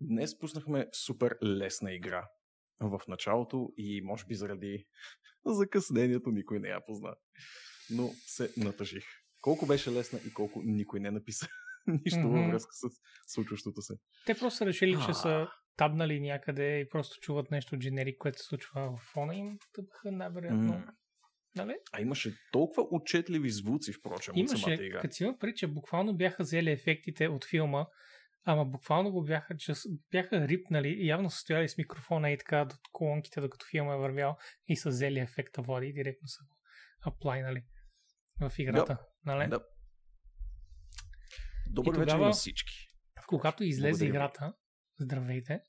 Днес пуснахме супер лесна игра в началото и може би заради закъснението никой не я позна. Но се натъжих. Колко беше лесна и колко никой не написа нищо mm-hmm. във връзка с случващото се. Те просто са решили, че са табнали някъде и просто чуват нещо дженерик, което се случва в фона им. Тъпаха най-вероятно. Mm. Нали? А имаше толкова отчетливи звуци, впрочем, имаше, от самата игра. Като си има че буквално бяха взели ефектите от филма, ама буквално го бяха, че бяха рипнали явно са стояли с микрофона и така до колонките, докато филма е вървял и са взели ефекта води и директно са го аплайнали в играта. Да. Нали? Да. Добър и вечер тогава, на всички. Когато излезе Благодаря. играта, здравейте,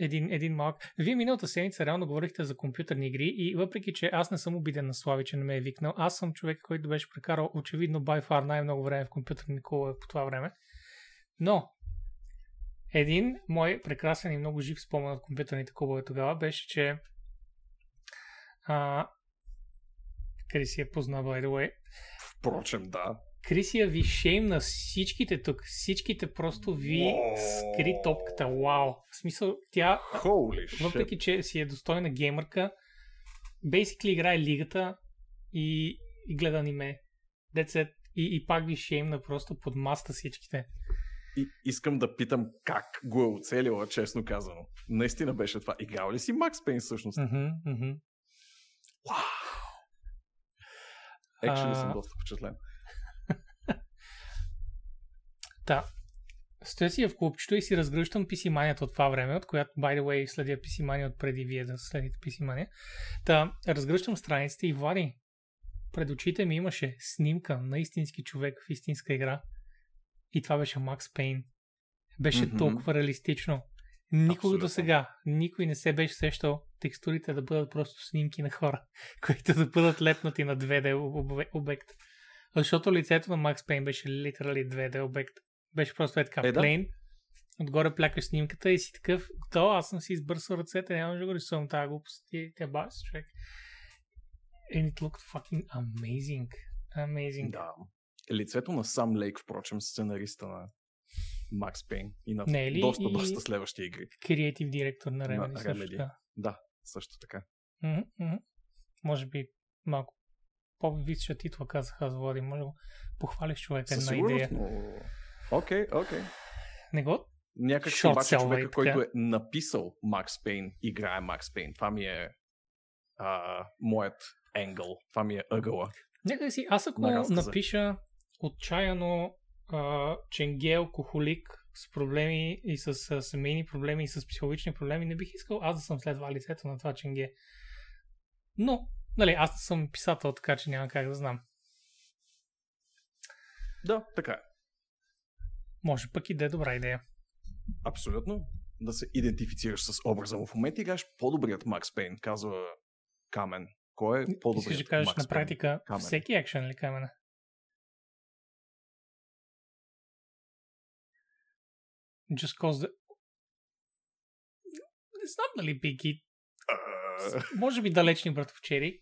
един, един малък. Вие миналата седмица реално говорихте за компютърни игри и въпреки, че аз не съм обиден на Слави, че не ме е викнал, аз съм човек, който беше прекарал очевидно by far най-много време в компютърни клубове по това време. Но, един мой прекрасен и много жив спомен от компютърните клубове тогава беше, че а, къде си е позна, by the way. Впрочем, да. Крисия ви шейм на всичките тук. Всичките просто ви wow. скри топката. Вау! В смисъл, тя, Holy въпреки shit. че си е достойна геймърка, basically играе лигата и, и гледа аниме. That's И, и пак ви шеймна просто под маста всичките. И искам да питам как го е оцелила, честно казано. Наистина беше това. Играл ли си Макс Пейн всъщност? Mm-hmm, mm-hmm. Вау! Екшен съм доста впечатлен. Да. Стоя си в клубчето и си разгръщам PC от това време, от която, by the way, следя PC от преди вие да следите PC Та, разгръщам страниците и Влади, пред очите ми имаше снимка на истински човек в истинска игра. И това беше Макс Пейн. Беше mm-hmm. толкова реалистично. Никога до сега никой не се беше сещал текстурите да бъдат просто снимки на хора, които да бъдат лепнати на 2D обект. Защото лицето на Макс Пейн беше литерали 2D обект. Беше просто е така е, плейн. Отгоре плякаш снимката и си такъв, то аз съм си избърсал ръцете, няма да го рисувам тази глупост и те бас, човек. And it looked fucking amazing. Amazing. Да. Лицето на сам Лейк, впрочем, сценариста на Макс Пейн и на Не е ли доста, и... доста следващи игри. Креатив директор на Remedy. На. Също, да. също така. Mm-hmm. Може би малко по-висша титла казах аз, Влади. Може да похвалиш човека една идея. Но... Окей, okay, окей. Okay. Не го? Някак си обаче човека, който е написал Макс Пейн, играе Макс Пейн. Това ми е а, моят енгъл. Това ми е ъгъла. Някак си, аз ако напиша отчаяно а, ченге алкохолик с проблеми и с а, семейни проблеми и с психологични проблеми, не бих искал аз да съм следва лицето на това ченге. Но, нали, аз не съм писател, така че няма как да знам. Да, така е. Може пък и да е добра идея. Абсолютно. Да се идентифицираш с образа му. В момента играеш по-добрият Макс Пейн, казва Камен. Кой е по-добрият Искаш да кажеш Макс на практика Камен. всеки екшен ли Камена? Just cause the... Не знам дали Пики. Uh... Може би далечни братовчери.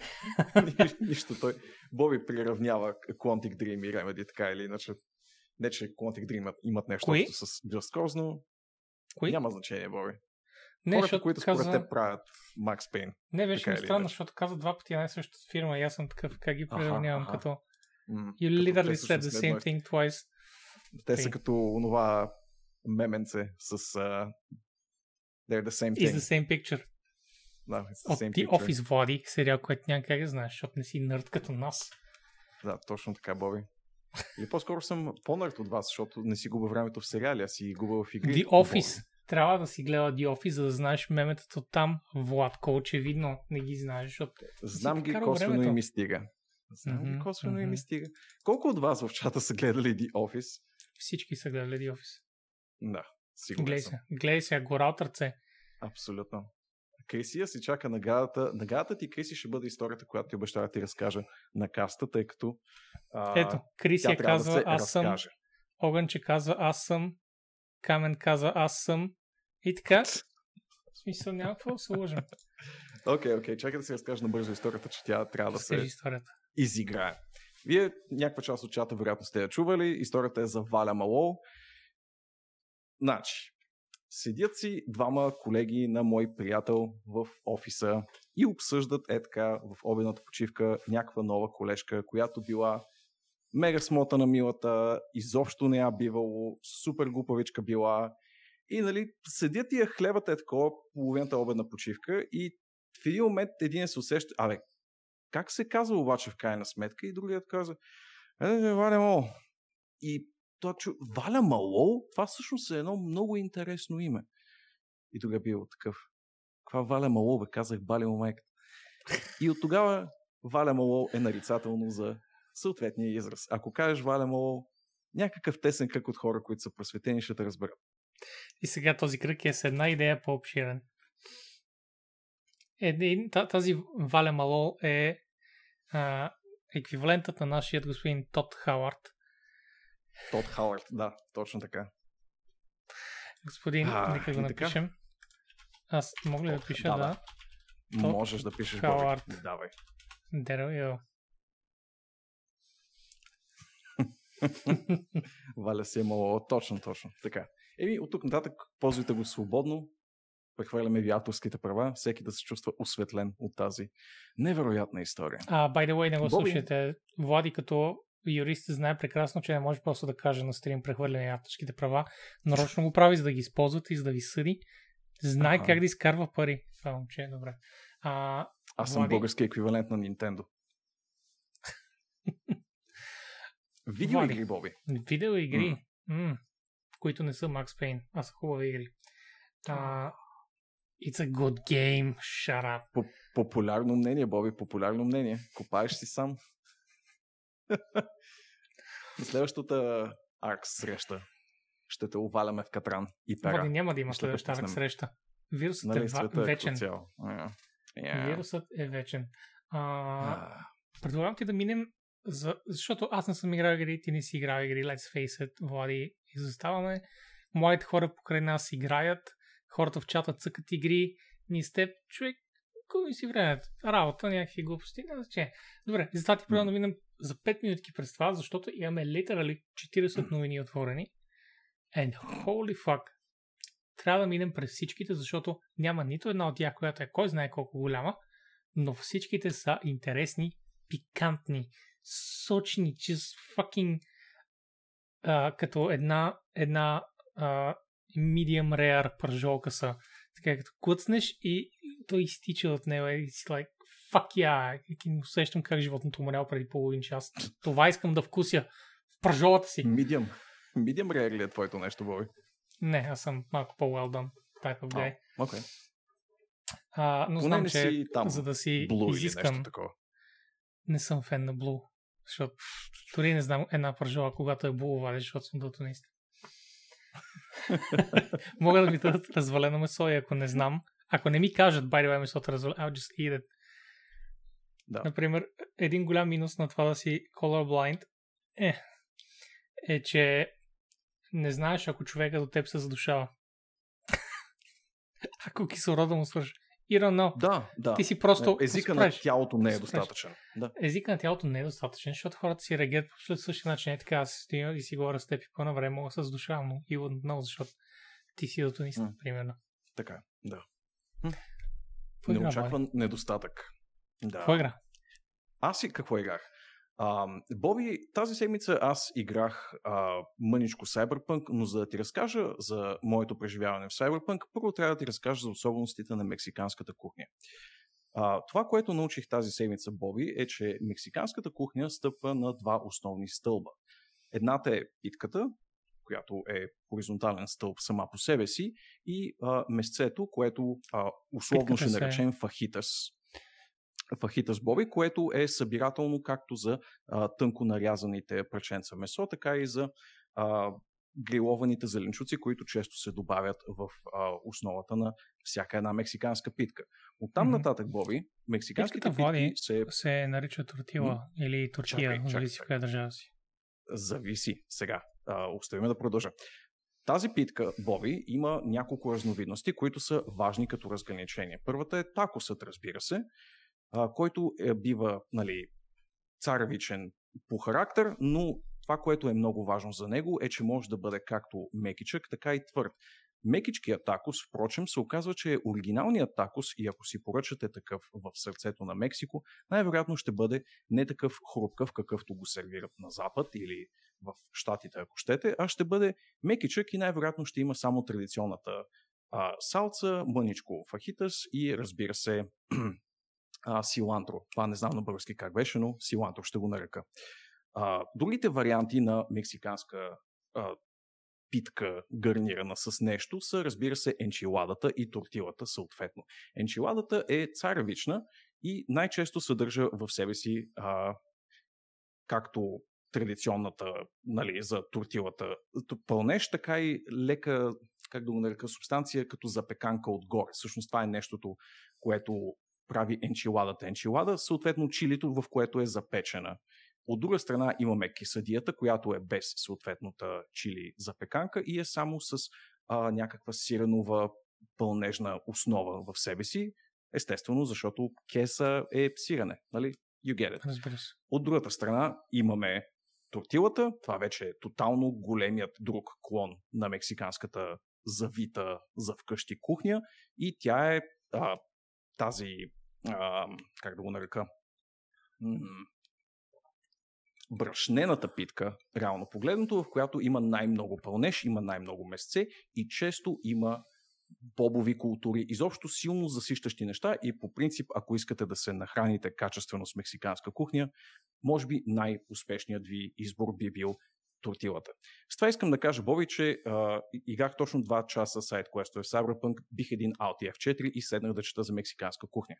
Нищо той. Боби приравнява Quantic Dream и Remedy, така или иначе. Не, че Quantic Dream имат, имат нещо Кои? с Just Cause, но Кои? няма значение, Боби. Не, Хората, които според каза... те правят Max Payne. Не, беше ми странно, защото каза два пъти една същата фирма и аз съм такъв, как ги приравнявам като... Mm, you literally said the same thing twice. Те са като онова меменце с uh, they're the same thing. It's the same picture. Да, it's the same От The Office Voди, сериал, който няма как да знаеш, защото не си нърд като нас. Да, точно така, Боби. Или по-скоро съм по-нърд от вас, защото не си губа времето в сериали, а си губа в игри. The Office. Трябва да си гледа The Office, за да знаеш меметата там. Владко, очевидно не ги знаеш, защото... Знам ги, косвено времето. и ми стига. Знам mm-hmm, ги, косвено mm-hmm. и ми стига. Колко от вас в чата са гледали The Office? Всички са гледали The Office. Да, сигурно Гледай се, гледай се, гора от ръце. Абсолютно. Крисия си чака наградата. Наградата ти, Криси, ще бъде историята, която ти обещава да ти разкажа на каста, тъй като а, Ето, Крисия казва да аз съм, Огънче казва аз съм, Камен казва аз съм и така. В смисъл няма какво да се лъжим. Окей, okay, окей, okay. чакай да си разкажа набързо историята, че тя трябва да се историята. изиграе. Вие някаква част от чата вероятно сте я чували. Историята е за Валя Мало. Значи, седят си двама колеги на мой приятел в офиса и обсъждат е така в обедната почивка някаква нова колежка, която била мега смота на милата, изобщо не я бивало, супер глупавичка била. И нали, седят тия хлебата е такова, половината обедна почивка и в един момент един се усеща, абе, как се казва обаче в крайна сметка? И другият каза, е, е, Мало. И той чу, Валя Мало, това всъщност е едно много интересно име. И тогава бил такъв, каква Валя Мало, бе, казах Бали майката. И от тогава Валя Мало е нарицателно за съответния израз. Ако кажеш Валя Мало, някакъв тесен кръг от хора, които са просветени, ще те разберат. И сега този кръг е с една идея по-обширен. Един, тази Валя Мало е а, еквивалентът на нашият господин Тод Хауард. Тод Хауард, да, точно така. Господин, а, нека го напишем. Така? Аз мога ли да пиша, да? да. Тод Можеш да пишеш Хауард. Боби. Давай. Дерел, Валя си е мало, точно, точно. Така. Еми, от тук нататък ползвайте го свободно, прехвърляме ви авторските права, всеки да се чувства осветлен от тази невероятна история. А, by the way, не го Боби... слушайте. Влади като юрист знае прекрасно, че не може просто да каже на стрим прехвърляне авторските права. Нарочно го прави, за да ги използвате и за да ви съди. Знае ага. как да изкарва пари. Това момче е добре. А, Аз съм Влади... български еквивалент на Nintendo. Видеоигри, Боби. Видеоигри. Mm. Mm. Които не са Max Payne, а са хубави игри. А, It's a good game. Shut up. Популярно мнение, Боби, популярно мнение. Копаеш си сам. На следващата арк среща ще те уваляме в Катран и пера. Боби, няма да има следваща арк среща. Вирусът нали, е, е вечен. Цяло. Yeah. Yeah. Вирусът е вечен. А, uh. Предлагам ти да минем за, защото аз не съм играл игри, ти не си играл игри, let's face it, Влади, изоставаме. Моите хора покрай нас играят, хората в чата цъкат игри, ни с теб, човек, кой си времето? Работа, някакви глупости, не значение. Добре, за това ти предлагам да минем за 5 минутки през това, защото имаме литерали 40 новини отворени. And holy fuck, трябва да минем през всичките, защото няма нито една от тях, която е кой знае колко голяма, но всичките са интересни, пикантни, сочни, just fucking uh, като една, една uh, medium rare пържолка са. Така като клъцнеш и той изтича от него и си like, fuck yeah, и усещам как животното умрял преди половин час. Това искам да вкуся в пържолата си. Medium. Medium rare ли е твоето нещо, Боби? Не, аз съм малко по-well done type of guy. Окей. Okay. А, но знам, че там, за да си Blue изискам... Не съм фен на Blue. Защото дори не знам една пържола, когато е булова, защото съм дълтонист. Мога да ми дадат развалено месо и ако не знам, ако не ми кажат, by the way, месото развалено, I'll just eat it. Да. Например, един голям минус на това да си colorblind е, е, че не знаеш ако човека до теб се задушава. ако кислорода му свърши. Don't know. Да, да. Ти си просто... Езика на тялото не е достатъчен. Да. Езика на тялото не е достатъчен, защото хората си реагират по същия начин. Е така, аз стоя и си говоря с теб и по на време мога с душа, но и know, защото ти си датонист, mm. примерно. Така, да. Неочакван недостатък. Да. Какво игра? Аз и какво играх? А, Боби, тази седмица аз играх а, мъничко Cyberpunk, но за да ти разкажа за моето преживяване в Cyberpunk, първо трябва да ти разкажа за особеностите на мексиканската кухня. А, това, което научих тази седмица, Боби, е, че мексиканската кухня стъпва на два основни стълба. Едната е питката, която е хоризонтален стълб сама по себе си, и а, месцето, което а, условно Питката ще наречем фахитас фахитас боби, което е събирателно както за а, тънко нарязаните праченца месо, така и за а, грилованите зеленчуци, които често се добавят в а, основата на всяка една мексиканска питка. От там mm-hmm. нататък, Боби, мексиканските Питката питки се... се нарича тортила mm-hmm. или тортия, зависи в коя държава си. Зависи. Сега, а, оставим да продължа. Тази питка, Боби, има няколко разновидности, които са важни като разграничение. Първата е такосът, разбира се, който е, бива нали, царевичен по характер, но това, което е много важно за него е, че може да бъде както мекичък, така и твърд. Мекичкият такос, впрочем, се оказва, че е оригиналният такос и ако си поръчате такъв в сърцето на Мексико, най-вероятно ще бъде не такъв хрупкав, какъвто го сервират на Запад или в Штатите, ако щете, а ще бъде мекичък и най-вероятно ще има само традиционната а, салца, мъничко фахитас и разбира се а, силантро. Това не знам на български как беше, но силантро ще го нарека. А, другите варианти на мексиканска а, питка, гарнирана с нещо, са, разбира се, енчиладата и тортилата съответно. Енчиладата е царевична и най-често съдържа в себе си а, както традиционната нали, за тортилата пълнеш, така и лека, как да го нарека, субстанция като запеканка отгоре. Всъщност това е нещото, което прави енчиладата енчилада, съответно чилито, в което е запечена. От друга страна имаме кисадията, която е без съответната чили запеканка и е само с а, някаква сиренова пълнежна основа в себе си. Естествено, защото кеса е сирене, нали? You get it. Разбира се. От другата страна имаме тортилата. Това вече е тотално големият друг клон на мексиканската завита за вкъщи кухня и тя е а, тази, а, как да го нарека, брашнената питка, реално погледнато, в която има най-много пълнеж, има най-много месце и често има бобови култури, изобщо силно засищащи неща и по принцип, ако искате да се нахраните качествено с мексиканска кухня, може би най-успешният ви избор би бил тортилата. С това искам да кажа, Боби, че а, играх точно 2 часа сайт квестове в Cyberpunk, бих един Alt F4 и седнах да чета за мексиканска кухня,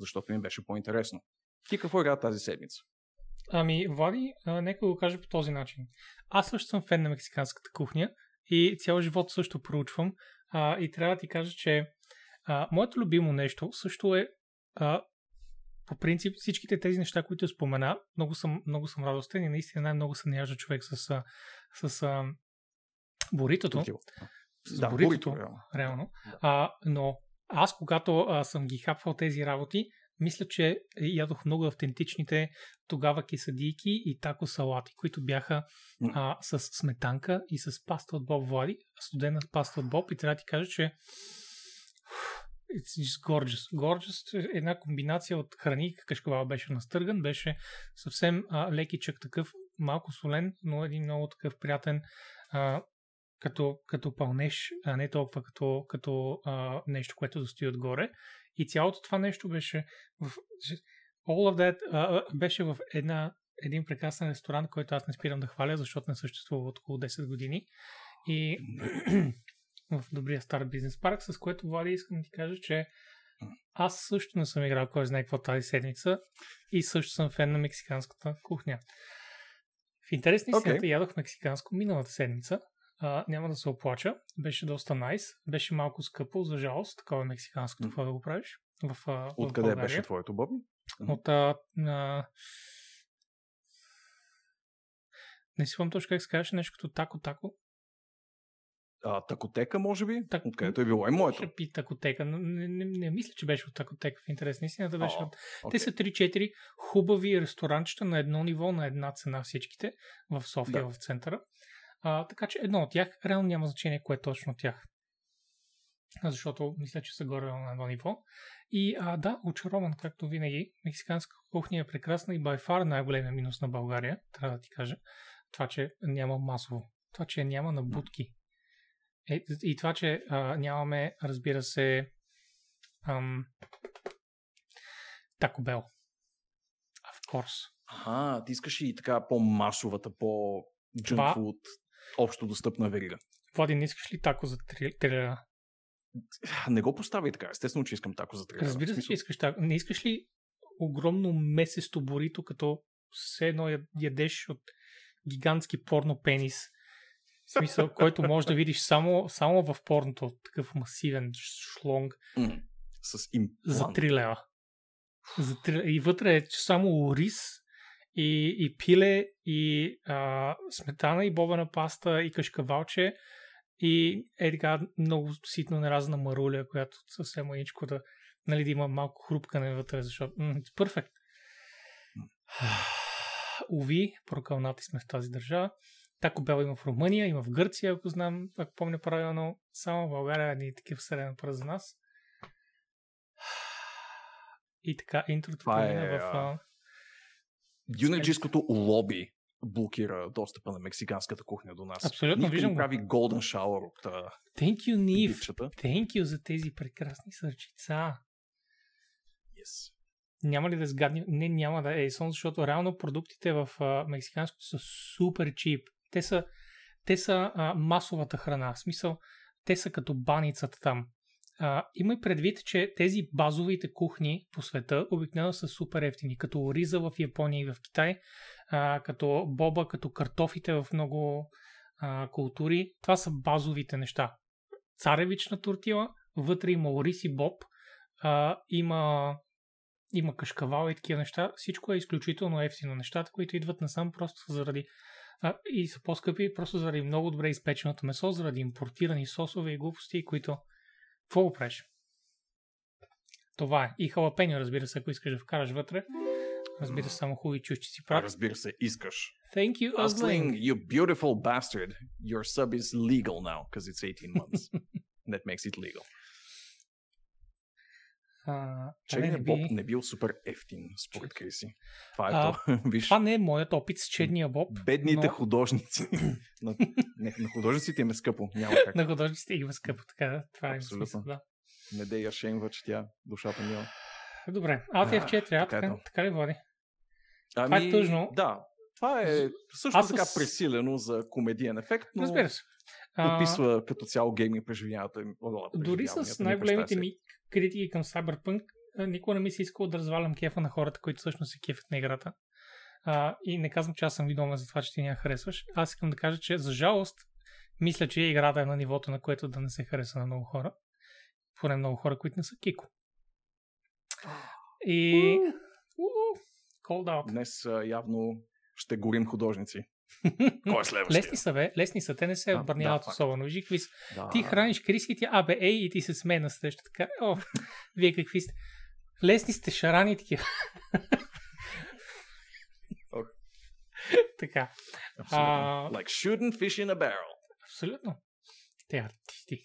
защото ми беше по-интересно. Ти какво игра тази седмица? Ами, Влади, а, нека го кажа по този начин. Аз също съм фен на мексиканската кухня и цял живот също проучвам а, и трябва да ти кажа, че а, моето любимо нещо също е а, по принцип всичките тези неща, които спомена, много съм, много съм радостен и наистина най-много се наяжда човек с, с, с боритото. С да, боритото, борито, реално. реално. А, но аз, когато а, съм ги хапвал тези работи, мисля, че ядох много автентичните тогава кисадийки и тако салати, които бяха а, с сметанка и с паста от Боб Влади, студена паста от Боб и трябва да ти кажа, че It's just gorgeous. Gorgeous е една комбинация от храни. Кашкавал беше настърган, беше съвсем а, лекичък такъв, малко солен, но един много такъв приятен а, като, като пълнеш, а не толкова като, като а, нещо, което застои отгоре. И цялото това нещо беше в... All of that а, беше в една, един прекрасен ресторант, който аз не спирам да хваля, защото не съществува от около 10 години. И в добрия стар бизнес парк, с което, Влади, искам да ти кажа, че аз също не съм играл кой знае какво тази седмица и също съм фен на мексиканската кухня. В интересни okay. си ядох мексиканско миналата седмица. А, няма да се оплача. Беше доста найс. Nice. Беше малко скъпо, за жалост. Такова е мексиканското, какво да го правиш. В, в Откъде България. беше твоето, Боби? От а, а... Не си спомням точно как се казваше нещо като тако-тако а, такотека, може би, так... откъдето е било и моето. Ще пи такотека, но не, не, не, мисля, че беше от такотека в интерес. Наистина беше от... Okay. Те са 3-4 хубави ресторанчета на едно ниво, на една цена всичките в София, да. в центъра. А, така че едно от тях, реално няма значение кое е точно от тях. Защото мисля, че са горе на едно ниво. И а, да, очарован, както винаги. Мексиканска кухня е прекрасна и by far най-големия минус на България, трябва да ти кажа. Това, че няма масово. Това, че няма на будки. Е, и това, че а, нямаме, разбира се, ам, Taco Bell. Of course. Ага, ти искаш и така по-масовата, по-джънк фуд, общо достъпна верига. Влади, не искаш ли тако за трилера? Не го поставяй така. Естествено, че искам тако за трилера. Разбира се, че искаш тако. Не искаш ли огромно месесто борито, като все едно ядеш от гигантски порно пенис в смисъл, който може да видиш само, само в порното. Такъв масивен шлонг. Mm, с имплант. За 3 лева. За 3... И вътре е само рис и, и пиле, и а, сметана, и бобена паста, и кашкавалче. И е така много ситно неразна маруля, която съвсем маничко да, нали, да има малко хрупкане вътре, защото mm, it's perfect. уви, прокълнати сме в тази държава. Тако Бел има в Румъния, има в Гърция, ако знам, ако помня правилно. Само в България е такива вселена пара за нас. И така, интрото Това е, в... Юнаджийското лоби блокира достъпа на мексиканската кухня до нас. Абсолютно, Нивка ни виждам прави golden shower от Thank you, Нив. Thank you за тези прекрасни сърчица. Yes. Няма ли да сгадни? Не, няма да е Ейсон, защото реално продуктите в а, мексиканското са супер чип. Те са, те са а, масовата храна. В смисъл, те са като баницата там. А, имай предвид, че тези базовите кухни по света обикновено са супер ефтини, като риза в Япония и в Китай, а, като боба, като картофите в много а, култури. Това са базовите неща. Царевична тортила, вътре има ориз и боб, а, има има кашкавал и такива неща. Всичко е изключително ефтино. Нещата, които идват насам просто заради а, и са по-скъпи, просто заради много добре изпеченото месо, заради импортирани сосове и глупости, които... Какво го правиш? Това е. И халапеньо, разбира се, ако искаш да вкараш вътре. Разбира се, само хубави чушчи си А, правят. разбира се, искаш. Thank you, Hustling, Ugling. you beautiful bastard. Your sub is legal now, because it's 18 months. That makes it legal. А, Черният не боб би- не бил супер ефтин, според Криси. Това е А, то. Виж, Това не е моят опит с черния боб. бедните но... художници. на, не, на художниците им е скъпо. Няма как. На художниците има скъпо, така. Това е Абсолютно. смисъл, да. Не дей я шеймва, че тя душата ми е. Добре, Alt F4, а, така е така, то. така ли води? Ами, Това е тъжно. Да. Това е също Аз така с- пресилено за комедиен ефект, но Разбира се. А, описва като цяло гейминг преживяванията. им. Дори с ми, най-големите ми критики към Cyberpunk, а, никога не ми се искало да развалям кефа на хората, които всъщност се кефят на играта. А, и не казвам, че аз съм виновен за това, че ти не я харесваш. Аз искам да кажа, че за жалост, мисля, че играта е на нивото, на което да не се хареса на много хора. Поне много хора, които не са Кико. И... Called out. Днес а, явно ще горим художници. Кой е? Лесни са, бе. Лесни са. Те не се А, отбраняват да, особено. Вижи какви са. Да. Ти храниш Крис и ти, абе, ей, и ти се смее на среща. Така, о, вие какви сте? Лесни сте шарани такива. Така, Абсолютно. Like shooting fish in a barrel. абсолютно. Те артисти.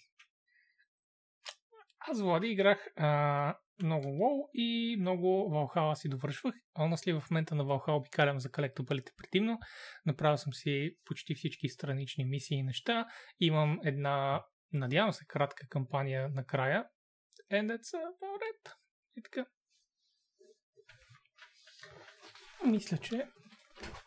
Аз, Влади, играх а, много WoW и много Valhalla си довършвах. Honestly, в момента на Valhalla обикалям за колектабълите предимно. Направил съм си почти всички странични мисии и неща. Имам една, надявам се, кратка кампания накрая. And that's about it. И така. Мисля, че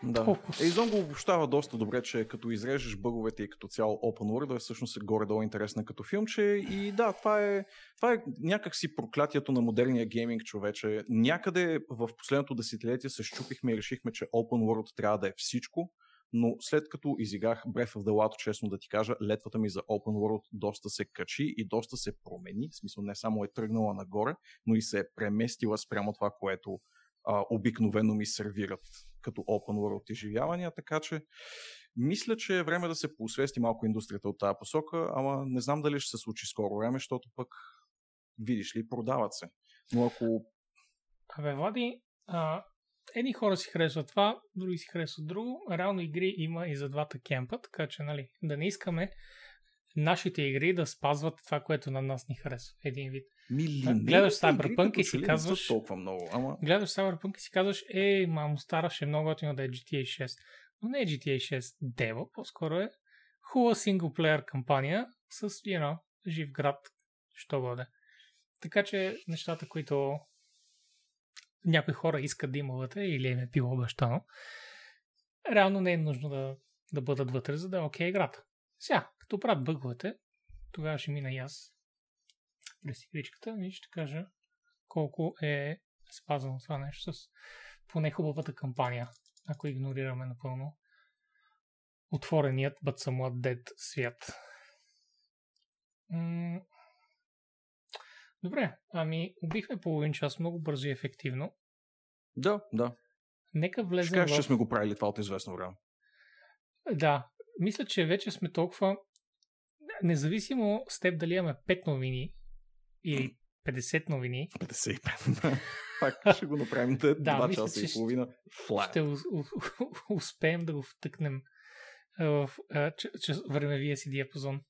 Да. Толкова с- Ейзон го обобщава доста добре, че като изрежеш бъговете и като цяло Open World, е всъщност е горе-долу интересна като филмче. И да, това е, това е някакси проклятието на модерния гейминг, човече. Някъде в последното десетилетие се щупихме и решихме, че Open World трябва да е всичко. Но след като изиграх Breath of the Wild, честно да ти кажа, летвата ми за Open World доста се качи и доста се промени. В смисъл не само е тръгнала нагоре, но и се е преместила спрямо това, което а, обикновено ми сервират като open world изживявания, така че мисля, че е време да се поосвести малко индустрията от тази посока, ама не знам дали ще се случи скоро време, защото пък видиш ли, продават се. Но ако Абе, Влади, а, едни хора си харесват това, други си харесват друго. Реално игри има и за двата кемпа, така че, нали, да не искаме нашите игри да спазват това, което на нас ни харесва. Един вид. мили, гледаш Cyberpunk и си казваш- толкова много, ама Гледаш Cyberpunk и си казваш, ей, мамо, стара ще е много готино да е GTA 6. Но не е GTA 6 дева, по-скоро е хубава синглплеер кампания с, you know, жив град, що бъде. Така че нещата, които някои хора искат да има вътре или им е било обещано, реално не е нужно да, да бъдат вътре, за да е окей играта. Сега, като правят бъговете, тогава ще мина и аз през игричката и ще кажа колко е спазвано това нещо с поне хубавата кампания, ако игнорираме напълно отвореният, but somewhat dead свят. М- Добре, ами убихме половин час много бързо и ефективно. да, да. Нека Ще влезем кажеш, в... че сме го правили това от известно време. Да, мисля, че вече сме толкова... Независимо с теб дали имаме 5 новини или 50 новини, 55. Пак ще го направим да, Да, 2 мисля, часа и половина. Флат. ще успеем да го втъкнем в времевия си диапазон.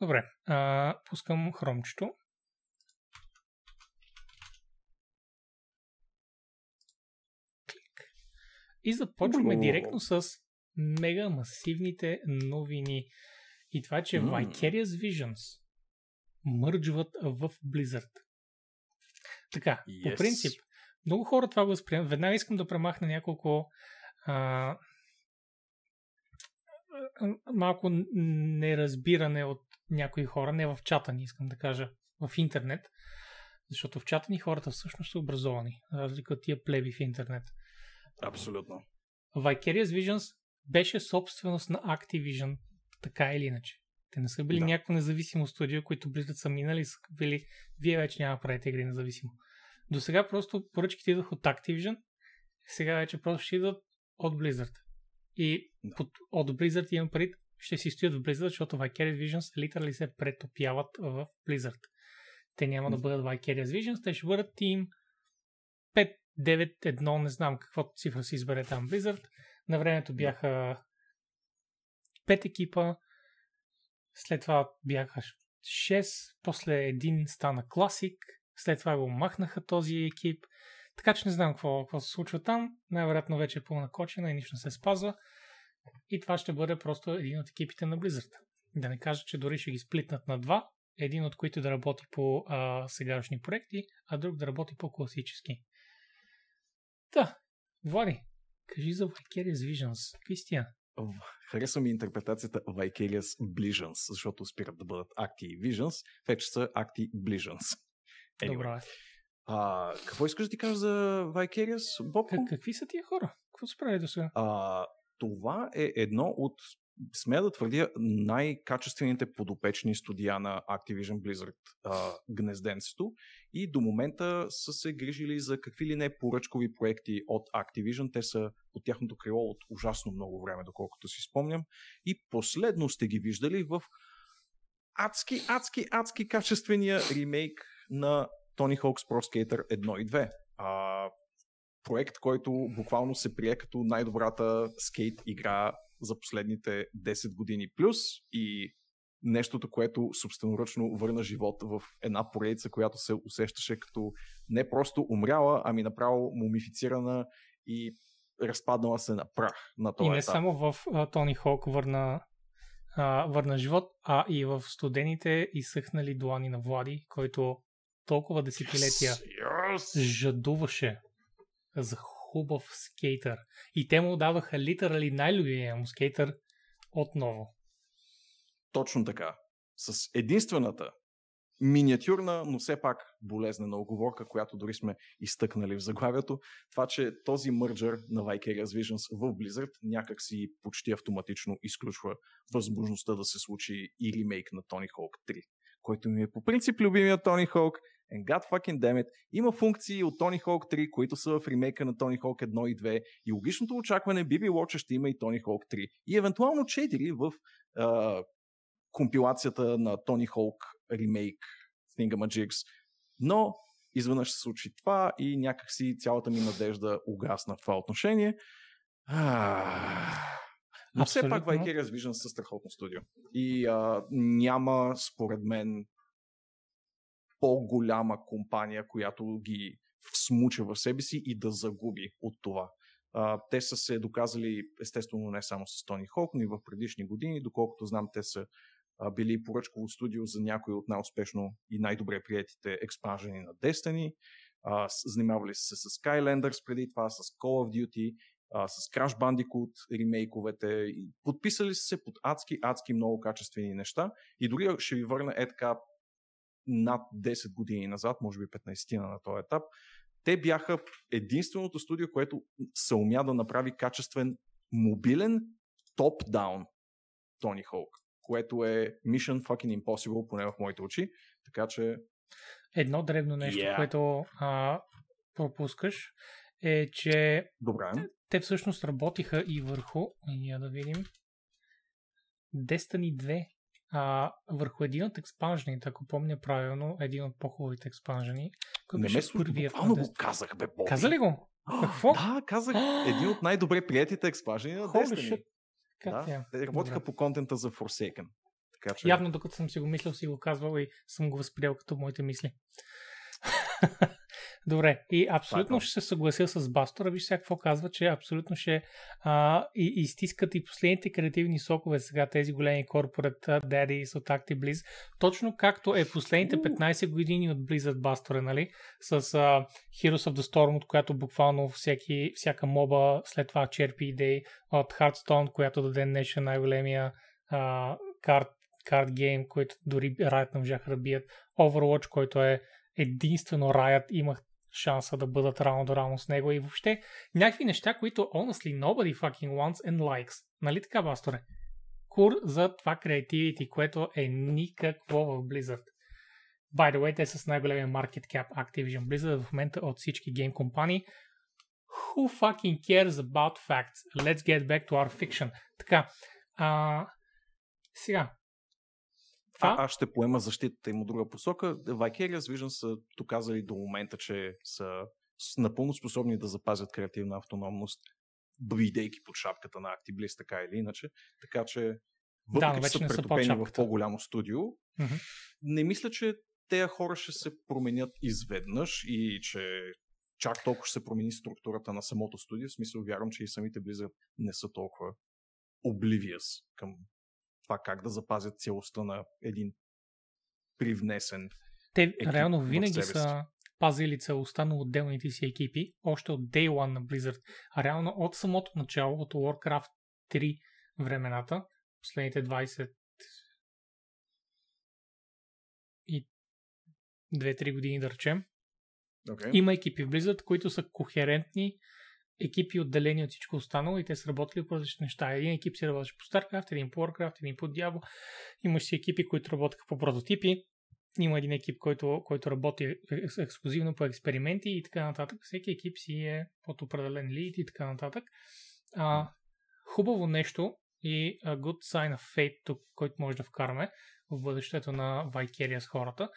Добре, а, пускам хромчето. Клик. И започваме директно с мега масивните новини. И това, че М. Vicarious Visions мърджват в Blizzard. Така, по Yes. принцип, много хора това го възприемат. Веднага искам да премахна няколко а, малко неразбиране от някои хора, не в чата ни, искам да кажа, в интернет, защото в чата ни хората всъщност са образовани, разлика от тия плеби в интернет. Абсолютно. Vicarious Visions беше собственост на Activision, така или иначе. Те не са били Да. някакво независимо студио, които Blizzard са минали, са били, вие вече няма да правите игри независимо. До сега просто поръчките идвах от Activision, сега вече просто ще идват от Blizzard. И Да. под, от Blizzard имам пари, ще си стоят в Blizzard, защото Vicarious Visions литерали се претопяват в Blizzard. Те няма да бъдат Vicarious Visions, те ще бъдат Team 5, 9, 1, не знам каква цифра си избере там Blizzard. На времето бяха 5 екипа, след това бяха 6, после един стана класик, след това го махнаха този екип. Така че не знам какво, какво се случва там. Най-вероятно вече е пълна кочина и нищо не се спазва. И това ще бъде просто един от екипите на Blizzard. Да не кажа, че дори ще ги сплитнат на два. Един от които да работи по а, сегашни проекти, а друг да работи по класически. Да, Влади, кажи за Vicarious Visions. Какви Харесва ми интерпретацията Vicarious Visions, защото спират да бъдат Acti и Visions, вече са Acti Visions. Anyway. Добре. А, какво искаш да ти кажа за Vicarious, Бобко? Как, какви са тия хора? Какво са правили до сега? А, това е едно от, смея да твърдя, най-качествените подопечни студия на Activision Blizzard а, гнезденцето и до момента са се грижили за какви ли не поръчкови проекти от Activision. Те са под тяхното крило от ужасно много време, доколкото си спомням. И последно сте ги виждали в адски, адски, адски качествения ремейк на Tony Hawk's Pro Skater 1 и 2. А, проект, който буквално се прие като най-добрата скейт игра за последните 10 години плюс и нещото, което собственоръчно върна живот в една поредица, която се усещаше като не просто умряла, ами направо мумифицирана и разпаднала се на прах на този И не етап. само в а, Тони Хок върна, а, върна живот, а и в студените изсъхнали длани на Влади, който толкова десетилетия Yes, yes. жадуваше за хубав скейтър. И те му дадоха литерали най-любимия му скейтър отново. Точно така. С единствената миниатюрна, но все пак болезнена оговорка, която дори сме изтъкнали в заглавието, това, че този мърджър на Vicarious Visions в Blizzard някак си почти автоматично изключва възможността да се случи и ремейк на Tony Hawk 3, който ми е по принцип любимия Tony Hawk, and god fucking damn it, има функции от Tony Hawk 3, които са в ремейка на Tony Hawk 1 и 2 и логичното очакване би било, че ще има и Tony Hawk 3 и евентуално 4 в а, компилацията на Tony Hawk ремейк Thingamajigs. Но изведнъж се случи това и някакси цялата ми надежда угасна в това отношение. Но все пак. Vicarious Vision са страхотно студио. И а, няма, според мен, по-голяма компания, която ги всмуча в себе си и да загуби от това. А, те са се доказали, естествено, не само с Тони Хок, но и в предишни години. Доколкото знам, те са а, били поръчково студио за някои от най-успешно и най-добре приятите експанжени на Destiny. А, занимавали са се с Skylanders преди това, с Call of Duty, а, с Crash Bandicoot ремейковете. Подписали са се под адски, адски много качествени неща. И дори ще ви върна е така над 10 години назад, може би 15 на този етап, те бяха единственото студио, което се умя да направи качествен мобилен топ-даун Тони Хоук, което е Mission Fucking Impossible, поне в моите очи. Така че Едно древно нещо, Yeah. което а, пропускаш, е, че добре. те всъщност работиха и върху, я да видим, Destiny 2 а, върху един от експанжените, ако помня правилно, един от по-хубавите експанжени. Не ме слуша, буквално го казах, бе, Боби. Каза ли го? Какво? Да, казах. един от най-добре приятите експанжени на Destiny. Да, те работиха Добре. по контента за Forsaken. Така, че... Явно докато съм си го мислил, си го казвал и съм го възприел като моите мисли. Добре, и абсолютно Пак, ще се съглася с Бастора. Виж сега какво казва, че абсолютно ще а, и, изтискат и последните креативни сокове сега тези големи корпорат Daddies от ActiBliz. Точно както е последните 15 години от Blizzard Бастора, нали? С а, Heroes of the Storm, от която буквално всеки, всяка моба след това черпи идеи от Hearthstone, която до ден днешен най-големия а, карт карт гейм, който дори Riot не можаха да бият. Overwatch, който е единствено Riot имах шанса да бъдат рамо до рамо с него и въобще някакви неща, които honestly nobody fucking wants and likes. Нали така, Басторе? Кур за това creativity, което е никакво в Blizzard. By the way, те са с най-големия market cap Activision Blizzard в момента от всички гейм компании. Who fucking cares about facts? Let's get back to our fiction. Така, а, сега, това... А, аз ще поема защитата им от друга посока. Vicarious Vision са доказали до момента, че са напълно способни да запазят креативна автономност, бидейки под шапката на Actibliss, така или иначе. Така че, въпреки да, че са претопени в по-голямо студио, mm-hmm. не мисля, че тези хора ще се променят изведнъж и че чак толкова ще се промени структурата на самото студио. В смисъл, вярвам, че и самите Blizzard не са толкова oblivious към това как да запазят целостта на един привнесен. Те реално винаги са пазили целостта на отделните си екипи, още от Day One на Blizzard. А реално от самото начало, от Warcraft 3 времената, последните 20 и 2-3 години да речем, okay. има екипи в Blizzard, които са кохерентни екипи отделени от всичко останало и те са работили по различни неща. Един екип си работеше по StarCraft, един по Warcraft, един по Diablo. Имаш си екипи, които работеха по прототипи. Има един екип, който, който работи ексклюзивно по експерименти и така нататък. Всеки екип си е под определен лид и така нататък. А, хубаво нещо и a good sign of fate тук, който може да вкараме в бъдещето на Vicarious хората,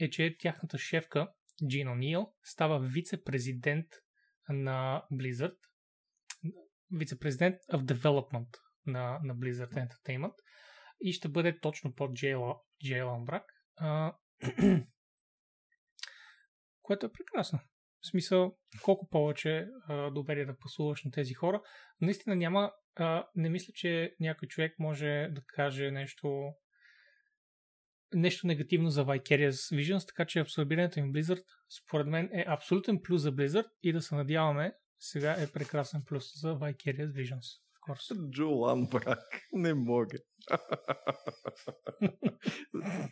е, че тяхната шефка Джин О'Нил става вице-президент на Blizzard, вице-президент of Development на, на Blizzard Entertainment и ще бъде точно под Джейлан Брак, което е прекрасно. В смисъл, колко повече а, доверие да послуваш на тези хора. Наистина няма, а, не мисля, че някой човек може да каже нещо нещо негативно за Vicarious Visions, така че абсорбирането им Blizzard според мен е абсолютен плюс за Blizzard и да се надяваме сега е прекрасен плюс за Vicarious Visions. Джулан брак. Не мога.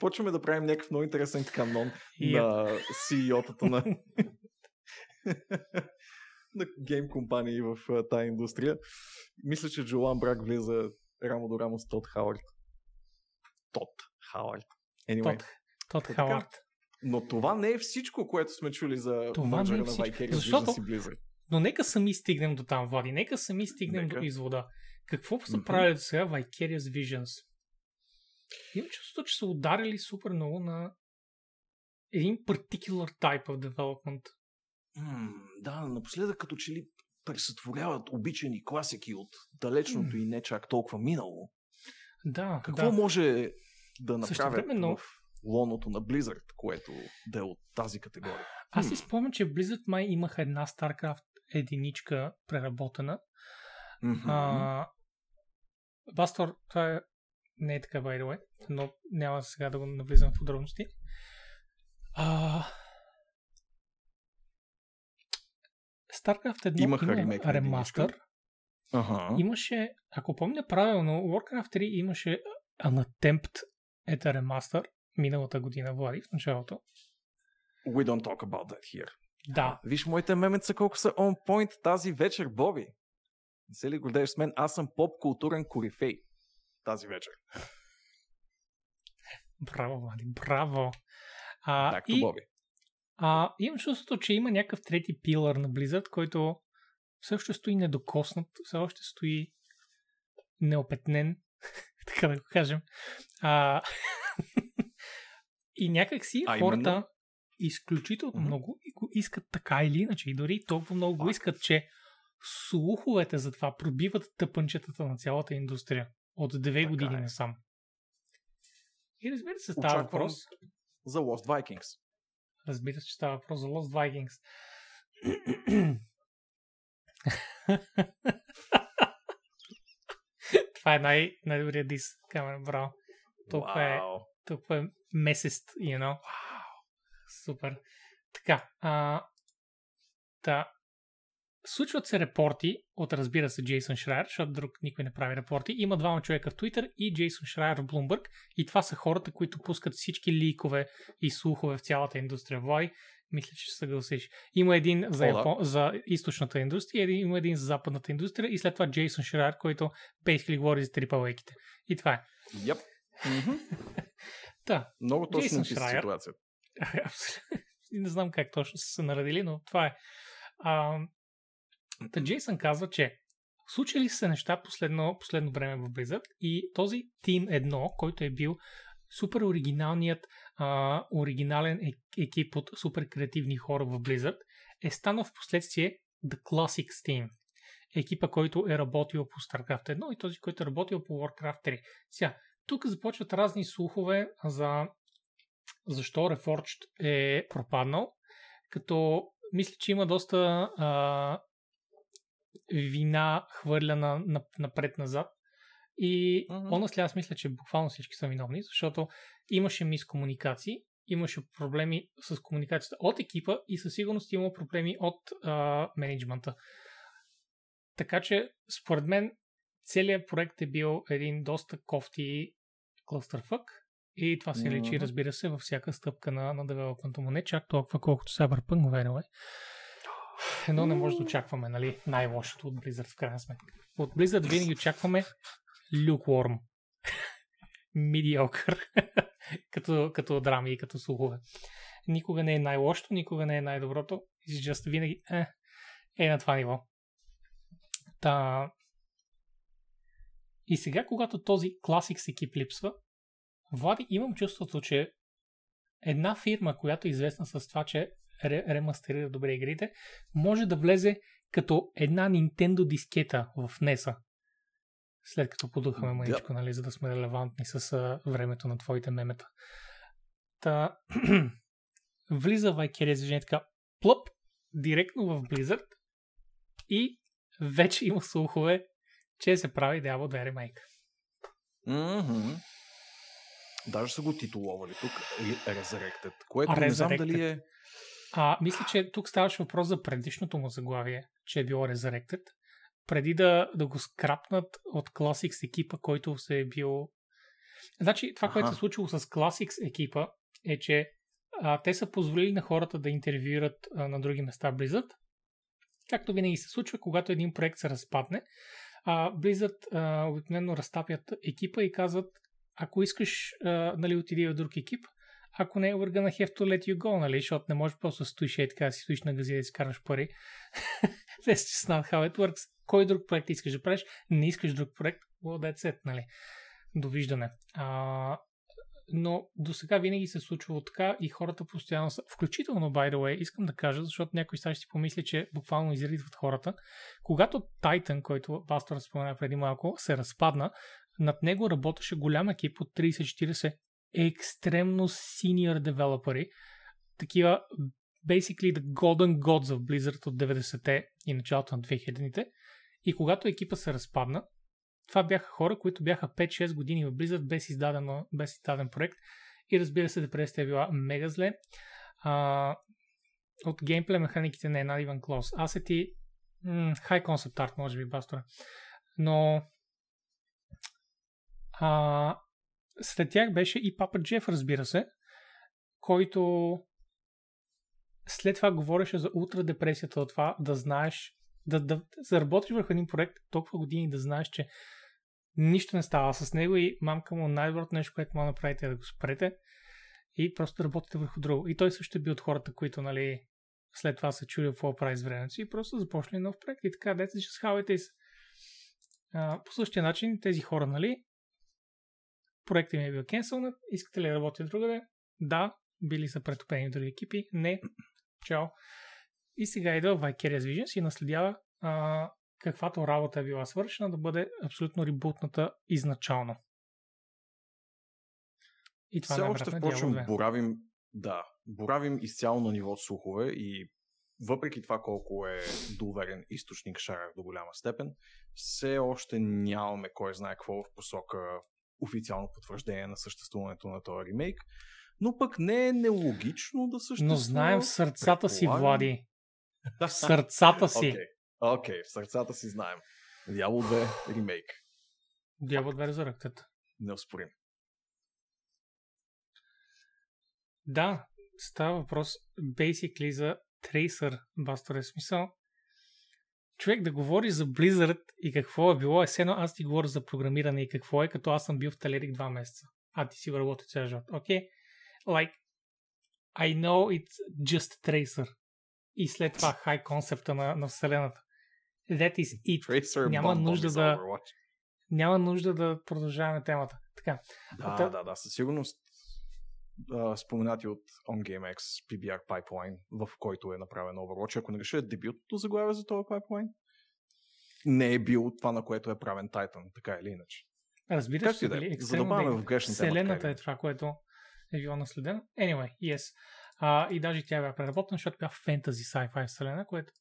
Почваме да правим някакъв много интересен канон yep. на CEO-тата на на гейм компании в тази индустрия. Мисля, че Джулан Брак влиза рамо до рамо с Тод Хауърд. Тод Хауърд. Anyway. Тод, Тод Хауърд. Но това не е всичко, което сме чули за това не е на Vicarious Защото... си Blizzard. Но нека сами стигнем до там, Влади. Нека сами стигнем нека. до извода. Какво са mm-hmm. правили до сега Vicarious Visions? Имам чувството, че са ударили супер много на един particular type of development. Mm, да, напоследък като че ли пресътворяват обичани класики от далечното mm. и не чак толкова минало. Да, Какво да. може да направят времено... в лоното на Blizzard, което да е от тази категория. Аз си спомням, че Blizzard май имаха една StarCraft единичка преработена. Mm-hmm. А, Бастор, това е, не е така, by the way, но няма сега да го навлизам в подробности. А, StarCraft 1 Имаха има ремастър. Ага. Имаше, ако помня правилно, Warcraft 3 имаше an a remaster миналата година, Влади, в началото. We don't talk about that here. Да. Виж моите мемеца колко са on point тази вечер, Боби. Не се ли гордееш с мен? Аз съм поп-културен корифей тази вечер. Браво, Влади, браво. А, Back и, Боби. А, имам чувството, че има някакъв трети пилър на Blizzard, който още стои недокоснат, все още стои неопетнен така да го кажем. А, и някак си А, хората именно? изключително Мгм. много и го искат така или иначе. И дори толкова много го искат, че слуховете за това пробиват тъпънчетата на цялата индустрия от две Така години е. насам. И разбира се, става Очаквам въпрос. За Lost Vikings. Разбира се, че става въпрос за Lost Vikings. Това е най- най-добрият дис, Камерон Браун. Толкова е, толкова е месест, you know. Супер. Така, а, та, случват се репорти от, разбира се, Джейсън Шрайер, защото друг никой не прави репорти. Има двама човека в Twitter и Джейсън Шрайер в Bloomberg. И това са хората, които пускат всички ликове и слухове в цялата индустрия. Вой, мисля, че ще се съгласиш. Има един за, да. Япон... за източната индустрия, един, има един за западната индустрия и след това Джейсън Шрайер, който basically говори за трипалейките. И това е. Yep. Та, Много точно Шрайер. ситуацията. Не знам как точно са се наредили, но това е. А, та Джейсън казва, че случили са се неща последно, последно време в Blizzard и този Team 1, който е бил супер оригиналният, а, оригинален е- екип от супер креативни хора в Blizzard, е станал в последствие The Classics Team. Екипа, който е работил по StarCraft 1 и този, който е работил по Warcraft 3. Сега, тук започват разни слухове за защо Reforged е пропаднал, като мисля, че има доста а, вина хвърляна на- напред-назад. И mm-hmm. аз мисля, че буквално всички са виновни, защото имаше мискомуникации, имаше проблеми с комуникацията от екипа и със сигурност има проблеми от а, менеджмента. Така че, според мен, целият проект е бил един доста кофти клъстърфък и това се лечи, Мгм. разбира се, във всяка стъпка на, на девелопмента му. Не чак толкова, колкото Cyberpunk, by the way. Едно не може да очакваме, нали, най-лошото от Blizzard в крайна сметка. От Blizzard винаги очакваме lukewarm. Mediocre. като, като драми и като слухове. Никога не е най-лошото, никога не е най-доброто. Just винаги е, е на това ниво. Та... И сега, когато този Classics екип липсва, Влади, имам чувството, че една фирма, която е известна с това, че ре- ремастерира добре игрите, може да влезе като една Nintendo дискета в NES-а. След като подухаме Да. мъничко, нали, за да сме релевантни с а, времето на твоите мемета. Та, влиза Vicarious Vision така плъп, директно в Blizzard и вече има слухове, че се прави Diablo 2 ремейк. Мгм. Даже са го титуловали тук Resurrected, което не знам Resurrected. дали е... А, мисля, че тук ставаше въпрос за предишното му заглавие, че е било Resurrected, преди да, да го скрапнат от Classics екипа, който се е бил... Значи, това, Аха. което се е случило с Classics екипа, е, че а, те са позволили на хората да интервюират а, на други места Blizzard. Както винаги се случва, когато един проект се разпадне, а, Blizzard а, обикновено разтапят екипа и казват, ако искаш, а, нали, отиди в друг екип, ако не, we're gonna have to let you go, нали, защото не можеш просто стоиш и така си стоиш на гази да си караш пари. That's just not how it works. Кой друг проект искаш да правиш? Не искаш друг проект? Well, that's it, нали. Довиждане. А, но до сега винаги се е случвало така и хората постоянно са, включително, by the way, искам да кажа, защото някой сега ще си помисли, че буквално изритват хората. Когато Titan, който пастор спомена преди малко, се разпадна, над него работеше голям екип от 30-40 екстремно senior девелопери, такива basically the golden gods в Blizzard от 90-те и началото на 2000-те. И когато екипа се разпадна, това бяха хора, които бяха 5-6 години в Blizzard без, издадено, без издаден проект. И разбира се, депресията е била мега зле. А, от геймплей механиките не е not close. Асети, м, high concept art, може би, бастора. Но а, след тях беше и Папа Джеф, разбира се, който след това говореше за ултра депресията от това да знаеш, да, да, да работиш върху един проект толкова години да знаеш, че нищо не става с него и мамка му най-доброто нещо, което да направите е да го спрете и просто да работите върху друго. И той също е бил от хората, които нали, след това се чули какво прави с времето си и просто започнали нов проект и така, how it is. А, по същия начин тези хора, нали, проектът ми е бил кенселнат, искате ли да работя другаде? Да, били са претопени в други екипи. Не, чао. И сега идва Vicarious Visions и наследява а, каквато работа е била свършена да бъде абсолютно ребутната изначално. И това Все е още, най-вероятно впрочем, Diablo 2. боравим, да, боравим изцяло на ниво слухове и въпреки това колко е доверен източник Шарах до голяма степен, все още нямаме кой знае какво в посока официално потвърждение на съществуването на този ремейк. Но пък не е нелогично да съществува. Но знаем в сърцата си. Влади. В сърцата си. Окей, окей, в сърцата си знаем. Diablo 2 ремейк. Diablo 2 Resurrected. Неоспорим. Да, става въпрос basically за Tracer, Бастор смисъл. Човек да говори за Blizzard и какво е било, е все едно аз ти говоря за програмиране и какво е, като аз съм бил в Талерик два месеца. А ти си работи цял живот. Окей? Okay? Like, I know it's just Tracer. И след това хай концепта на, на вселената. That is it. Tracer Няма нужда да- Overwatch. Няма нужда да продължаваме темата. Така. Да, Та- да, да, със сигурност а, споменати от OnGameX PBR Pipeline, в който е направен Overwatch, ако не греша е дебютното заглавие за този пайплайн, не е бил това, на което е правен Titan, така или иначе. Разбира се, да е, били за да екстремно бъдем дейни. в грешна тема, Вселената е това, което е било наследено. Anyway, yes. А, и даже тя бе преработена, защото бях фентази sci-fi вселена, което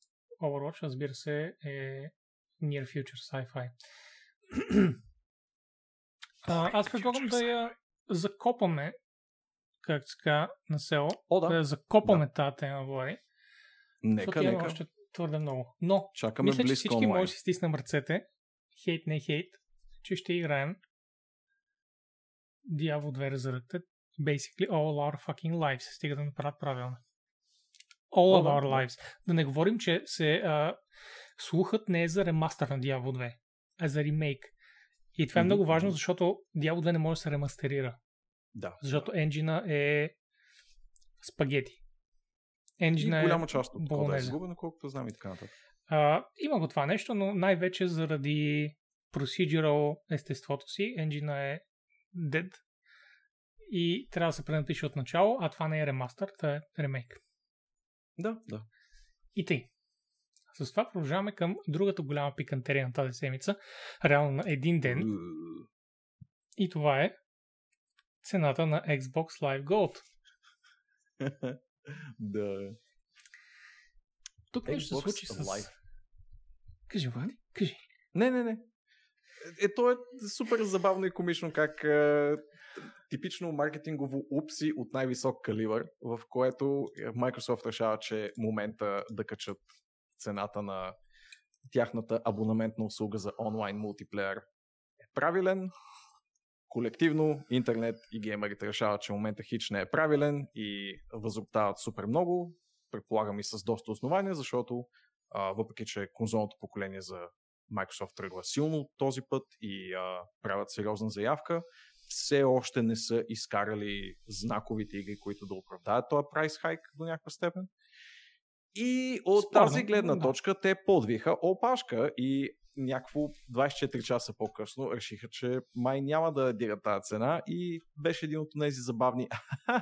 Overwatch, разбира се, е near future sci-fi. а, аз предлагам да я закопаме, както така, на село. О, Да, да, я закопаме да. тази тема, Влади. нека, нека. още твърде много. Но, Чакаме мисля, че всички онлайн. може да си стиснем ръцете. Хейт, не хейт. Че ще играем Diablo 2 Resurrected. Basically all our fucking lives. Стига да направят правилно. All of our lives. Да не говорим, че се а, слухът не е за ремастър на Diablo 2, а за ремейк. И това е много важно, защото Diablo 2 не може да се ремастерира. Да, Защото енджина е спагети. и Енджина е голяма част от кода е загубена, колкото знам и така нататък. А, има го това нещо, но най-вече заради procedural естеството си. Engine е dead и трябва да се пренапише от начало, а това не е ремастър, това е ремейк. Да, да. И тъй. С това продължаваме към другата голяма пикантерия на тази седмица. Реално на един ден. И това е цената на Xbox Live Gold. да. Тук нещо се случи с... Live. Кажи, Влади, кажи. Не, не, не. Е, е, то е супер забавно и комично как е, типично маркетингово упси от най-висок калибър, в което Microsoft решава, че е момента да качат цената на тяхната абонаментна услуга за онлайн мултиплеер е правилен. Колективно интернет и геймерите решават, че момента хич не е правилен и възроптават супер много. Предполагам и с доста основания, защото а, въпреки, че конзолното поколение за Microsoft тръгва силно този път и а, правят сериозна заявка, все още не са изкарали знаковите игри, които да оправдаят този прайс хайк до някаква степен. И от Спорно, тази гледна да. точка те подвиха опашка и някакво 24 часа по-късно решиха, че май няма да дигат тази цена и беше един от тези забавни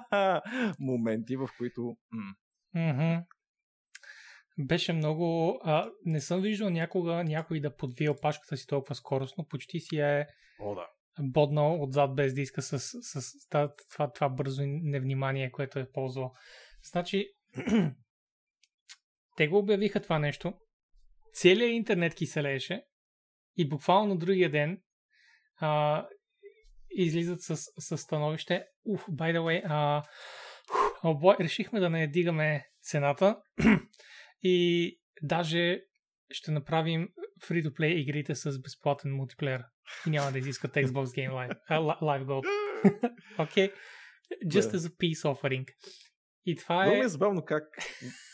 моменти, в които Мгм. Беше много... А, не съм виждал някога някой да подвие опашката си толкова скоростно. Почти си е О, да. Боднал отзад без диска с, с, с това, това, това бързо невнимание, което е ползвал. Значи, те го обявиха това нещо. Целият интернет киселееше и буквално другия ден а, излизат с, с становище. Уф, by the way, а, boy, решихме да не дигаме цената и даже ще направим free-to-play игрите с безплатен мултиплеер и няма да изискат Xbox Game Live, Li- Live Gold. okay? Just Да. as a peace offering. И това Много е... ми е забавно как,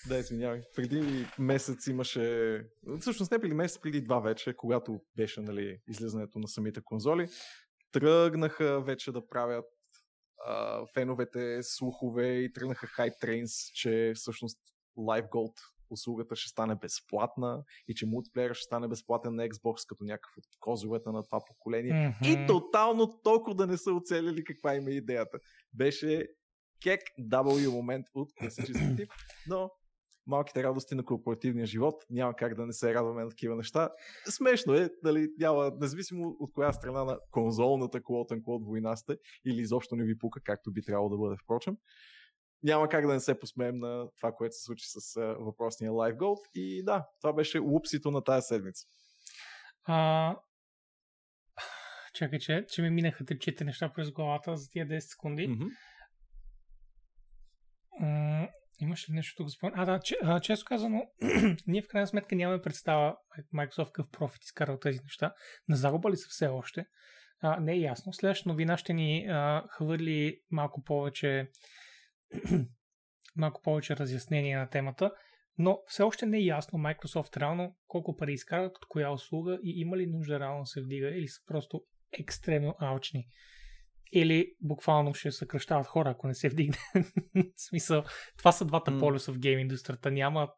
да извинявай, преди месец имаше, всъщност не преди месец, преди два вече, когато беше нали, излизането на самите конзоли, тръгнаха вече да правят а, феновете слухове и тръгнаха хайп трейнс, че всъщност Live Gold услугата ще стане безплатна и че мултиплеера ще стане безплатен на Xbox като някакъв от козовете на това поколение. Мгм. И тотално толкова да не са оцелили каква има идеята. Беше кек W момент от класически тип, но малките радости на корпоративния живот няма как да не се радваме на такива неща. Смешно е, дали няма, независимо от коя страна на конзолната quote unquote война сте или изобщо не ви пука, както би трябвало да бъде впрочем. Няма как да не се посмеем на това, което се случи с а, въпросния Live Gold. И да, това беше лупсито на тази седмица. А... Чакай, че, че ми минаха 3-4 неща през главата за тия 10 секунди. Мгм. М, имаш ли нещо тук за? А, да, че, а, често казано, ние в крайна сметка нямаме представа Microsoft какъв профит изкара от тези неща. На загуба ли са все още? А, не е ясно. Следващата новина ще ни а, хвърли малко повече малко повече разяснение на темата, но все още не е ясно Microsoft реално колко пари изкарват, от коя услуга и има ли нужда реално да се вдига или са просто екстремно алчни. Или буквално ще съкръщават хора, ако не се вдигне. в смисъл, това са двата М. полюса в гейм индустрията. Няма,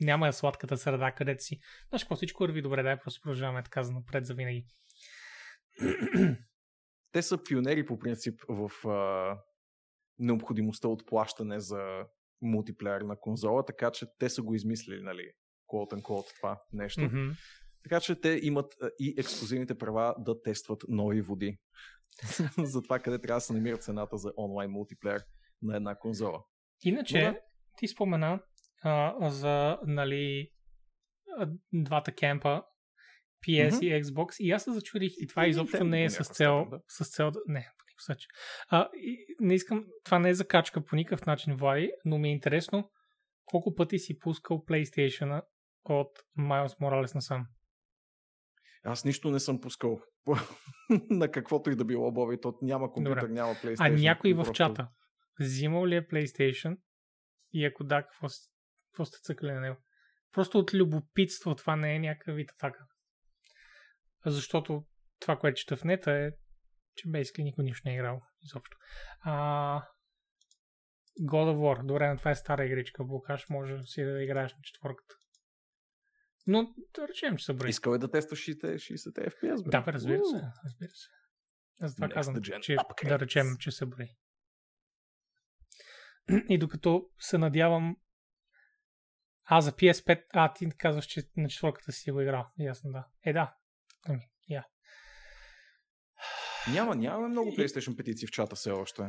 няма я сладката среда, където си. Знаеш какво, всичко върви добре, дай просто продължаваме така за напред за винаги. те са пионери по принцип в а, необходимостта от плащане за мултиплеер на конзола, така че те са го измислили, нали, quote unquote това нещо. Мгм. Така че те имат и ексклюзивните права да тестват нови води. за това къде трябва да се намира цената за онлайн мултиплеер на една конзола. Иначе, Но да. ти спомена а, за нали, двата кемпа, PS Мгм. и Xbox, и аз се зачудих, и това И изобщо не е с цел, с цел. Не, начин. А, не искам, това не е закачка по никакъв начин, Влади, но ми е интересно колко пъти си пускал PlayStation от Miles Morales насам. Аз нищо не съм пускал на каквото и да било, Боби. То няма компютър, Добре. няма PlayStation. А някой в просто- чата, взимал ли е PlayStation и ако да, какво, какво сте цъкали на него? Просто от любопитство, това не е някакъв вид атака. Защото това, което чета в нета е, че basically никой нищо не е играл изобщо. А, God of War, добре, но това е стара игричка, Букаш, може си да играеш на четворката. Но да речем, че са брои. Искал е да тестваш 60 60 FPS, бе. Да, бе, разбира се, разбира се. Аз това Next казвам, че upgrades. да речем, че се брои. И докато се надявам а, за PS5, а, ти казваш, че на четвърката си го играл. Ясно, да. Е, да. Ами. Няма, нямаме много PlayStation петиции в чата все още.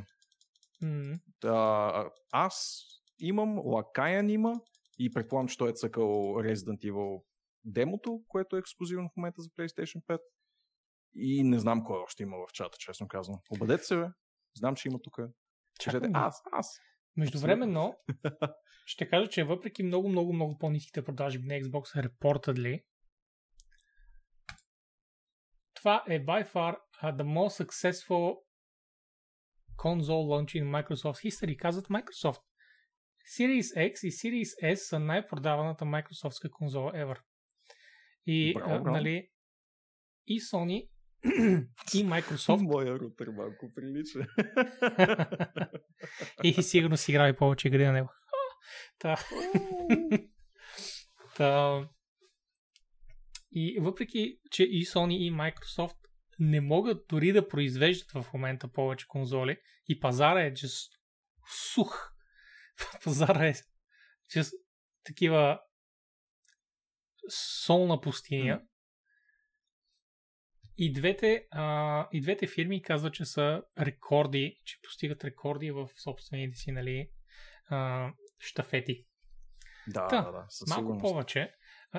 А, аз имам, Лакаян има и предполагам, че той е цъкал Resident Evil демото, което е ексклюзивно в момента за PlayStation 5. И не знам кой още има в чата, честно казвам. Обадете се, бе. Знам, че има тук. Кажете, аз, аз. Междувременно, ще кажа, че въпреки много, много, много по-ниските продажби на Xbox reportedly, това е by far uh, the most successful console launch in Microsoft history, казват Microsoft. Series X и Series S са най-продаваната Microsoftска конзола ever. И, Браво, браво. нали, и Sony и Microsoft Моя рутер малко прилича. и сигурно си играли повече игри на него. Та. Та. И въпреки, че и Sony и Microsoft не могат дори да произвеждат в момента повече конзоли и пазара е just сух. пазара е just такива солна пустиня. И двете, а, и двете фирми казват, че са рекорди, че постигат рекорди в собствените си нали, а, штафети. да, Та, да, да, със Малко сигурност. повече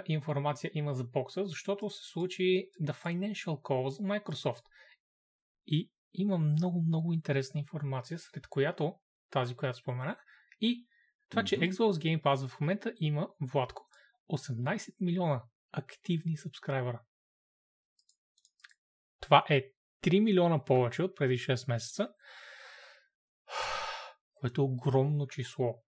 информация има за бокса, защото се случи The Financial Call за Microsoft. И има много, много интересна информация, сред която тази, която споменах, и това, че. Xbox Game Pass в момента има, Владко, 18 милиона активни сабскрайбера. Това е 3 милиона повече от преди 6 месеца, което е огромно число.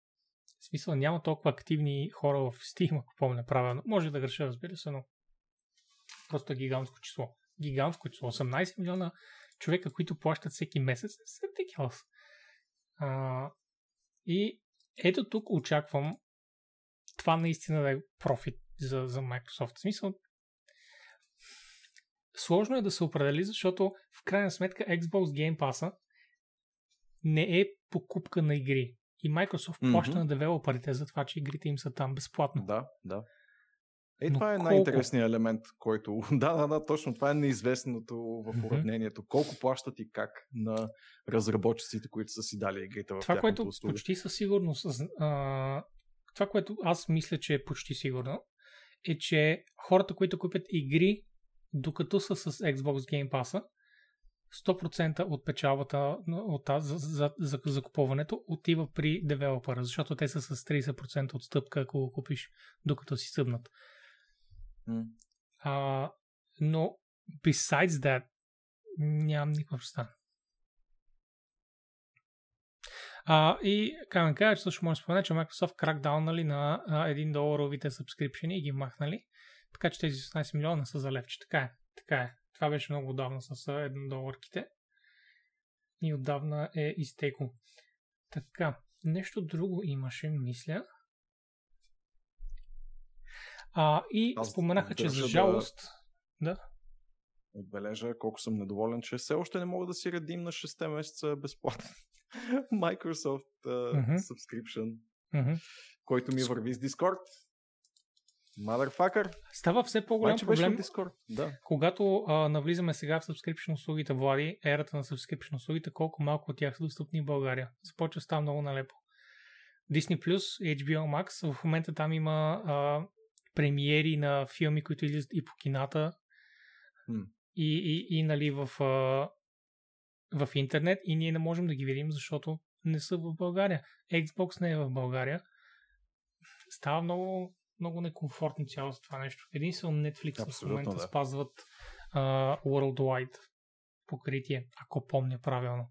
В смисъл няма толкова активни хора в Steam, ако помня правилно. Може да греша, разбира се, но просто е гигантско число. Гигантско число. 18 милиона човека, които плащат всеки месец. Ridiculous. А, и ето тук очаквам това наистина да е профит за, за Microsoft. В смисъл, сложно е да се определи, защото в крайна сметка Xbox Game Pass не е покупка на игри. И Microsoft mm-hmm. плаща на девелоперите за това, че игрите им са там безплатно. Да, да. Е, Но това е колко... най-интересният елемент, който... Да, да, да, точно това е неизвестното в уравнението. Mm-hmm. Колко плащат и как на разработчиците, които са си дали игрите в Това, което услуги. почти със сигурност... А, това, което аз мисля, че е почти сигурно, е, че хората, които купят игри, докато са с Xbox Game Pass, 100% от печалбата от, за, за, за закупуването отива при девелопера, защото те са с 30% отстъпка, ако го купиш докато си събнат. Mm. А, но besides that, нямам никаква представа. А, и как да кажа, че също може да спомена, че Microsoft кракдаунали на 1 доларовите сабскрипшени и ги махнали. Така че тези 16 милиона са за левче. Така е. Така е. Това беше много отдавна с 1 доларките. И отдавна е изтекло. Така. Нещо друго имаше, мисля. А, и Аз споменаха, че за жалост... Да... да. Отбележа колко съм недоволен, че все още не мога да си редим на 6 месеца безплатно. Microsoft uh, uh-huh. subscription, uh-huh. който ми върви с Discord. Motherfucker. Става все по-голям Майче проблем. Да. когато а, навлизаме сега в subscription услугите, Влади, ерата на subscription услугите, колко малко от тях са достъпни в България. Започва става много налепо. Disney Plus, HBO Max, в момента там има а, премиери на филми, които излизат и по кината, hmm. и, и, и нали, в, а, в интернет, и ние не можем да ги видим, защото не са в България. Xbox не е в България. Става много, много некомфортно цялото това нещо. Единствено Netflix Абсолютно, в момента да. спазват uh, Worldwide покритие, ако помня правилно.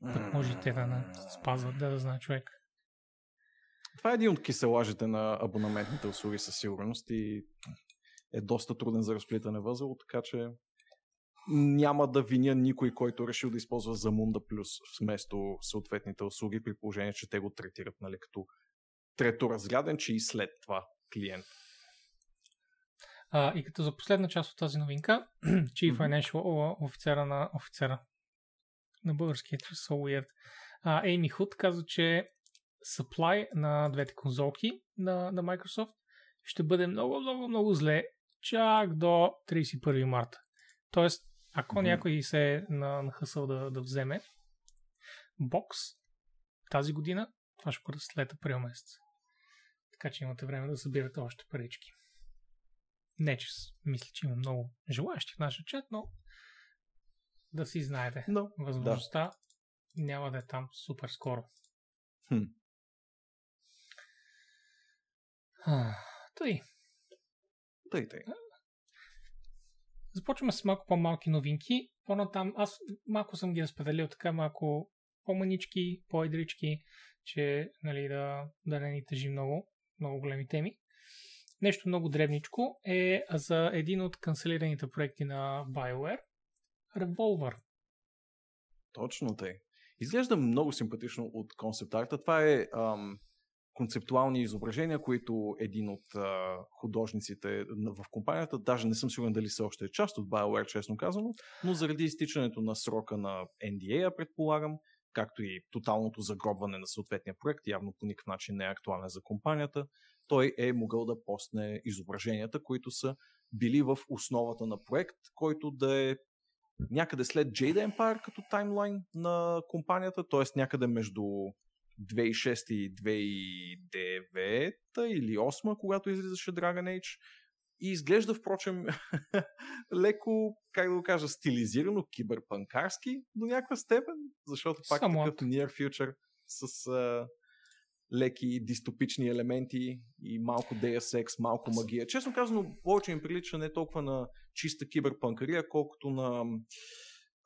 Пък може те да не спазват, да, да знае човек. Това е един от киселажите на абонаментните услуги със сигурност и е доста труден за разплитане възел, така че няма да виня никой, който решил да използва Замунда Плюс вместо съответните услуги, при положение, че те го третират нали, като треторазряден, че и след това клиент. А, и като за последна част от тази новинка, Chief Financial офицера на офицера на българския, че so weird, Ейми Худ каза, че supply на двете конзолки на, на Microsoft ще бъде много, много, много зле чак до 31 марта. Тоест, ако mm-hmm. някой се е нахъсал да, да вземе бокс тази година, това ще бъде след април месец. Така че имате време да събирате още парички. Не, че мисля, че има много желаящи в нашия чат, но да си знаете. No, Възможността да. няма да е там супер скоро. Хм. Тъй. Тъй, тъй. Започваме с малко по-малки новинки. По-натам, аз малко съм ги разпределил така малко по-манички, по-едрички, че нали, да, да не ни тъжи много, много големи теми. Нещо много дребничко е за един от канцелираните проекти на BioWare Revolver. Точно тъй. Изглежда много симпатично от концепт арта. Това е ам, концептуални изображения, които един от а, художниците в компанията, даже не съм сигурен дали се още е част от BioWare, честно казано, но заради изтичането на срока на NDA, предполагам, както и тоталното загробване на съответния проект, явно по никакъв начин не е актуален за компанията, той е могъл да постне изображенията, които са били в основата на проект, който да е някъде след Jade Empire като таймлайн на компанията, т.е. някъде между 2006 и 2009 или 2008, когато излизаше Dragon Age. И изглежда, впрочем, леко, как да го кажа, стилизирано, киберпанкарски до някаква степен, защото пак Somewhat. такъв near future с а, леки дистопични елементи и малко Deus Ex, малко магия. Честно казано, повече им прилича не толкова на чиста киберпанкария, колкото на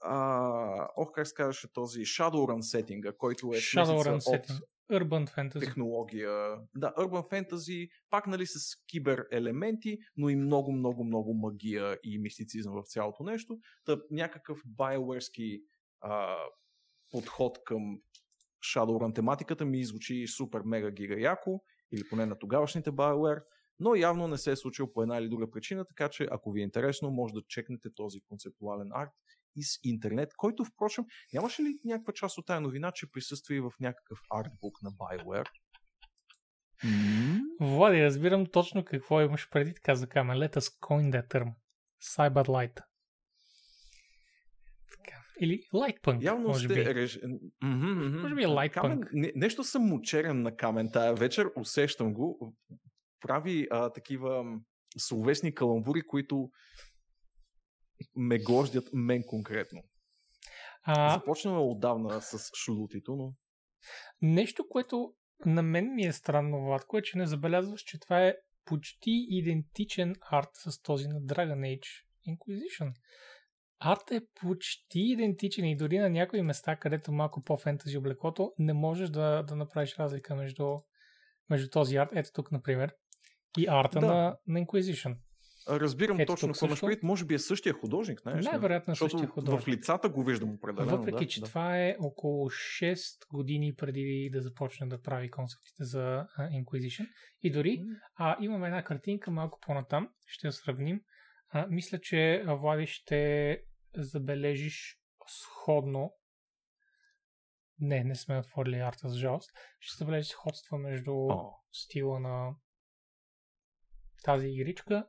а, ох, как се казваше този Shadowrun сетинга, който е Shadowrun setting. Urban Fantasy. Технология. Да, Urban Fantasy, пак нали с кибер елементи, но и много, много, много магия и мистицизъм в цялото нещо. Та някакъв BioWare подход към Shadowrun тематиката ми звучи супер мега гига яко, или поне на тогавашните BioWare, но явно не се е случил по една или друга причина, така че ако ви е интересно, може да чекнете този концептуален арт из интернет, който впрочем, нямаше ли някаква част от тая новина, че присъства и в някакъв артбук на BioWare? Mm-hmm. Влади, разбирам точно какво имаш преди, каза Камен. Let us coin that term. Cyberlight. Или Lightpunk, Явно може сте би. Реж... Mm-hmm, mm-hmm. Може би е Lightpunk. Камен, не, нещо съм мучерен на Камен тая вечер, усещам го. Прави а, такива словесни каламбури, които ме гождят мен конкретно. А, Започнаме отдавна с шлутито, но... нещо, което на мен ми е странно, Владко, е, че не забелязваш, че това е почти идентичен арт с този на Dragon Age Inquisition. Арт е почти идентичен и дори на някои места, където малко по-фентази облеклото, не можеш да, да направиш разлика между, между този арт, ето тук, например, и арта Да. на, на Inquisition. Разбирам Ето точно какво също. Може би е същия художник, знаеш? Най-вероятно е същия художник. в лицата го виждам определено. Въпреки, да, че да. това е около 6 години преди да започне да прави концептите за Inquisition. И дори а, имам една картинка малко по-натам, ще я сравним. А, мисля, че Влади ще забележиш сходно. Не, не сме отворили арта, за жалост. Ще забележиш сходства между О. стила на тази игричка.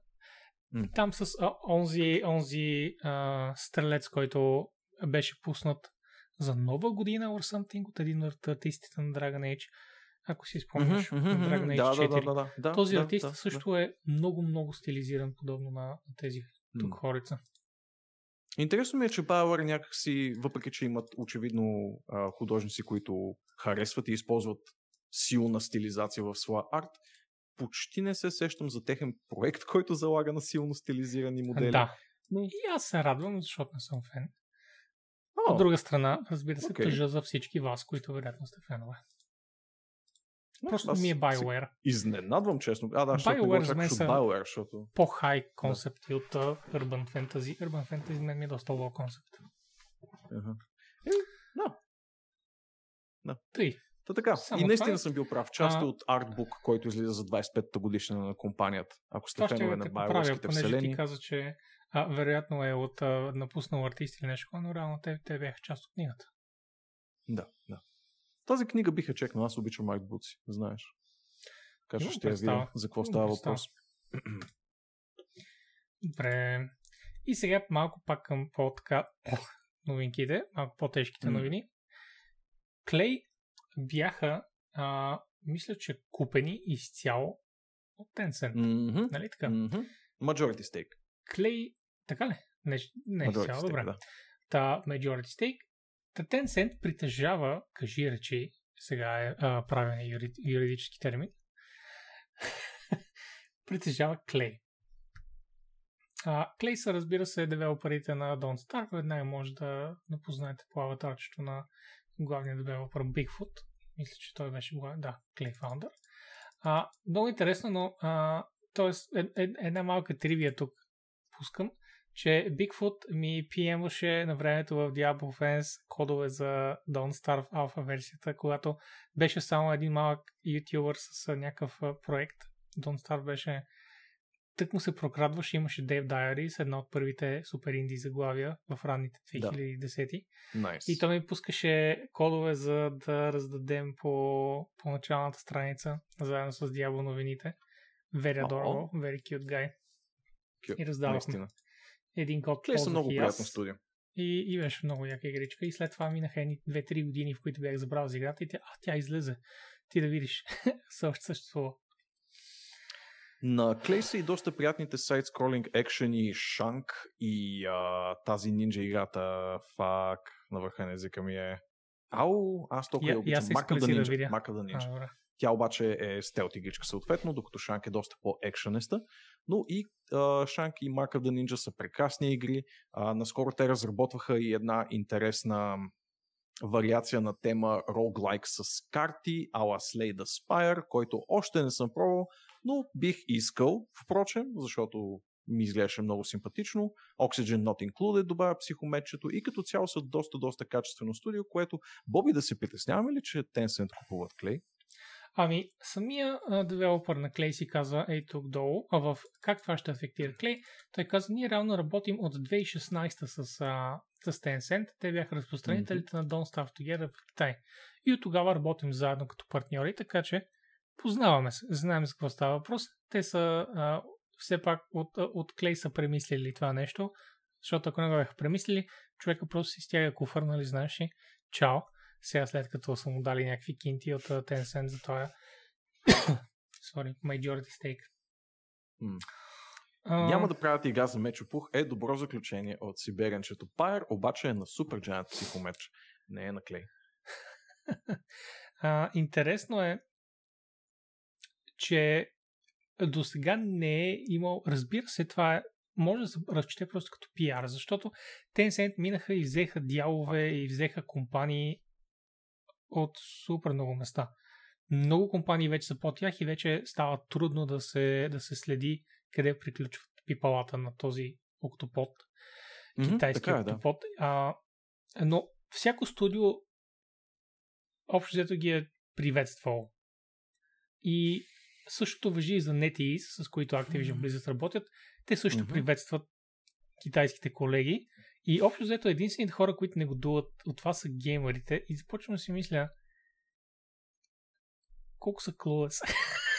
И там с а, онзи, онзи а, стрелец, който беше пуснат за нова година or something от един от артистите на Dragon Age. Ако си спомняш, Мгм, на Dragon. Age да, 4. да, да, да, да, Този да, артист да, също е много, много стилизиран, подобно на, на тези да. тук М. хорица. Интересно ми е, че BioWare някакси, въпреки че имат очевидно а, художници, които харесват и използват силна стилизация в своя арт, почти не се сещам за техен проект, който залага на силно стилизирани модели. Да. Но- И аз се радвам, защото не съм фен. О, От друга страна, разбира се, окей. тъжа за всички вас, които вероятно сте фенове. но Просто ми е BioWare. Изненадвам, честно. А, да, BioWare за мен от са- BioWare, защото... По-хай концепти от uh, Urban Fantasy. Urban Fantasy мен ми е доста лоу концепт. Е, да. Тъй. Та така. Само и наистина това е. съм бил прав. Част А- от артбук, който излиза за 25-та годишна на компанията. Ако сте фенове на те поправя, BioWare-ските понеже вселени. ти каза, че а, вероятно е от а, напуснал артист или нещо, но реално те, те бяха част от книгата. Да, да. Тази книга биха чекнал. Аз обичам артбуци, знаеш. Така че ще я видя за какво става въпрос. Добре. И сега малко пак към по-така новинките, малко по-тежките новини. Клей бяха, а, мисля, че купени изцяло от Tencent. Мгм, Нали така? мгм. Majority stake. Клей, така ли? Не, не Majority изцяло, добре. да. Та Majority Stake. Та Tencent притежава, кажи речи, сега е а, правен юри, юридически термин, притежава Clay. А, Clay са, разбира се, девелоперите на Don't Starve. Веднага може да, да познаете по аватарчето на главния девелопер Bigfoot. Мисля, че той беше. Да, Clay Founder. А, много интересно, но а, тоест, е, е, една малка тривия тук пускам че Bigfoot ми PM-ваше на времето в Diablo Fans кодове за Don't Starve Alpha версията, когато беше само един малък ютубър с някакъв проект. Don't Starve беше тък му се прокрадваше, имаше Dave Diaries, една от първите супер инди заглавия в ранните Да. 2010 Найс. и той ми пускаше кодове за да раздадем по, по началната страница, заедно с Diablo новините. Very adorable, very cute guy. Кю- и раздавахме. Един код Клей са много приятно аз. студио. И, и беше много яка игричка. И след това минаха едни 2-3 години, в които бях забрал за играта и тя, а, тя излезе. Ти да видиш. Все още съществува. На Клей са и доста приятните сайт-скролинг екшени Шанк и а, тази нинджа играта Фак на върха на езика ми е Ау, аз толкова Я- обичам. Мака да да нинджа. Мака да нинджа. Тя обаче е стелт игричка съответно, докато Шанк е доста по-екшенеста. Но и а, Шанк и of the Ninja са прекрасни игри. А, наскоро те разработваха и една интересна вариация на тема roguelike с карти, ала Slay the Spire, който още не съм пробвал, но бих искал, впрочем, защото ми изглеждаше много симпатично. Oxygen Not Included добавя психометчето и като цяло са доста, доста качествено студио, което Боби да се притесняваме ли, че Tencent купуват клей? Ами, самия девелопър на Клей си казва, ей тук долу, а в как това ще афектира Клей, той каза, ние реално работим от 2016 с, а, с Tencent, те бяха разпространителите mm-hmm. на Don't Starve Together в Китай. И от тогава работим заедно като партньори, така че познаваме се, знаем за какво става въпрос. Те са а, все пак от, от Клей са премислили това нещо, защото ако не го бяха премислили, човека просто си стяга куфър, нали знаеш чао. Сега след като са му дали някакви кинти от Tencent за това sorry, majority stake. Mm. Uh... Няма да правят игра за мечопух е добро заключение от Сиберенчето. Пайер обаче е на супер джайант психомеч, не е на клей. uh, интересно е, че до сега не е имал, разбира се, това е, може да се разчете просто като пиар, защото Tencent минаха и взеха дялове и взеха компании от супер много места. Много компании вече са по тях и вече става трудно да се, да се следи къде приключват пипалата на този октопод. Mm-hmm, китайски е, октопод. Да. А, но всяко студио общо взето ги е приветствало. И същото въжи и за NetEase, с които Activision Blizzard работят. Те също mm-hmm. приветстват китайските колеги. И общо взето единствените хора, които не го дуват от това са геймерите. И започвам да си мисля колко са клуес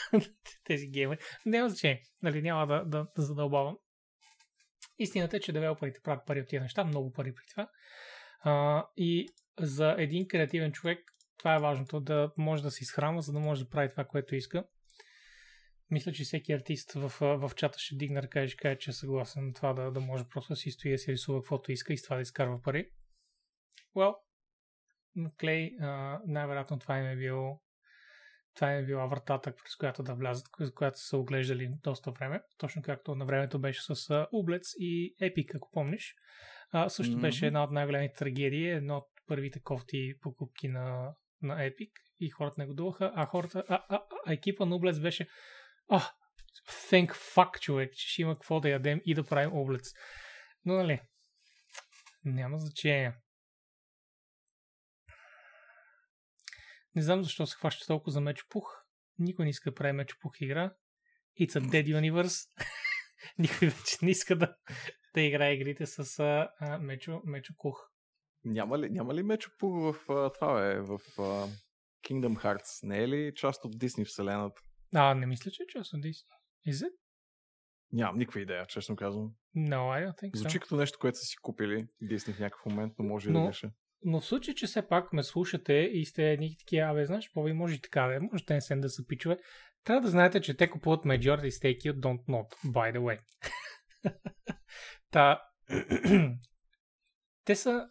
тези геймери. Няма значение. Нали, няма да, да, да задълбавам. Истината е, че девелоперите правят пари от тези неща, много пари при това. А, и за един креативен човек това е важното, да може да се изхранва, за да може да прави това, което иска. Мисля, че всеки артист в, в чата ще дигне ръка и ще каже, че е съгласен на това да, да може просто да си стои да си рисува каквото иска и с това да изкарва пари. Well, Клей, най-вероятно това им е било това е била вратата, през която да влязат, която са оглеждали доста време. Точно както на времето беше с Ублец и Epic, ако помниш. А, също mm-hmm. беше една от най-големите трагедии, едно от първите кофти покупки на, на Epic и хората не го а хората, а, а, а екипа на Ублец беше а, thank fuck, човек, че ще има какво да ядем и да правим облец. Но, нали, няма значение. Не знам защо се хваща толкова за мечопух. Никой не иска да прави мечопух игра. It's a dead universe. Никой вече не иска да, да играе игрите с мечо, мечопух. Няма ли, няма ли мечопух в това е, в а, Kingdom Hearts? Не е ли част от Disney вселената? А, не мисля, че е част от Disney. Is it? Нямам никаква идея, честно казвам. No, I don't think Звучи so. като нещо, което са си купили Disney в някакъв момент, но може но, и да беше. Но в случай, че все пак ме слушате и сте едни такива, абе, знаеш, по може и така, бе, може Tencent да се пичове, трябва да знаете, че те купуват majority stake от Don't Not, by the way. Та, те са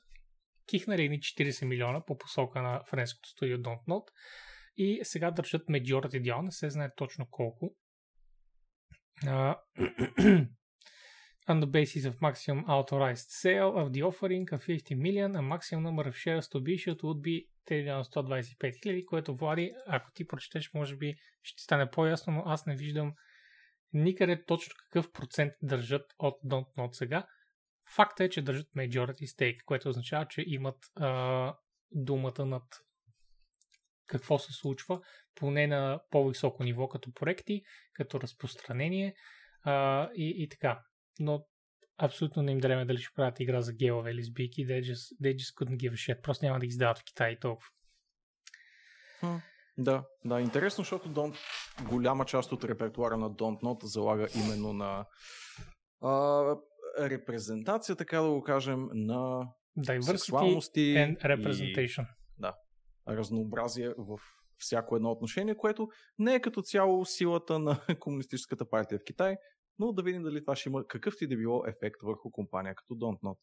кихнали едни 40 милиона по посока на френското студио Don't Not и сега държат majority дял, не се знае точно колко. Uh, on the basis of maximum authorized sale of the offering of 50 million, a maximum number of shares to be issued would be 125 хиляди, което Влади, ако ти прочетеш, може би ще стане по-ясно, но аз не виждам никъде точно какъв процент държат от Don't Not сега. Факта е, че държат majority stake, което означава, че имат а, думата над какво се случва, поне на по-високо ниво, като проекти, като разпространение а, и, и така. Но абсолютно не им дреме дали ще правят игра за гелове или сбийки. They just, they just couldn't give a shit. Просто няма да ги издават в Китай и толкова. Хм, да, да, интересно, защото Don't, голяма част от репертуара на Don't Not залага именно на а, репрезентация, така да го кажем, на Diversity сексуалности and representation. И, да, разнообразие в всяко едно отношение, което не е като цяло силата на Комунистическата партия в Китай, но да видим дали това ще има какъв ти да било ефект върху компания като Don't Not.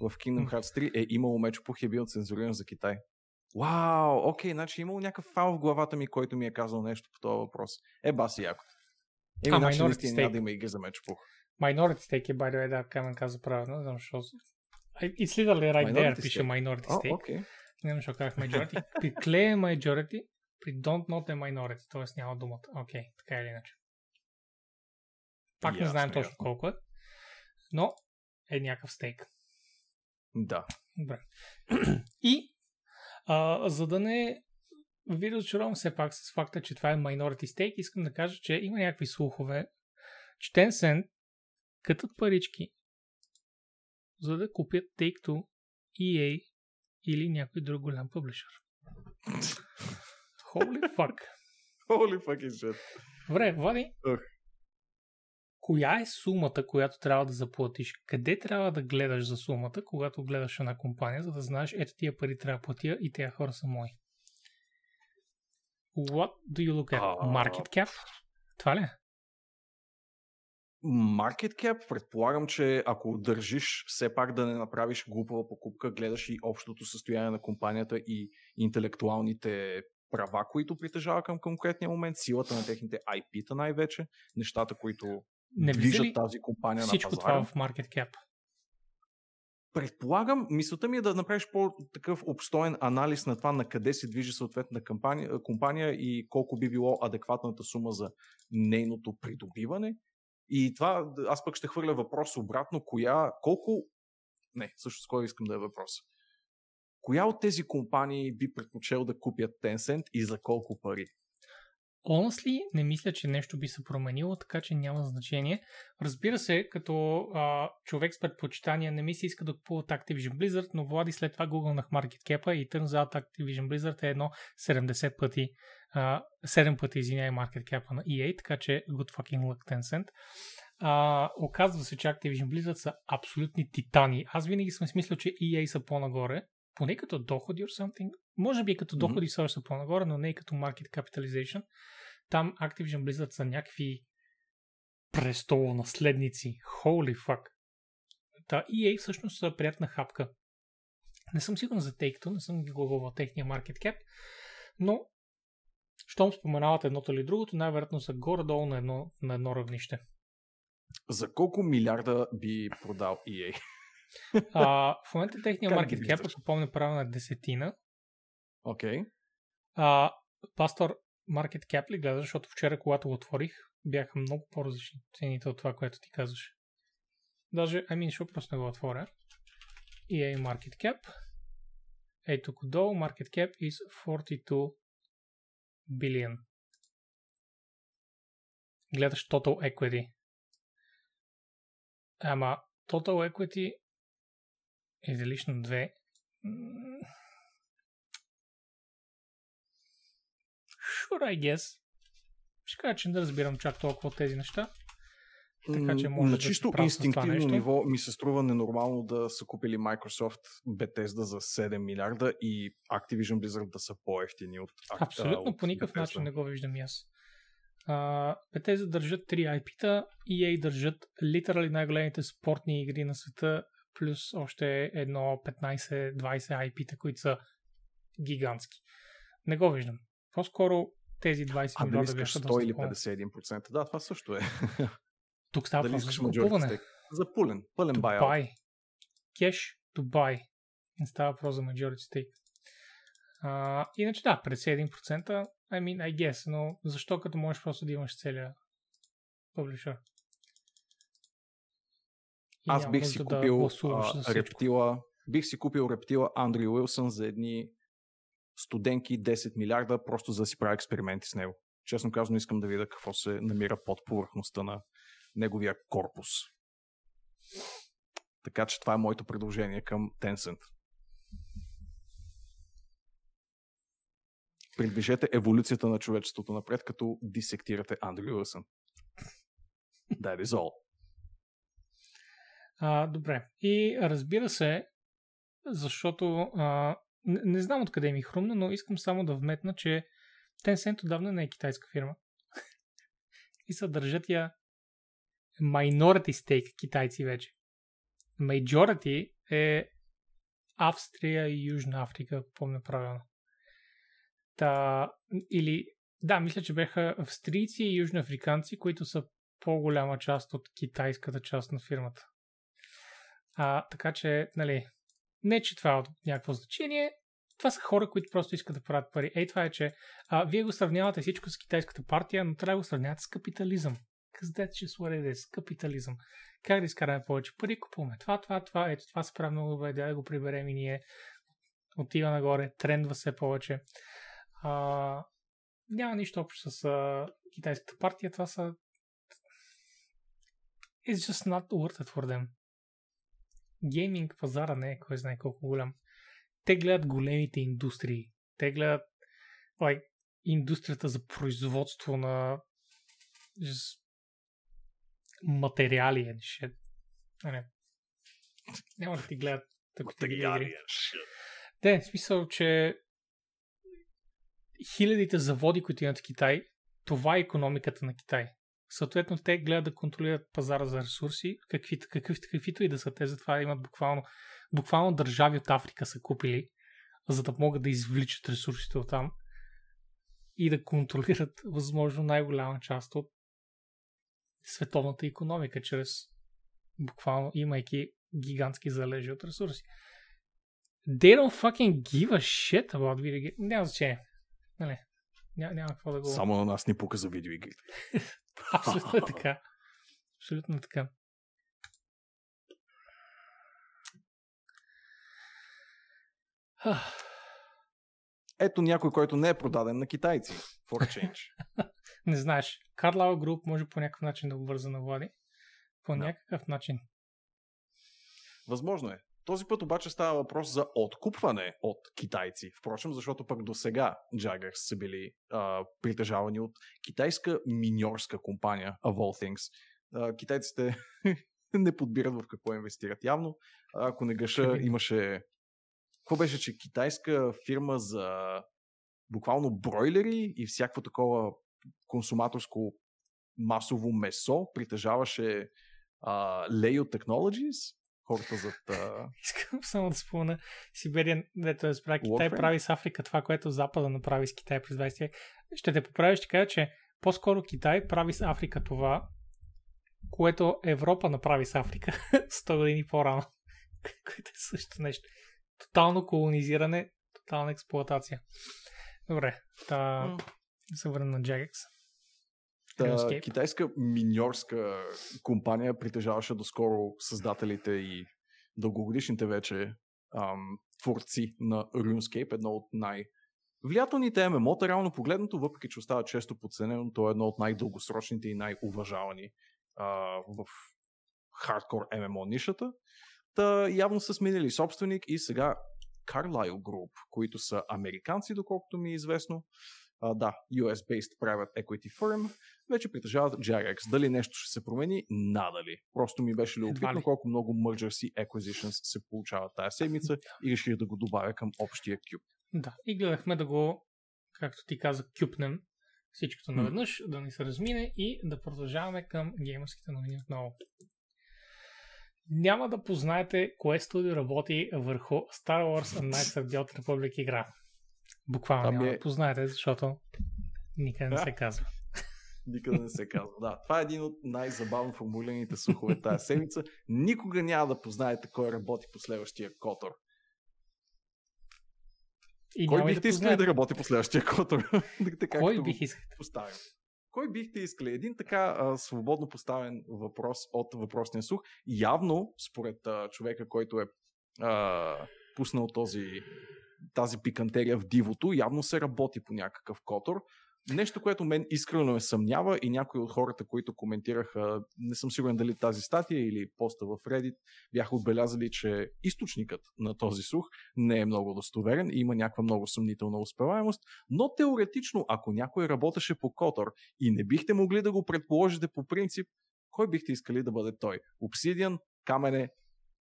В Kingdom Hearts 3 е имало меч по е бил цензуриран за Китай. Вау, окей, значи е имало някакъв файл в главата ми, който ми е казал нещо по този въпрос. Е, баси яко. Е, а, значи наистина няма да има игри за меч пух. Minority Stake е, by the way, да, Камен каза правилно, не знам защо. It's literally right minority there, пише Minority Stake. Oh, okay. Не знам защо казах Majority. При Clay е Majority, при Don't Not е Minority, т.е. няма думата. Окей, okay, така или иначе. Пак не Ясно, знаем точно ясно. колко е. Но е някакъв стейк. Да. Добре. И а, за да не ви разочаровам все пак с факта, че това е minority stake, искам да кажа, че има някакви слухове, че Tencent катат парички, за да купят Take-Two, EA или някой друг голям публишър. Holy fuck. Holy fucking shit. Добре, Влади. Ох. Коя е сумата, която трябва да заплатиш? Къде трябва да гледаш за сумата, когато гледаш една компания, за да знаеш, ето тия пари трябва да платя и тези хора са мои? What do you look at? Market cap? Това ли? е? Market cap, предполагам, че ако държиш все пак да не направиш глупава покупка, гледаш и общото състояние на компанията и интелектуалните права, които притежава към конкретния момент, силата на техните IP-та най-вече, нещата, които Не движат тази компания всичко на пазара. това в market cap? Предполагам, мисълта ми е да направиш по-такъв обстоен анализ на това на къде се движи съответна компания, компания и колко би било адекватната сума за нейното придобиване. И това, аз пък ще хвърля въпрос обратно, коя, колко, не, също с кой искам да е въпрос. Коя от тези компании би предпочел да купят Tencent и за колко пари? Honestly, не мисля, че нещо би се променило, така че няма значение. Разбира се, като а, човек с предпочитания не ми се иска да купуват Activision Blizzard, но Влади след това гугълнах market cap и turns out Activision Blizzard е едно 70 пъти, а, 7 пъти, извиняй, market cap на EA, така че good fucking luck Tencent. А, оказва се, че Activision Blizzard са абсолютни титани. Аз винаги съм смислил, че EA са по-нагоре, поне като доходи or something. Може би като доходи mm-hmm. са по-нагоре, но не и като market capitalization. Там Activision Blizzard са някакви престолонаследници. Holy fuck. Та EA всъщност са приятна хапка. Не съм сигурен за Take-Two, не съм ги гугълвал техния market cap, но щом споменават едното или другото, най-вероятно са горе-долу на едно, на едно равнище. За колко милиарда би продал EA? А, в момента техния ги cap, виждаш? ако помня правилно, е десетина. Окей. Okay. А, пастор, market cap ли гледаш, защото вчера, когато го отворих, бяха много по-различни цените от това, което ти казваш. Даже, ами, ще просто не го отворя. EA market cap. Ей тук долу, market cap is 42 billion. Гледаш total equity. Ама, total equity е излишно 2. М, Sure, I guess. Ще кажа, че не разбирам чак толкова от тези неща. Така че може на да чисто това инстинктивно ниво ми се струва ненормално да са купили Microsoft Bethesda за 7 милиарда и Activision Blizzard да са по-ефтини от Ac- Абсолютно от по никакъв Bethesda. начин не го виждам и аз. Uh, Bethesda държат 3 IP-та, EA държат литерали най-големите спортни игри на света, плюс още едно 15-20 IP-та, които са гигантски. Не го виждам. По-скоро тези 20 А дали милиона искаш бяха 100 доста или по- 51%? Да, това също е. Тук става дали искаш за купуване. За пълен, пълен buyout. to buy. Не става въпрос за majority stake. А, иначе да, 51%, I mean, I guess, но защо като можеш просто да имаш целия publisher? Аз бих си нужда купил а, рептила, бих си купил рептила Андрю Уилсън за едни студенки 10 милиарда, просто за да си правя експерименти с него. Честно казано, искам да видя какво се намира под повърхността на неговия корпус. Така че това е моето предложение към Tencent. Придвижете еволюцията на човечеството напред, като дисектирате Андрю Уилсън. That is all. А, добре. И разбира се, защото а, не, не знам откъде ми е хрумна, но искам само да вметна, че Tencent отдавна не е китайска фирма. и са държат я minority stake китайци вече. Majority е Австрия и Южна Африка, помня правилно. Та, или, да, мисля, че бяха австрийци и южноафриканци, които са по-голяма част от китайската част на фирмата. А, така че, нали, не, че това е от някакво значение, това са хора, които просто искат да правят пари. Ей, това е, че а, вие го сравнявате всичко с китайската партия, но трябва да го сравнявате с капитализъм. Just what it is. Капитализъм. Как да изкараме повече пари, купуваме това, това, това, ето това се прави много добре, да го приберем и ние. Отива нагоре, трендва се повече. А, няма нищо общо с а, китайската партия, това са It's just not worth it for them. Гейминг пазара не е кой знае колко голям. Те гледат големите индустрии. Те гледат like, индустрията за производство на just, материали and shit. А, не. Няма да ти гледат такива игри. Те, в смисъл, че хилядите заводи, които имат в Китай, това е економиката на Китай. Съответно, те гледат да контролират пазара за ресурси, каквито, каквито, каквито и да са те, затова имат буквално, буквално държави от Африка са купили, за да могат да извличат ресурсите от там и да контролират възможно най-голяма част от световната економика, чрез буквално имайки гигантски залежи от ресурси. They don't fucking give a shit about video games. Няма значение. Нали? Ня, няма какво да го... Само на нас ни пука за видеоигрите. Абсолютно така. Абсолютно така. Ето някой, който не е продаден на китайци. For a change. не знаеш. Carlyle Group може по някакъв начин да го върза на Влади. По да. някакъв начин. Възможно е. Този път обаче става въпрос за откупване от китайци. Впрочем, защото пък до сега Jaggers са били а, притежавани от китайска миньорска компания, of all things. А, китайците не подбират в какво инвестират явно. Ако не гъша, имаше... Какво беше, че китайска фирма за буквално бройлери и всякакво такова консуматорско масово месо притежаваше uh, Leo Technologies хората зад... А... Искам само да спомена Сибирия, дето е спра Китай Warframe? прави с Африка това, което Запада направи с Китай през 20 век. Ще те поправя, ще кажа, че по-скоро Китай прави с Африка това, което Европа направи с Африка 100 години по-рано. което е също нещо. Тотално колонизиране, тотална експлуатация. Добре, та... се върна на Jagex. Та, китайска миньорска компания притежаваше доскоро създателите и дългогодишните вече ам, творци на RuneScape, едно от най- Влиятелните ММО-та, реално погледнато, въпреки че остава често подценено, то е едно от най-дългосрочните и най-уважавани а, в хардкор ММО нишата. Та явно са сменили собственик и сега Carlyle Group, които са американци, доколкото ми е известно, а, да, US-based private equity firm, вече притежават JRX. Дали нещо ще се промени? Надали. Просто ми беше любопитно колко много mergers и acquisitions се получават тази седмица и реших да го добавя към общия кюб. Да, и гледахме да го, както ти каза, кюпнем всичкото наведнъж, mm. да ни се размине и да продължаваме към геймърските новини отново. Няма да познаете кое студио работи върху Star Wars Knights of the Old Republic игра. Буквално ами... няма да познаете, защото никъде не се казва. Никъде не се казва. Да, това е един от най-забавно формулираните слухове тази седмица. Никога няма да познаете кой работи по следващия Котор. И кой бихте да искали да работи по следващия Котор? кой бих искал? Поставим. Кой бихте искали? Един така а, свободно поставен въпрос от въпросния слух. Явно, според а, човека, който е а, пуснал този тази пикантерия в дивото, явно се работи по някакъв котор. Нещо, което мен искрено ме съмнява и някои от хората, които коментираха, не съм сигурен дали тази статия или поста в Reddit, бяха отбелязали, че източникът на този слух не е много достоверен и има някаква много съмнителна успеваемост, но теоретично, ако някой работеше по Котор и не бихте могли да го предположите по принцип, кой бихте искали да бъде той? Обсидиан, Камене,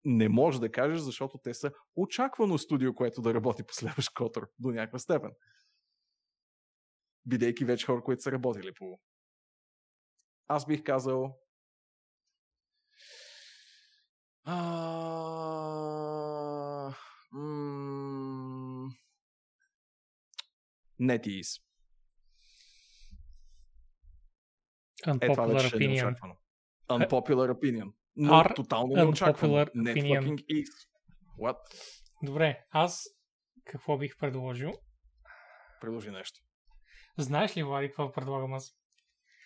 не можеш да кажеш, защото те са очаквано студио, което да работи по следващ Котор до някаква степен. Бидейки вече хора, които са работили по... Аз бих казал... А... М... NetEase. Unpopular е, това вече е. Unpopular opinion. Но Are тотално неочаквано. Networking is. What? Добре, аз какво бих предложил? Предложи нещо. Знаеш ли, Влади, какво предлагам аз?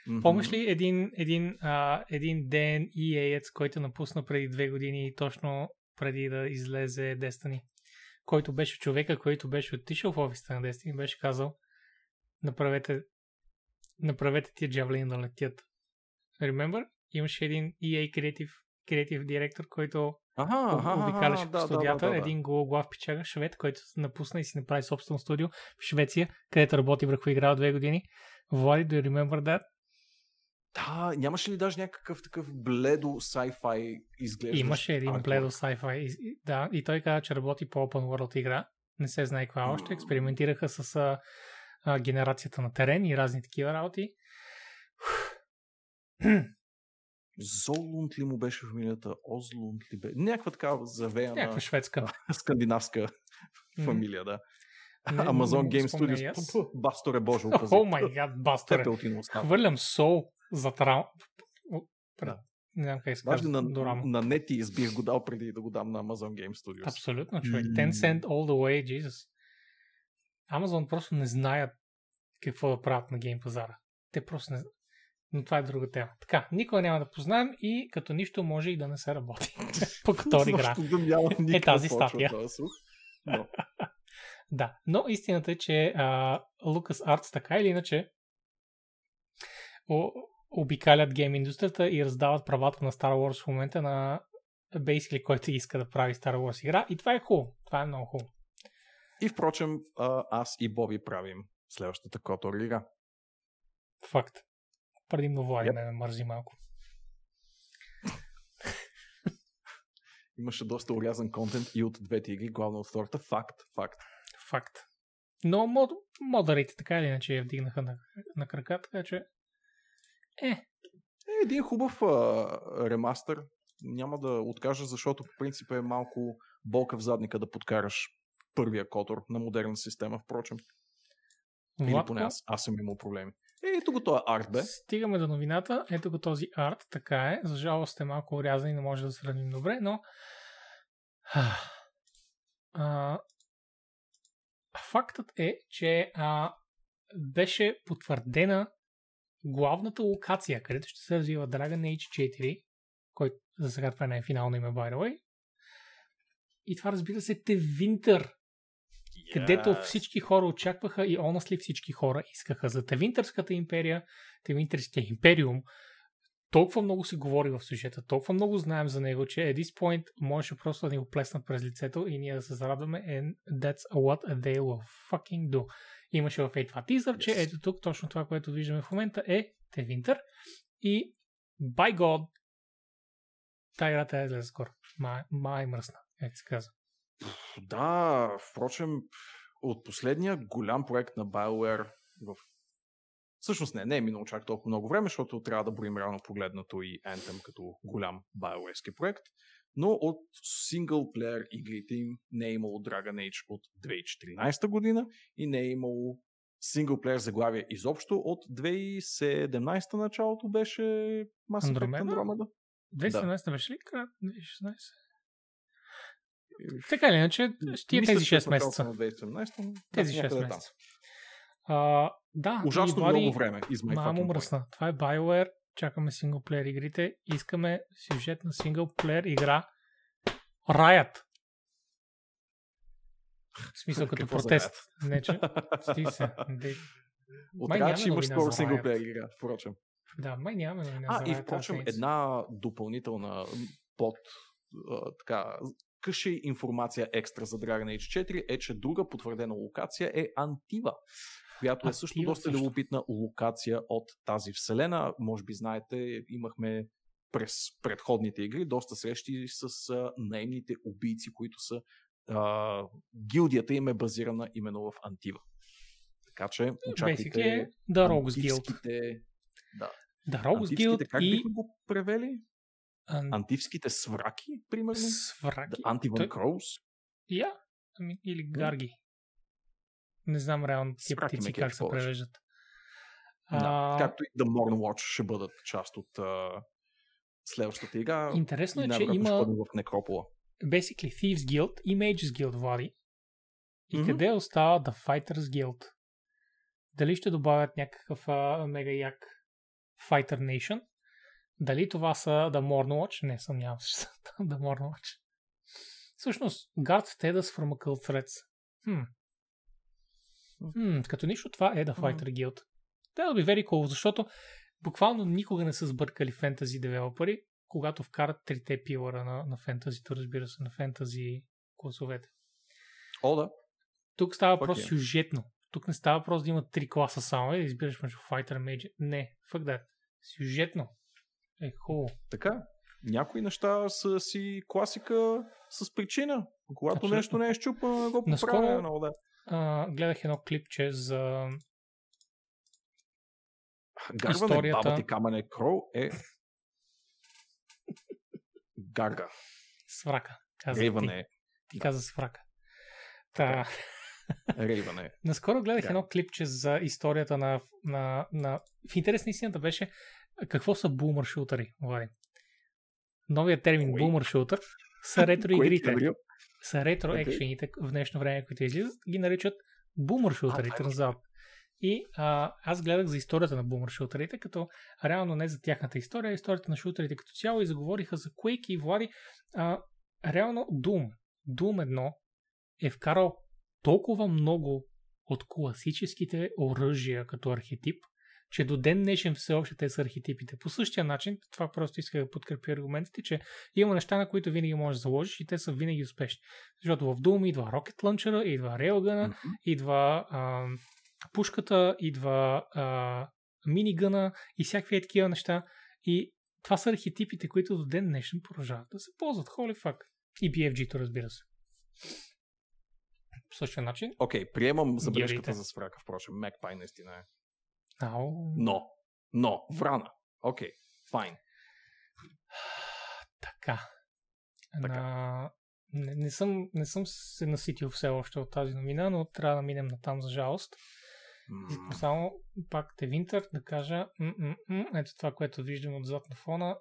Мгм. Помниш ли един, един, а, един ден EA-ец, който напусна преди две години, точно преди да излезе Destiny, който беше човека, който беше отишъл в офиса на Destiny, беше казал направете, направете тия джавлини да летят. Remember? Имаше един EA креатив, креатив директор, който ага, обикаляше по да, студията, да, да, да. един гологлав пичага, швед, който напусна и си направи собствено студио в Швеция, където работи върху игра от две години. Влади, do you remember that? Да, нямаше ли даже някакъв такъв бледо sci-fi изглеждащ? Имаше един арт? бледо sci-fi. Да, и той каза, че работи по Open World игра. Не се знае каква още. Експериментираха с а, а, генерацията на терен и разни такива работи. Золунд ли му беше фамилията? Озлунд ли бе? Някаква такава завеяна Някаква шведска. скандинавска фамилия, да. Не- Amazon не Game Studios. Басторе Боже, О май гад, басторе. Хвърлям сол за трам... Да. Не знам как се на, на нети избих го дал преди да го дам на Amazon Game Studios. Абсолютно, човек. М. 10 cent all the way, Jesus. Amazon просто не знаят какво да правят на гейм пазара. Те просто не но това е друга тема. Така, никога няма да познаем и като нищо може и да не се работи. По втори игра. Никаква тази статия. Но, Да, но истината е, че а, LucasArts така или иначе обикалят гейм индустрията и раздават правата на Star Wars в момента на basically който иска да прави Star Wars игра и това е хубаво. Това е много хубаво. И впрочем, аз и Боби правим следващата Котор игра. Факт. Предимно Влади Yep. ме мързи малко. Имаше доста урязан контент и от двете игри, главно от втората. Факт, факт. Факт. Но мод, модарите така или иначе я вдигнаха на, на крака, така че е, Е, един хубав а, ремастър. Няма да откажа, защото по принцип е малко болка в задника да подкараш първия Котор на модерна система, впрочем. Или поне аз, аз съм имал проблеми. Е, ето го този арт, бе. Стигаме до новината. Ето го този арт, така е. За жалост е малко урязан и не може да сравним добре, но а, фактът е, че а, беше потвърдена главната локация, където ще се развива Dragon Age 4, който за сега това не е финално име, by the way. И това разбира се е Winter, където всички хора очакваха и honestly всички хора искаха за Тевинтърската империя, Тевинтърския империум. Толкова много се говори в сюжета, толкова много знаем за него, че at this point можеше просто да ни го плеснат през лицето и ние да се зарадваме and that's what they will fucking do. Имаше в това тизър, че Yes. ето тук точно това, което виждаме в момента е Тевинтър и by God тази играта е излезе скоро. Май, май мръсна, как се казва. Да, впрочем, от последния голям проект на BioWare в... Всъщност не, не е минало чак толкова много време, защото трябва да броим реално погледнато и Anthem като голям BioWare проект, но от синглплеер игрите им не е имало Dragon Age от 2014 година и не е имало синглплеер заглавие изобщо от 2017 началото беше Mass Effect Andromeda? Andromeda. 2017 беше ли? Края 2016? Така или иначе, ще е тези че е 6 в началото месеца. На 2017, но Тези някъде 6 там. месеца. А, да, Ужасно Влади, много време. Мамо мръсна. Това е BioWare. Чакаме синглплеер игрите. Искаме сюжет на синглплеер игра Riot. В смисъл като Какво протест. Не, че... Сти се. Де- От Май трябва, няма че имаш скоро синглплеер игра, впрочем. Да, май нямаме новина А, за и впрочем, една допълнителна под така, къше информация екстра за Dragon Age 4 е, че друга потвърдена локация е Антива, която е също доста също. любопитна локация от тази вселена. Може би знаете, имахме през предходните игри доста срещи с а, наемните убийци, които са а, гилдията им е базирана именно в Антива. Така че Basically очаквайте е The Rogues Guild. Да, The Rogues Guild как и бихме го превели? Ан- Антивските свраки, примерно? свраки. Той- Crows? Я, ами, или гарги. Не знам реално тия Свраки птици кефи как се повече. превеждат. Да. А, Както и The Morn Watch ще бъдат част от а, следващата игра. Интересно е, че има в Некропола. basically Thieves Guild и Mages Guild, Влади. И Мгм. къде остава The Fighters Guild? Дали ще добавят някакъв а, мега як Fighter Nation. Дали това са The Mornwatch? Не, съмнявам се, The Mornwatch. Всъщност, Guard Status from a Cult Threats. Хм. Хм, като нищо, това е The Fighter Guild. That'll be very cool, защото буквално никога не са сбъркали фентази девелопери, когато вкарат трите пилъра на, на фентазито, разбира се, на фентази класовете. О, да. Тук става Fuck въпрос yeah. сюжетно. Тук не става въпрос да има три класа само и да избираш между Fighter Mage. Не, fuck that. Сюжетно. Е, хубаво. Така. Някои неща са си класика с причина. Когато Абсолютно. нещо не е щупано, го поправя. Много да. А, гледах едно клипче за... Гарване, Историята- баба ти камене кроу е гарга. Сврака. Каза Рейване, Ти, ти каза сврака. Та, рейване. наскоро гледах Да. едно клипче за историята на, на, на... В интерес на истината беше какво са бумър шутъри, Влади. Новият термин бумър шутър са ретро игрите. е са ретро екшените в днешно време, които излизат, ги наричат бумър е назад. И а, аз гледах за историята на бумър шутерите, като реално не за тяхната история, а историята на шутерите като цяло и заговориха за Quake и Влади. А, реално Doom, Doom 1 е вкарал толкова много от класическите оръжия като архетип, че до ден днешен все още те са архетипите. По същия начин, това просто иска да подкрепя аргументите, че има неща, на които винаги можеш да заложиш и те са винаги успешни. Защото в Doom идва Rocket Launcher, идва Railgun, Мгм. идва а, пушката, идва а, минигъна и всякакви е такива неща. И това са архетипите, които до ден днешен продължават да се ползват. Holy fuck. И BFG-то, разбира се. По същия начин. Окей, приемам забележката за сврака, впрочем. Magpie наистина е. Ау. Но, но, врана. Окей, файн. Така. Така. На... Не, не, съм, не съм се наситил все още от тази новина, но трябва да минем на там за жалост. Искам само пак те Винтер да кажа ето това, което виждам отзад на фона.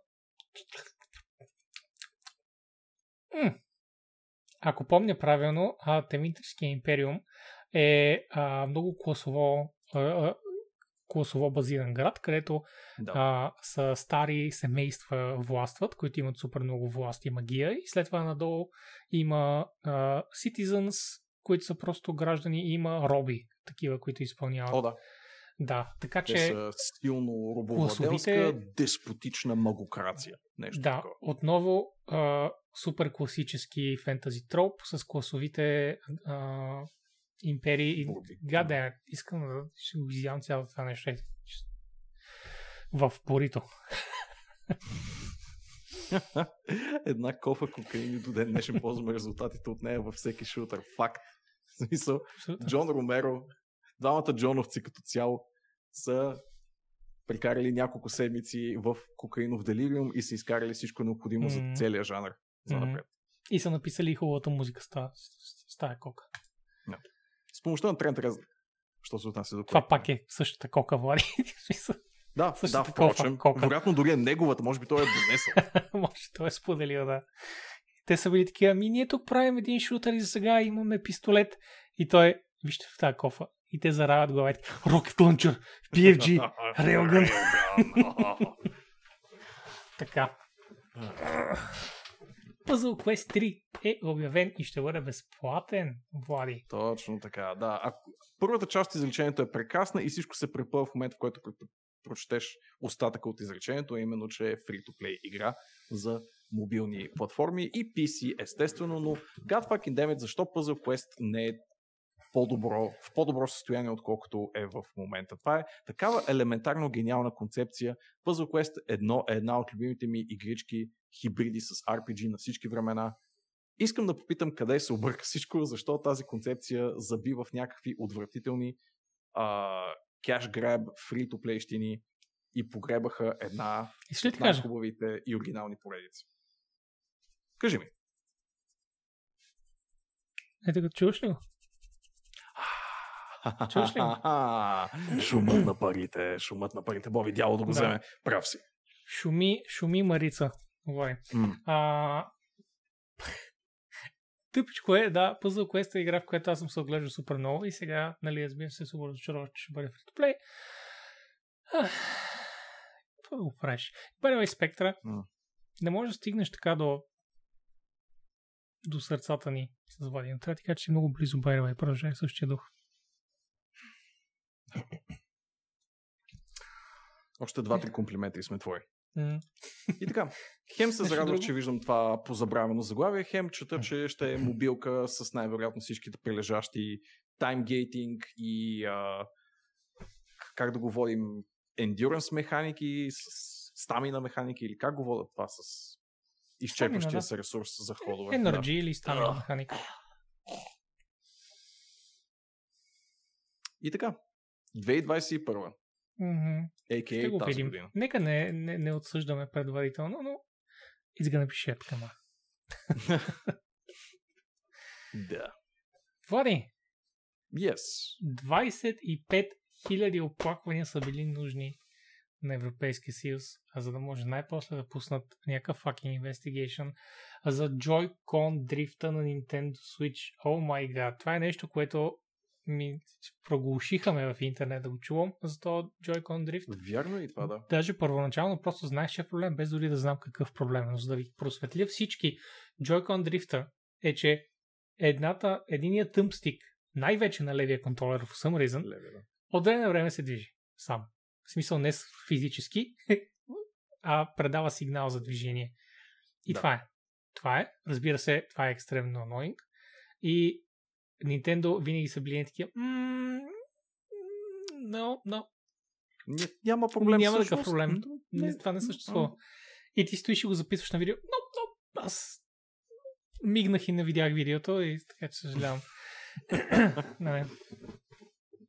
М. Ако помня правилно, Теминтерския империум е а, много класово, а, а, класово базиран град, където Да. а, са стари семейства властват, които имат супер много власт и магия и след това надолу има а, citizens, които са просто граждани и има роби, такива, които изпълняват. О, да. Да, така Те че са силно робовладелска, Класовите- деспотична магокрация. Нещо да, такова. отново а, супер класически фентази троп с класовите а, империи. Роби. Гаде, искам да ще го изявам цялото това нещо. В порито. Една кофа кокаин и до ден днешен ползваме резултатите от нея във всеки шутър. Факт. В смисъл. Джон Ромеро, двамата Джоновци като цяло са прекарали няколко седмици в кокаинов делириум и са изкарали всичко необходимо Мгм. за целия жанр. За напред. И са написали хубавата музика с тази, кока. С помощта на Трент Рез... Що се отнася до Това пак е същата кока, Влади. Да, същата да, впрочем. кока. Вероятно дори е неговата, може би той е донесъл. Може, той е споделил, да. Те са били такива, ами ние тук правим един шутър и за сега имаме пистолет. И той, вижте в тази кофа. И те заравят главите. Rocket Launcher, PFG, Railgun. така. Puzzle Quest 3 е обявен и ще бъде безплатен, Влади. Точно така, да. А, първата част от изречението е прекрасна и всичко се препъва в момента, в който пр- пр- прочетеш остатъка от изречението, а именно, че е free-to-play игра за мобилни платформи и PC, естествено, но God fucking damn защо Puzzle Quest не е по-добро, в по-добро състояние, отколкото е в момента. Това е такава елементарно гениална концепция. Puzzle Quest едно, е една от любимите ми игрички, хибриди с RPG на всички времена. Искам да попитам къде се обърка всичко, защо тази концепция заби в някакви отвратителни кеш граб, фри-то-плейщини и погребаха една ще от най-хубавите и оригинални поредици. Кажи ми. Ето като чуваш ли го? Чуваш ли шумът на парите, шумът на парите. Боби дяло да го Да. вземе. Прав си. Шуми, шуми Марица. Говори. М. А... Тъпичко е, да, Puzzle Quest е игра, в която аз съм се отглеждал супер много и сега, нали, разбира се, супер разочарован, че ще бъде. Ах, какво да го правиш? The way, спектра, М. не можеш да стигнеш така до до сърцата ни с Влади. Трябва да ти кажа, че си много близо, way. Продължай в същия дух. Още два-три комплимента и сме твои. И така, хем се зарадвах, че виждам това позабравено заглавие, хем чета, че ще е мобилка с най-вероятно всичките прилежащи таймгейтинг и а, как да го водим endurance механики, стамина механики или как го водят това с изчерпващия да. се ресурс за ходове. Energy или стамина Да. механика. И така, 2021, Мгм. Ще a.k.a. го тази видим. година. Нека не, не, не отсъждаме предварително, но it's gonna be shit. Да. Влади, Yes. 25 000 оплаквания са били нужни на Европейския съюз, а за да може най-после да пуснат някакъв fucking investigation за Joy-Con дрифта на Nintendo Switch. О май гад, това е нещо, което ми проглушиха ме в интернет да го чувам за този Joy-Con дрифт. Вярно е и това, да. Даже първоначално просто знаеш, че е проблем, без дори да знам какъв проблем. е. Но за да ви просветля всички, Joy-Con дрифта е, че едната, единият тъмстик, най-вече на левия контролер в some reason, Леве, да. от време на време се движи сам. В смисъл не физически, а предава сигнал за движение. И Да. това е. Това е. Разбира се, това е екстремно annoying. И Nintendo винаги са били такива. "М, No, no, Ня- Няма проблем. Няма такъв проблем. Не, това не съществува. И ти стоиш и го записваш на видео. Но, но, аз мигнах и не видях видеото и така че съжалявам. не,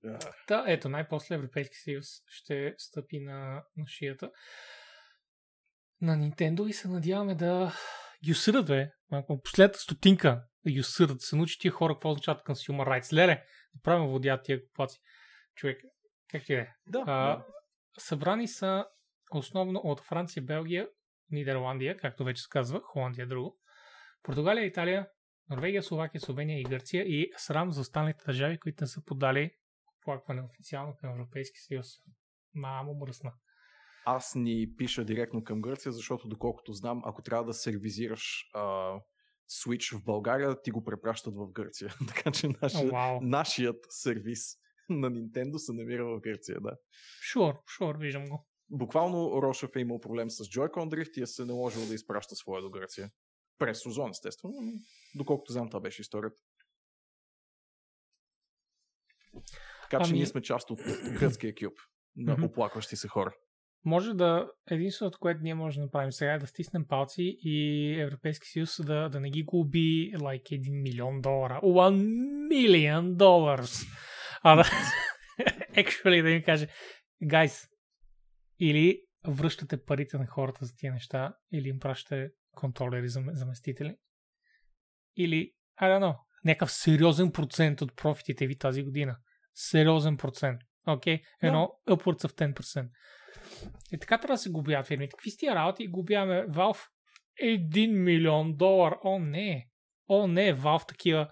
Да. Та, ето, най-после Европейски съюз ще стъпи на, на шията на Nintendo и се надяваме да ги осъдат, бе. Малко последната стотинка осъдат, да се научи тия хора какво означават consumer rights. Леле, да правим водят тия купаци. Човек, как ти е? Да, А, да. събрани са основно от Франция, Белгия, Нидерландия, както вече се казва, Холандия е друго, Португалия, Италия, Норвегия, Словакия, Словения и Гърция и срам за останалите държави, които не са подали оплакване официално към Европейски съюз. Мамо мръсна. Аз ни пиша директно към Гърция, защото доколкото знам, ако трябва да сервизираш а, Switch в България, ти го препращат в Гърция. така че О, нашия, вау. нашият сервис на Nintendo се намира в Гърция, да. Шур, шур, виждам го. Буквално Рошев е имал проблем с Joy-Con Drift и е се наложил да изпраща своя до Гърция. През Озон, естествено. но Доколкото знам, това беше историята. Така че Ами- ние сме част от гръцкия кюб на оплакващи се хора. Може да, единственото, което ние можем да направим сега е да стиснем палци и Европейски съюз да, да не ги губи like 1 милион долара. 1 million dollars. А да, actually да им каже, guys, или връщате парите на хората за тия неща, или им пращате контролери за заместители, или, I don't know, някакъв сериозен процент от профитите ви тази година. Сериозен процент. Окей? Okay? Едно upwards of 10%. И така трябва да се губят фирмите. Какви сте работи? Губяваме Valve 1 милион долар. О, не. О, не. Valve такива.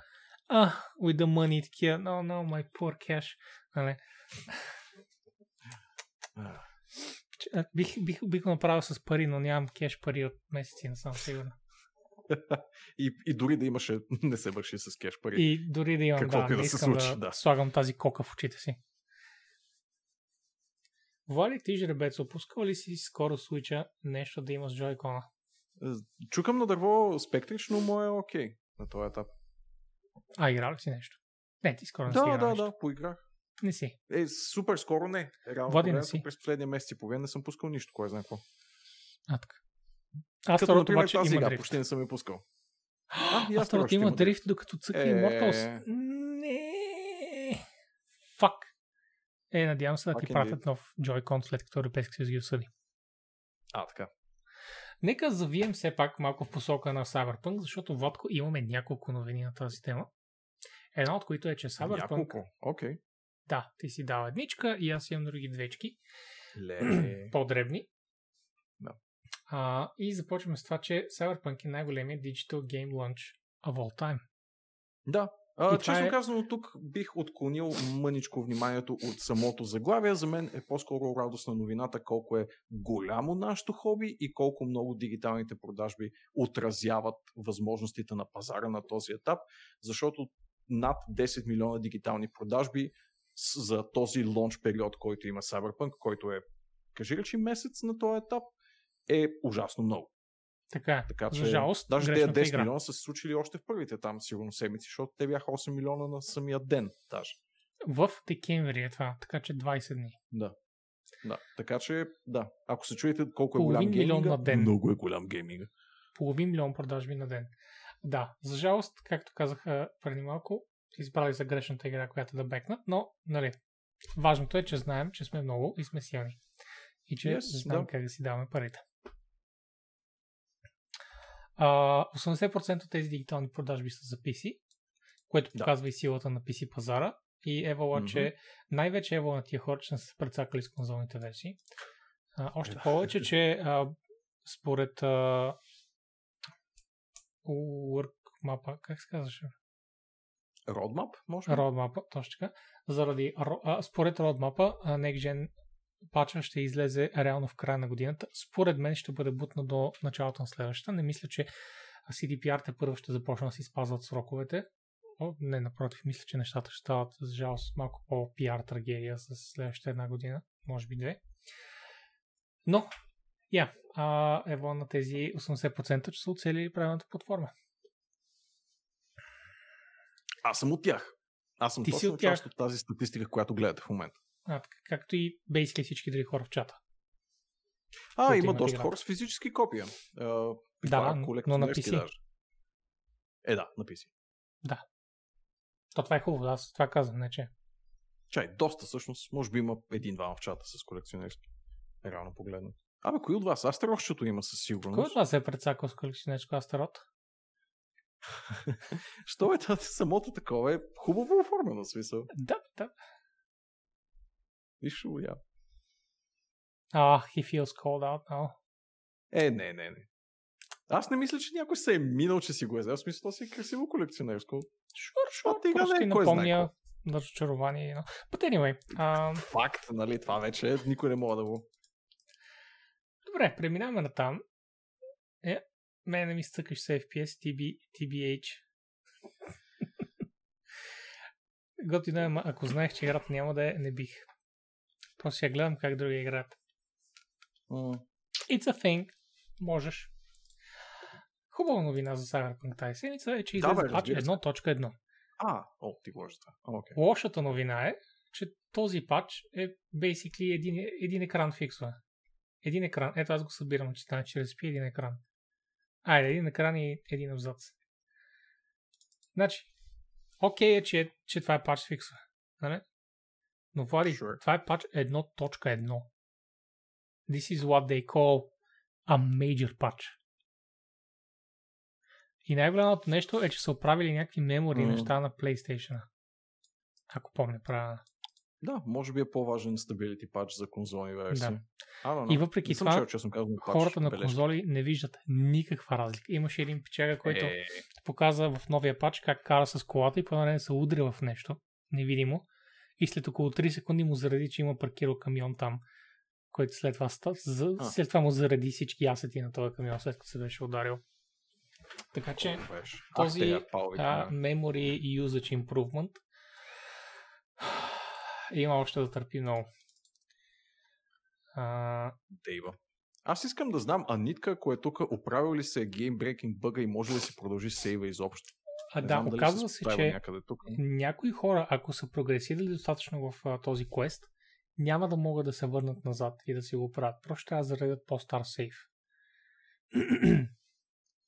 А, with the money такива. No, no, my poor cash. Нали? Бих, бих, бих го направил с пари, но нямам кеш пари от месеци, не съм сигурен. И, и дори да имаше, не се върши с кеш пари. И дори да имам, Каквото да, и не да се искам случи, да, да. слагам тази кока в очите си. Вали ти, жребец, опускал ли си скоро случая нещо да има с Joy-Con? Чукам на дърво спектрич, но му е окей на този етап. А, играл ли си нещо? Не, ти скоро не си Да, да, нещо. да, поиграх. Не си. Е, супер скоро не. Реално Води не си. през последния месец и половина не съм пускал нищо, кой знае какво. А, така. Аз Като, например, обаче тази има игра почти не съм я пускал. А, и аз има има дрифт, докато цъка Е. Immortals. Не. Фак. Е, надявам се да ти пратят нов Joy-Con след като Европейски съюз ги осъди. А, така. Нека завием все пак малко в посока на Cyberpunk, защото Водко имаме няколко новини на тази тема. Една от които е, че Cyberpunk... Няколко. Окей. Да, ти си дал едничка и аз имам други двечки, Ле. по-дребни. Да. А, и започваме с това, че Cyberpunk е най-големият Digital Game Launch of all time. да, А, честно е- казано, тук бих отклонил мъничко вниманието от самото заглавие. За мен е по-скоро радостна новината колко е голямо нашето хоби и колко много дигиталните продажби отразяват възможностите на пазара на този етап, защото над 10 милиона дигитални продажби за този лонч период, който има Cyberpunk, който е, кажи речи, месец на този етап, е ужасно много. Така е. Така че, За жалост, даже тези грешната 10 игра. милиона са се случили още в първите там сигурно седмици, защото те бяха 8 милиона на самия ден даже. В декември е това, така че 20 дни. Да. Да, така че, да. Ако се чуете колко е голям гейминга, на ден. много е голям гейминга. Половин милион продажби на ден. Да, за жалост, както казаха преди малко, избрали за грешната игра, която да бекнат, но, нали, важното е, че знаем, че сме много и сме силни. И че Yes, знаем да. как да си даваме парите. А, 80% от тези дигитални продажби са за PC, което Да. показва и силата на PC пазара. И евала, че най-вече евала на тия хора, че не са се прецакали с конзолните версии. А, още Да. повече, че а, според а, Work мапа, как се казваше? Roadmap, може би? Roadmap, точно така. Заради, а, според Roadmap, Next Gen пача ще излезе реално в края на годината. Според мен ще бъде бутна до началото на следващата. Не мисля, че CDPR те първо ще започна да си спазват сроковете. О, не, напротив, мисля, че нещата ще стават, за жалост, малко по-пиар трагедия с следващата една година, може би две. Но, я, yeah, ево на тези 80%, че са оцелили правилната платформа. Аз съм от тях. Аз съм Ти си точно от тях. част от тази статистика, която гледате в момента. А, както и basically всички други хора в чата. А, има доста играта. хора с физически копия. А, Да, това но- на PC. Даже. Е, да, на PC. То това е хубаво, аз това казвам, не че. Чай, доста всъщност. Може би има един-два в чата с колекционерски. Реално погледнат. Абе, кои от вас? Астерошчето има със Кой сигурност. от вас е прецакал с колекционерско Астерот? Що е тази самото такова? Е хубаво оформено смисъл. Да, да. Нищо я. А, he feels called out now. Е, не, не, не. Аз не мисля, че някой се е минал, че си го е взел. Смисъл, то си е красиво колекционерско. Sure, Защото sure. Просто ти напомня на разочарование. Но... But anyway, а, Факт, нали? Това вече е, никой не мога да го... добре, преминаваме на там. Е, не ми стъкаш с FPS, TB, TBH. Готино е, ако знаех, че играта няма да е, не бих. Просто я гледам как други играят. М, It's a thing. Можеш. Хубава новина за Cyberpunk тази седмица е, че Да, излезе бе, пач разбира се. 1.1. А, о, ти говориш за това. Окей. Лошата новина е, че този пач е basically един, един екран фиксва. Един екран. Ето аз го събирам, че стане чрез пи един екран. Айде, един екран и един абзац. Значи, окей е, че, че това е пач фиксва. Нали? Но Влади, Sure. това е пач 1.1. This is what they call a major patch. И най-голямото нещо е, че са оправили някакви мемори Мгм. неща на PlayStation. Ако помня правилно. Да, може би е по-важен stability патч за конзолни версии. Да. И въпреки не това, чел, честно казвам, патч Хората на бележки. конзоли не виждат никаква разлика. Имаше един печага, който Е, показа в новия пач как кара с колата и по се удря в нещо невидимо. И след около 3 секунди му заради, че има паркирал камион там, който след това, за, след това му заради всички асети на този камион, след като се беше ударил. Така че този, а. Memory Usage Improvement има още да търпи много. А, има. Аз искам да знам, а Нитка, ако е тук, оправил ли се геймбрейкинг бъга и може ли да си продължи сейва изобщо? А Не да, знам оказва се, че някъде тук. някои хора, ако са прогресирали достатъчно в а, този квест, няма да могат да се върнат назад и да си го правят. Просто трябва да заредят по-стар сейф.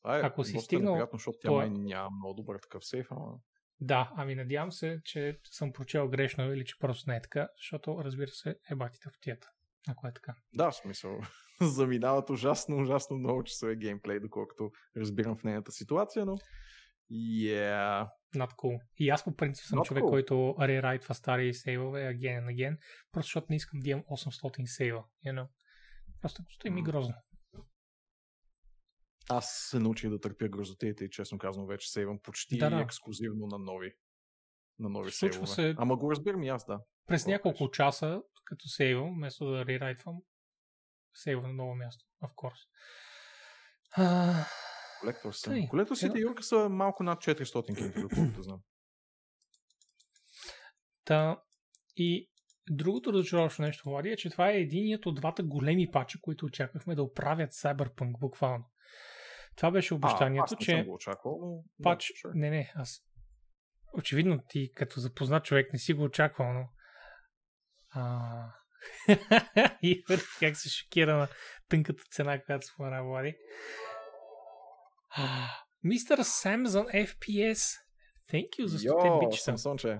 А, е, ако си стигнал неприятно, защото тя май няма много добър такъв сейф, ама... да, ами надявам се, че съм прочел грешно или че просто не е така, защото разбира се е батите в тията, ако е така. Да, в смисъл. Заминават ужасно, ужасно много часове геймплей, доколкото разбирам в нейната ситуация, но... Yeah. Над cool. И аз по принцип съм Not човек, cool. който рерайтва стари сейвове again and again, просто защото не искам да имам 800 сейва. You know? Просто стои ми грозно. Аз се научих да търпя грозотеите и честно казвам вече сейвам почти Да, да. ексклюзивно на нови. на нови Случва сейвове. се- Ама го разбирам и аз, да. През Какво няколко кажеш? часа, като сейвам, вместо да рерайтвам, сейвам на ново място, of course. А, Колектор са. Тъй, Колекторсите, едно- Юрка, са малко над 400 кинти, доколкото знам. Та, и другото разочароващо нещо, Влади, е, че това е единият от двата големи пача, които очаквахме да оправят Cyberpunk буквално. Това беше обещанието, а, аз не че съм го очаквал, но... пач... Да, sure. Не, не, аз... Очевидно ти, като запознат човек, не си го очаквал, но... А... и как се шокира на тънката цена, която спомена Влади. Мистер Самзон FPS. Thank you за 100 Йо, бичета. Самсонче,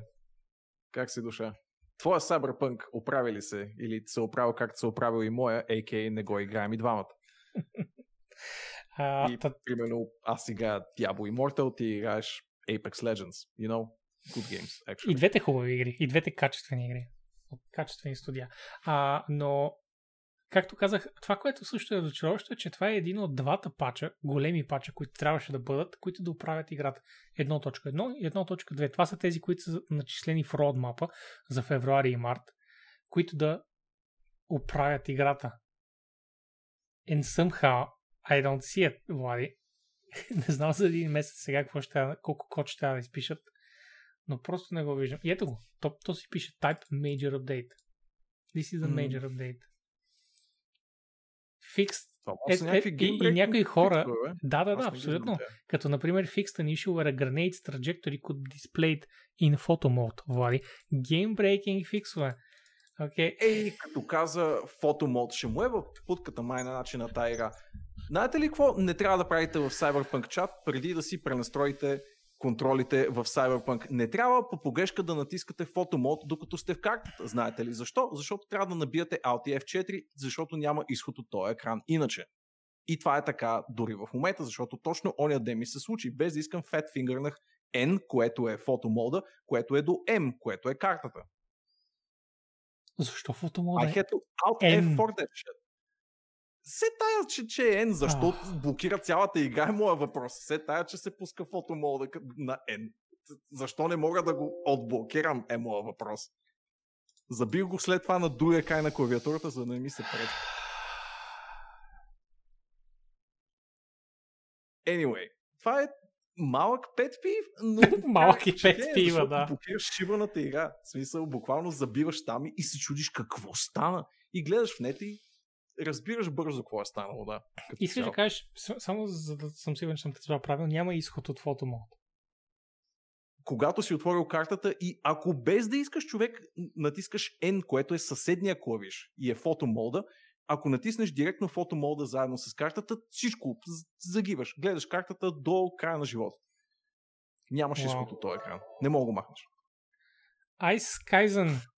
как си душа? Твоя Cyberpunk оправи ли се? Или се оправил както се оправил и моя, а.к.а. не го играем и двамата? А, и, та, примерно, аз играя Diablo Immortal, ти играеш Apex Legends, you know? Good games, actually. И двете хубави игри, и двете качествени игри. От качествени студия. А, но, както казах, това, което също е разочароващо, е, че това е един от двата пача, големи пача, които трябваше да бъдат, които да оправят играта. 1.1 и 1.2. Това са тези, които са начислени в родмапа за февруари и март, които да оправят играта. And somehow, I don't see it, Влади. не знам за един месец сега какво ще, колко код ще трябва да изпишат но просто не го виждам. И ето го, то, то си пише Type Major Update. This is a major update. Fixed. Е, някакви е, и- някои хора- бе. Да, да, да, знам абсолютно. тя. Като, например, Fixed an issue where a grade's trajectory could displayed in photo mode, Влади. Game breaking фиксове. Окей. Ей, като каза фотомод, ще му е в путката май на начин на тази игра. Знаете ли какво не трябва да правите в Cyberpunk чат, преди да си пренастроите контролите в Cyberpunk? Не трябва по погрешка да натискате фотомод, докато сте в картата. Знаете ли защо? Защото трябва да набиете Alt F4, защото няма изход от този екран. Иначе. И това е така дори в момента, защото точно оня ден ми се случи, без да искам Fat Fingernах N, което е фотомода, което е до M, което е картата. Защо I фотомода е? had to out N. F for that shit. Се тая, че, че е N, защо Ах. блокира цялата игра е моя въпрос. Се тая, че се пуска фотомода къ- на N. Защо не мога да го отблокирам е моя въпрос. Забих го след това на другия край на клавиатурата, за да не ми се пречи. Anyway, това е малък пет пив, но... Малък и пет пива, да. Блокираш шибаната игра. В смисъл, буквално забиваш там и се чудиш какво стана. И гледаш в нета и разбираш бързо какво е станало, да. Искаш да кажеш, само за да съм сигурен, че съм те разбрал правилно, няма изход от фотомод. Когато си отворил картата и ако без да искаш човек, натискаш N, което е съседния клавиш и е фотомода, ако натиснеш директно фотомода заедно с картата, всичко загиваш. Гледаш картата до края на живота. Нямаш Вау. изход от този екран. Не мога го махнеш. Ice Kaizen.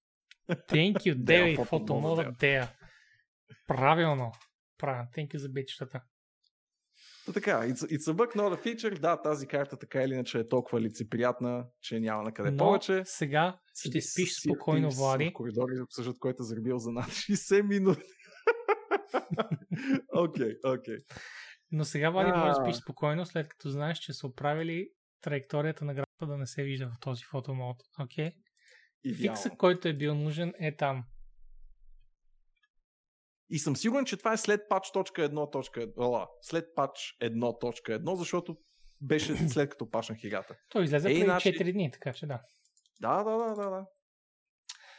Thank you, фотомода, фотомода Дея. Правилно. Правилно. Thank you за бичетата. Та така, it's, it's a bug, not a feature. Да, тази карта така или иначе е толкова лицеприятна, че няма на къде Но повече. сега ще спиш спокойно, Влади. В коридора и обсъждат кой те заребил за над 60 минути. Окей, окей. Но сега, Влади, А. можеш да спиш спокойно, след като знаеш, че са оправили траекторията на града да не се вижда в този фотомод. Окей? Идеално. Фиксът, който е бил нужен, е там. И съм сигурен, че това е след patch.1.1. След patch 1.1, защото беше след като пачнах играта. Той излезе Ей, преди значи- 4 дни, така че да. Да, да, да, да, да.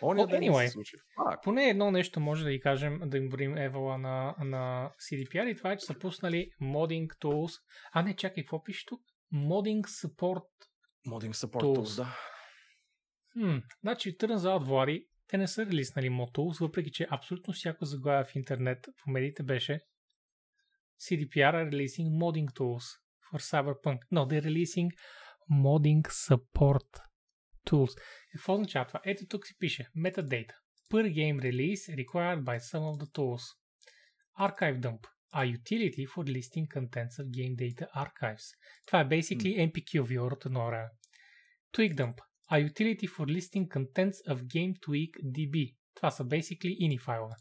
Оня Well, anyway. се случи. Поне едно нещо може да ви кажем, да им борим евала на, на CDPR и това е, че са пуснали modding tools. А не, чакай, какво пише тук? Modding support. Modding support Tools. tools, да. Хм, значи, turns out, Влади, те не са релиснали mod tools, въпреки че абсолютно всяко заглавие в интернет по медиите беше CDPR are releasing modding tools for Cyberpunk. No, they're releasing modding support tools. Какво означава това? Ето тук си пише Metadata. Per game release required by some of the tools. Archive dump. A utility for listing contents of game data archives. Това е basically MPQ viewer от едно време. Tweak dump. A utility for listing contents of game tweak DB. Това са basically ini файлове.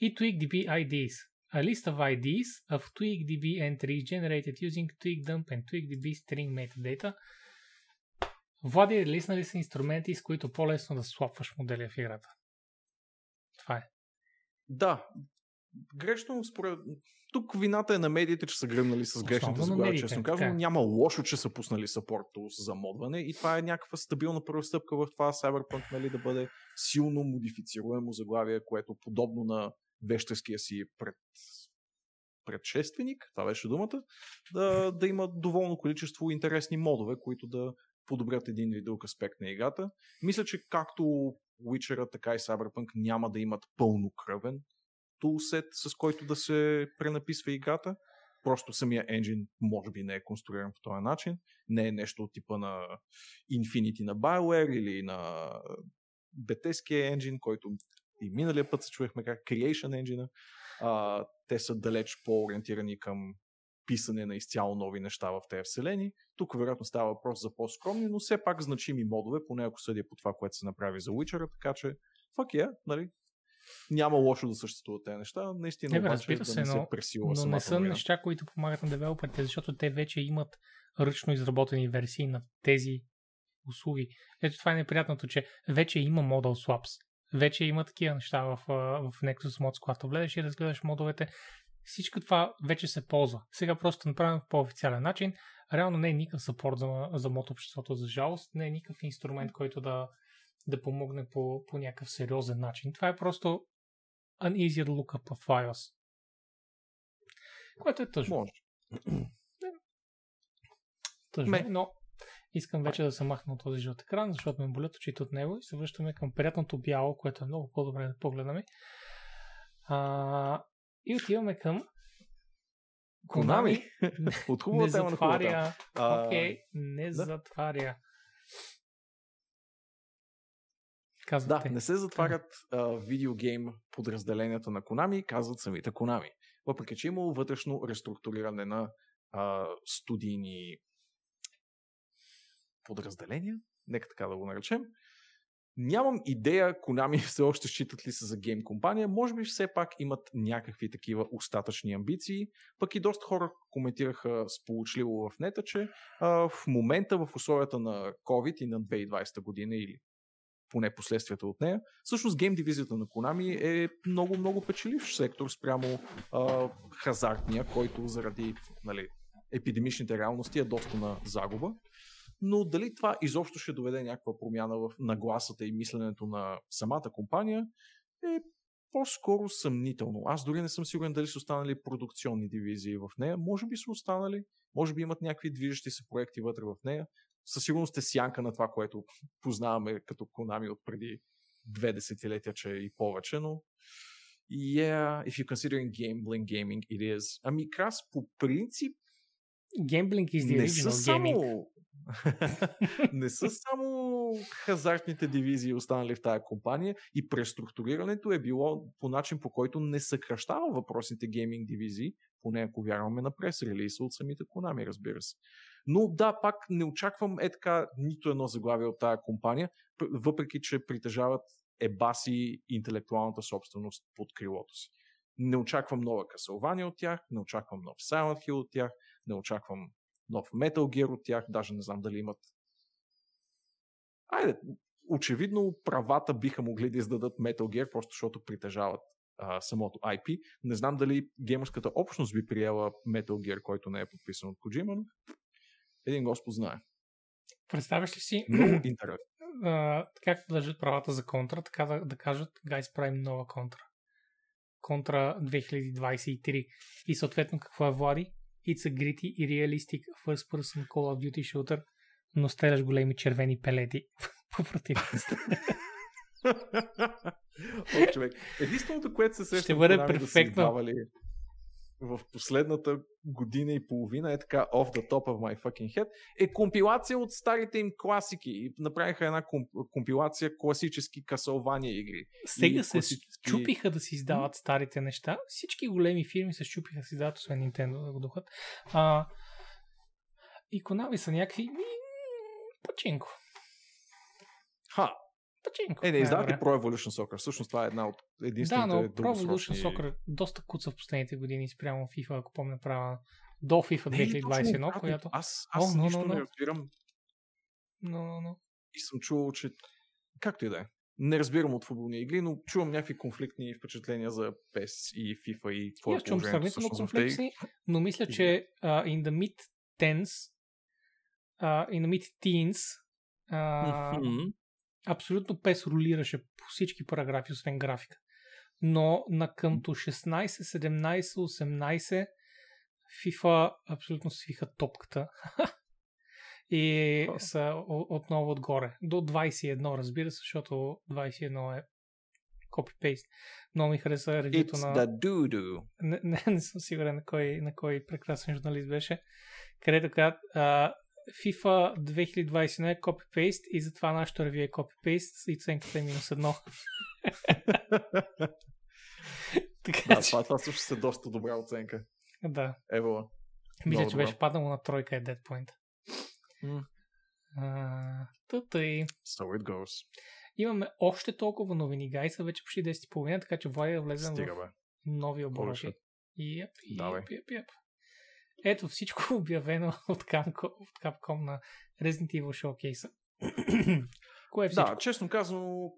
И tweakdb IDs. A list of IDs of tweakdb entries generated using tweakdump and tweakdb string metadata. Влади, леснали са инструменти, с които по-лесно да слапваш модели в играта. Това е. Да, грешно според... Тук вината е на медиите, че са гръмнали с грешната сгода, медиите, честно казвам. е. Няма лошо, че са пуснали support tools за модване и това е някаква стабилна първа стъпка в това Cyberpunk нали, да бъде силно модифицируемо заглавие, което подобно на вещеския си пред предшественик, това беше думата, да, да има доволно количество интересни модове, които да подобрят един или друг аспект на играта. Мисля, че както Witcher, така и Cyberpunk няма да имат пълнокръвен тулсет, с който да се пренаписва играта. Просто самия енджин може би не е конструиран по този начин. Не е нещо от типа на Infinity на BioWare или на Bethesda енджин, който и миналия път се чуехме как Creation енджина. А, те са далеч по-ориентирани към писане на изцяло нови неща в тези вселени. Тук вероятно става въпрос за по-скромни, но все пак значими модове, поне ако съдя по това, което се направи за Witcher, така че fuck yeah, нали? Няма лошо да съществуват тези неща. Наистина Не, бе, обаче разбира да се, не се но- Но не са новина. неща, които помагат на девелоперите, защото те вече имат ръчно изработени версии на тези услуги. Ето това е неприятното, че вече има Model Swaps. Вече има такива неща в, в Nexus Mods, когато влезеш и разгледаш модовете. Всичко това вече се ползва. Сега просто направим по официален начин. Реално не е никакъв съпорт за, за мод обществото, за жалост. Не е никакъв инструмент, който да, да помогне по, по някакъв сериозен начин. Това е просто an easier lookup of iOS. Което е тъжно. Може. Тъжно, Ме. е, но искам вече да се махна от този жълт екран, защото ме болят очите от него и се връщаме към приятното бяло, което е много по-добре да погледаме. А, и отиваме към Конами. От не хубава на хубава тема. затваря. А, Окей, не да. затваря. Да, Казвате. не се затварят а, видеогейм подразделенията на Konami, казват самите Konami. Въпреки, че е имало вътрешно реструктуриране на а, студийни подразделения, нека така да го наречем. Нямам идея Konami все още считат ли се за гейм компания, може би все пак имат някакви такива остатъчни амбиции, пък и доста хора коментираха сполучливо в нета, че а, в момента в условията на COVID и на 2020 година или поне последствията от нея. Всъщност гейм дивизията на Konami е много, много печеливш сектор спрямо а, хазартния, който заради нали, епидемичните реалности е доста на загуба. Но дали това изобщо ще доведе някаква промяна в нагласата и мисленето на самата компания е по-скоро съмнително. Аз дори не съм сигурен дали са останали продукционни дивизии в нея. Може би са останали, може би имат някакви движещи се проекти вътре в нея. Със сигурност е сянка на това, което познаваме като Konami от преди две десетилетия, че и повече, но yeah, if you're considering gambling gaming, it is. Ами Крас, по принцип, Gambling is the не са само... не са само хазартните дивизии останали в тая компания и преструктурирането е било по начин по който не съкръщава въпросните гейминг дивизии, поне ако вярваме на прес-релиса от самите Konami, разбира се. Но да, пак не очаквам е така нито едно заглавие от тая компания, въпреки че притежават ебаси интелектуалната собственост под крилото си. Не очаквам нова Castlevania от тях, не очаквам нов Silent Hill от тях, не очаквам нов Metal Gear от тях, даже не знам дали имат. Айде, очевидно правата биха могли да издадат Metal Gear, просто защото притежават а, самото IP. Не знам дали геймърската общност би приела Metal Gear, който не е подписан от Kojima, но един Господ знае. Представяш ли си Много а, както държат правата за контра, така да, да кажат, гайс, правим нова контра. Контра 2023. И съответно какво е Влади? It's a gritty и realistic first person Call of Duty shooter, но стреляш големи червени пелети по противниците. О, човек. Единственото, което се сеща Ще бъде да са перфектно. издавали в последната година и половина е така off the top of my fucking head, е компилация от старите им класики. И направиха една комп- компилация класически касълвания игри. Сега И се класически- чупиха да си издават старите неща. Всички големи фирми се чупиха да си издават, освен Nintendo да го духат. А, и Konami са някакви м, пачинко. Ха, Пачинко. е, не издават и. Pro Evolution Soccer. Всъщност това е една от Да, единствените но Pro. Evolution Soccer доста куца в последните години спрямо FIFA, ако помня права. До FIFA Не е ли точно 2021, обратното? която... Аз, аз но, нищо но, но. не разбирам. но, но, но. И съм чувал, че както и да е. Не разбирам от футболни игри, но чувам някакви конфликтни впечатления за PES и FIFA и какво е чувам сравнително комплексни, но мисля, че uh, in the mid tens, uh, in the mid teens, uh, Мгм. Абсолютно PES ролираше по всички параграфи, освен графика. Но на къмто 16, 17, 18 FIFA абсолютно свиха топката. И са отново отгоре. До 21, разбира се, защото 21 е копипейст. Много ми хареса ревюто It's на... the. Не, не, не съм сигурен на кой, на кой прекрасен журналист беше, където казват FIFA 2021 е копипейст и затова нашето ревю е копипейст и оценката е минус едно. така Да, че, това, това също се доста добра оценка. да. Евала. Мисля, Много че добра. беше паднало на тройка е Dead Point. А, тъй. So it goes. Имаме още толкова новини, гайса, вече почти 10.30, така че Влади да влезем Стига, в нови обороти. Yep, yep, yep, yep. Ето всичко обявено от Capcom, от Capcom на Resident Evil Showcase. Кое е всичко? Да, честно казано,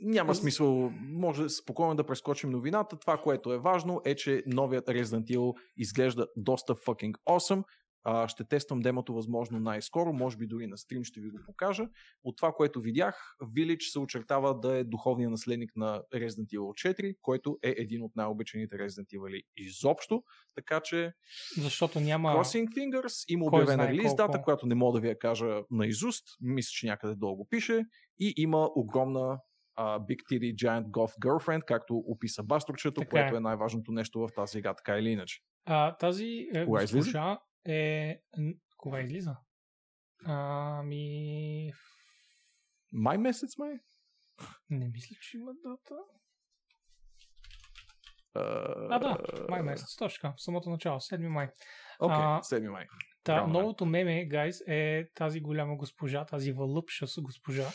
няма смисъл. Може спокойно да прескочим новината. Това, което е важно, е, че новият Resident Evil изглежда доста fucking awesome. А, ще тествам демото възможно най-скоро, може би дори на стрим ще ви го покажа. От това, което видях, Village се очертава да е духовният наследник на Resident Evil 4, който е един от най-обичаните Resident Evil изобщо. Така че Защото няма... Crossing Fingers има обявена релиз колко. дата, която не мога да ви я кажа на изуст. Мисля, че някъде долу пише. И има огромна а, Big Titty Giant Goth Girlfriend, както описа Бастрочето, Така което е. е най-важното нещо в тази игра, така или иначе. А, тази е, госпожа е... Кога излиза? Ами... Май месец, май? Не мисля, че има дата. А, А, да, май месец, точно в самото начало, 7 май. Окей, А, 7 май. Та, бе. новото меме, гайз, е тази голяма госпожа, тази вълъпша с госпожа.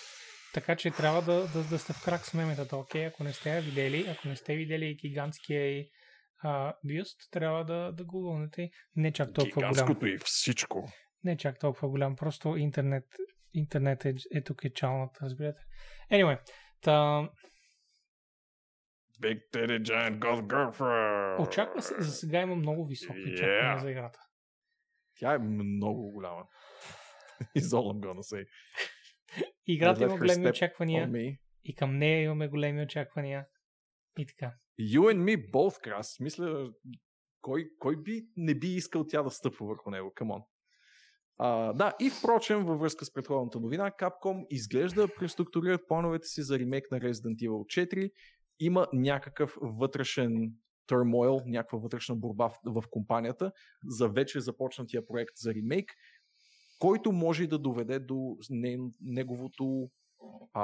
Така че трябва да, да, да сте в крак с меметата, окей? Ако не сте я видели, ако не сте видели гигантския и а, бюст, трябва да, да гугълнете. Не чак толкова голям. Гигантското и всичко. Не чак толкова голям, просто интернет, интернет е, е тук е чалната, разбирате. Anyway, та, Big Titty Giant Goth Girlfriend. очаква се, за сега има много високи Yeah. очаквания за играта. Тя е много голяма. Is all I'm gonna say. Играта има големи очаквания и към нея имаме големи очаквания. И така. You and me both, Крас. Мисля, кой, кой би не би искал тя да стъпва върху него? On. А, да, и впрочем, във връзка с предходната новина, Capcom изглежда преструктурират плановете си за ремейк на Resident Evil 4. Има някакъв вътрешен turmoil, някаква вътрешна борба в, в компанията за вече започнатия проект за ремейк, който може да доведе до не, неговото а,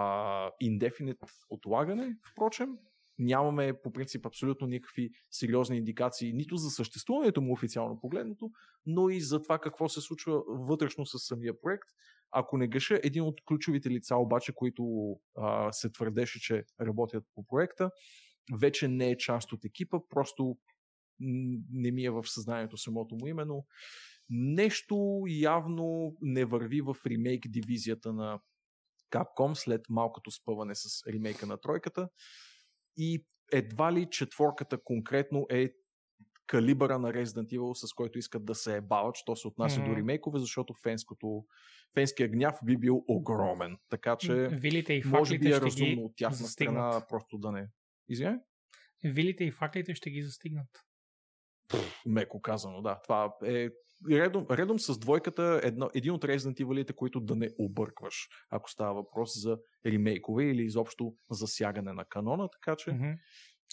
indefinite отлагане, впрочем. Нямаме по принцип абсолютно никакви сериозни индикации нито за съществуването му официално погледнато, но и за това какво се случва вътрешно с самия проект. Ако не греша, един от ключовите лица обаче, които а, се твърдеше, че работят по проекта, вече не е част от екипа, просто не ми е в съзнанието самото му име, но нещо явно не върви в ремейк дивизията на Capcom след малкото спъване с ремейка на тройката и едва ли четворката конкретно е калибъра на Resident Evil, с който искат да се ебават, що се отнася Мгм. до ремейкове, защото фенското, фенския гняв би бил огромен. Така че Вилите и може би е разумно от тяхна застигнат. страна просто да не... Извиня? Вилите и факлите ще ги застигнат. Меко казано, да. Това е редом, редом с двойката едно, един от Resident Evil, които да не объркваш, ако става въпрос за ремейкове или изобщо засягане на канона, така че.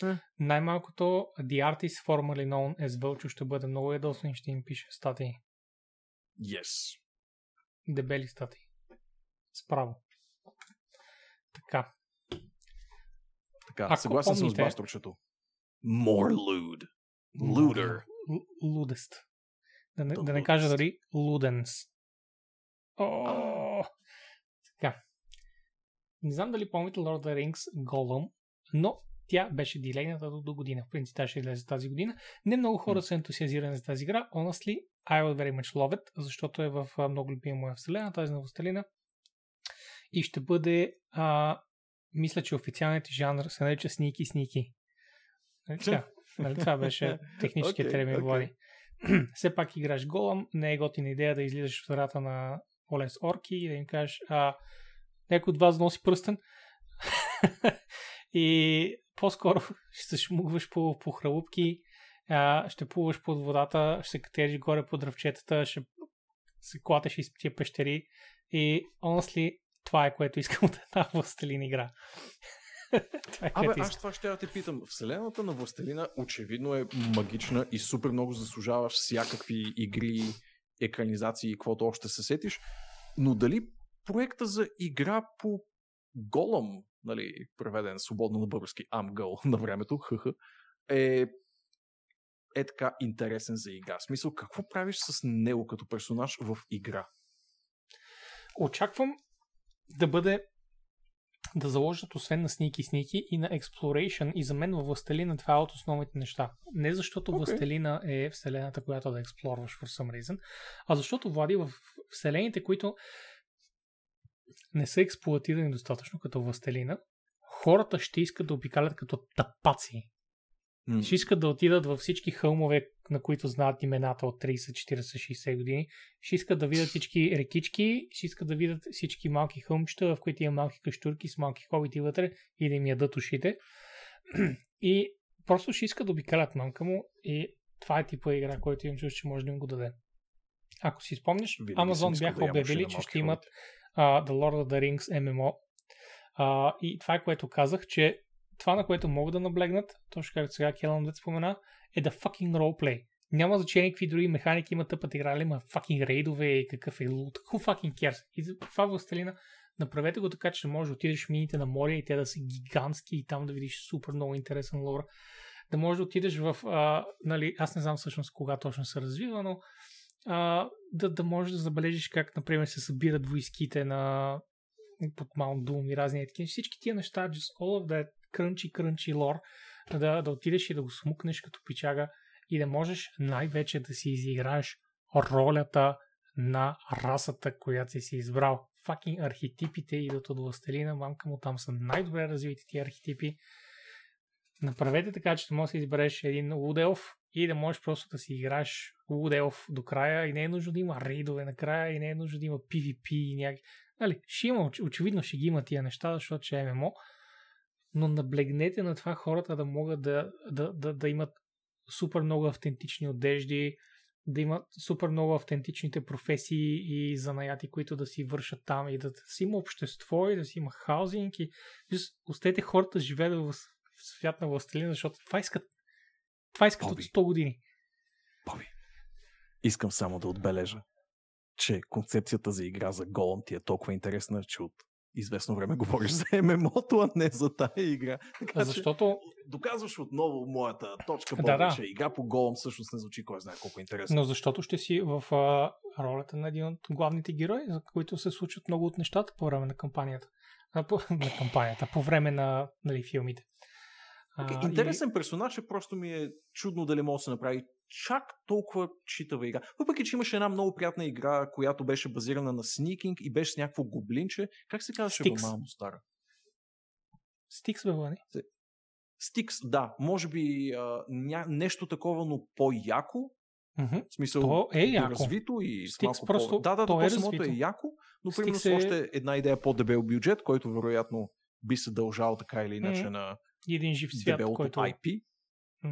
Е. Най-малкото The Artist formerly known as Вълчо ще бъде много ядосан и ще им пише статии. yes. Дебели статии. Справо. Така. Така, Ако съгласен съм с помните- Басторчето. More lewd. Looter. Л- Лудест. Да не, да не кажа дори луденс. О, така. Не знам дали помните Lord of the Rings Golem, но тя беше дилейната до, до година. В принцип, тя ще излезе тази година. Не много хора са ентусиазирани за тази игра. Honestly, I would very much love it, защото е в много любима моя вселена, тази на Властелина. и ще бъде, а, мисля, че официалният жанр се нарича Сники Сники. Нали така? Нали, това беше техническият Окей, термин, окей. Влади. Все пак играш голъм, не е готина идея да излизаш в врата на Олес Орки и да им кажеш, а, някой от вас носи пръстен. и по-скоро ще се шмугваш по, по хралупки, а, ще плуваш под водата, ще се катериш горе по дръвчетата, ще се клатеш из тия пещери и honestly, това е което искам от една властелин игра. Абе, аз това ще я те питам. Вселената на Властелина очевидно е магична и супер много заслужава всякакви игри, екранизации и каквото още се сетиш. Но дали проекта за игра по голъм, нали, преведен свободно на български Амгъл на времето, хъха, е е така интересен за игра. В смисъл, какво правиш с него като персонаж в игра? Очаквам да бъде да заложат освен на Сники Сники и на Exploration и за мен във Властелина това е от основните неща. Не защото okay. Властелина е вселената, която да експлорваш for some reason, а защото Влади в вселените, които не са експлуатирани достатъчно като Властелина, хората ще искат да обикалят като тапаци. М, Ще искат да отидат във всички хълмове, на които знаят имената от 30, 40, 60 години. Ще искат да видят всички рекички, ще искат да видят всички малки хълмчета, в които има малки каштурки с малки хобити вътре и да им ядат ушите. И просто ще искат да обикалят мамка му и това е типа игра, който им чуш, че може да им го даде. Ако си спомняш, Винаги Amazon бяха да обявили, че ще имат uh, The Lord of the Rings MMO. Uh, и това е което казах, че това, на което могат да наблегнат, точно както сега Келън Дет спомена, е да fucking roleplay. Няма значение какви други механики има тъпът играли, има fucking рейдове и какъв е лут. Who fucking cares? И това Властелина, направете го така, че да можеш да отидеш в мините на море и те да са гигантски и там да видиш супер много интересен лор. Да можеш да отидеш в, а, нали, аз не знам всъщност кога точно се развива, но а, да, да можеш да забележиш как, например, се събират войските на под Маунт Дум и разни такива. Всички тия неща, just all of that крънчи, крънчи лор, да, да отидеш и да го смукнеш като пичага и да можеш най-вече да си изиграеш ролята на расата, която си си избрал. Факин архетипите идват от властелина, мамка му там са най-добре развити тия архетипи. Направете така, че да можеш да избереш един луделф и да можеш просто да си играеш луделф до края и не е нужно да има рейдове накрая и не е нужно да има PvP и някакви. Нали, ще има, оч- очевидно ще ги има тия неща, защото ще е ММО, но наблегнете на това хората да могат да, да, да, да имат супер много автентични одежди, да имат супер много автентичните професии и занаяти, които да си вършат там и да си има общество и да си има хаузинг и остете хората живеят в свят на властелина, защото това искат това искат от Боби. 100 години. Боби, искам само да отбележа, че концепцията за игра за голъм ти е толкова интересна, че от известно време говориш за ММО-то, а не за тая игра. Така че Защото, доказваш отново моята точка, Да, да. че игра по голъм всъщност не звучи кой знае колко интересно. но защото ще си в а, ролята на един от главните герои, за които се случват много от нещата по време на кампанията. А, по, на кампанията, по време на нали, филмите. Okay, интересен персонаж е, просто ми е чудно дали може да се направи чак толкова читава игра. Въпреки, че имаше една много приятна игра, която беше базирана на сникинг и беше с някакво гоблинче. Как се казваше Стикс. по-малко стара? И... Стикс, бе, Влади. Стикс, да. Може би а, ня... нещо такова, но по-яко. Мгм. В смисъл, То е яко. развито и Стикс малко просто- по... Да, да, то то, е самото е яко, но Стикс примерно е- още една идея по-дебел бюджет, който вероятно би се дължал така или иначе Мгм. на един жив свят, който... IP.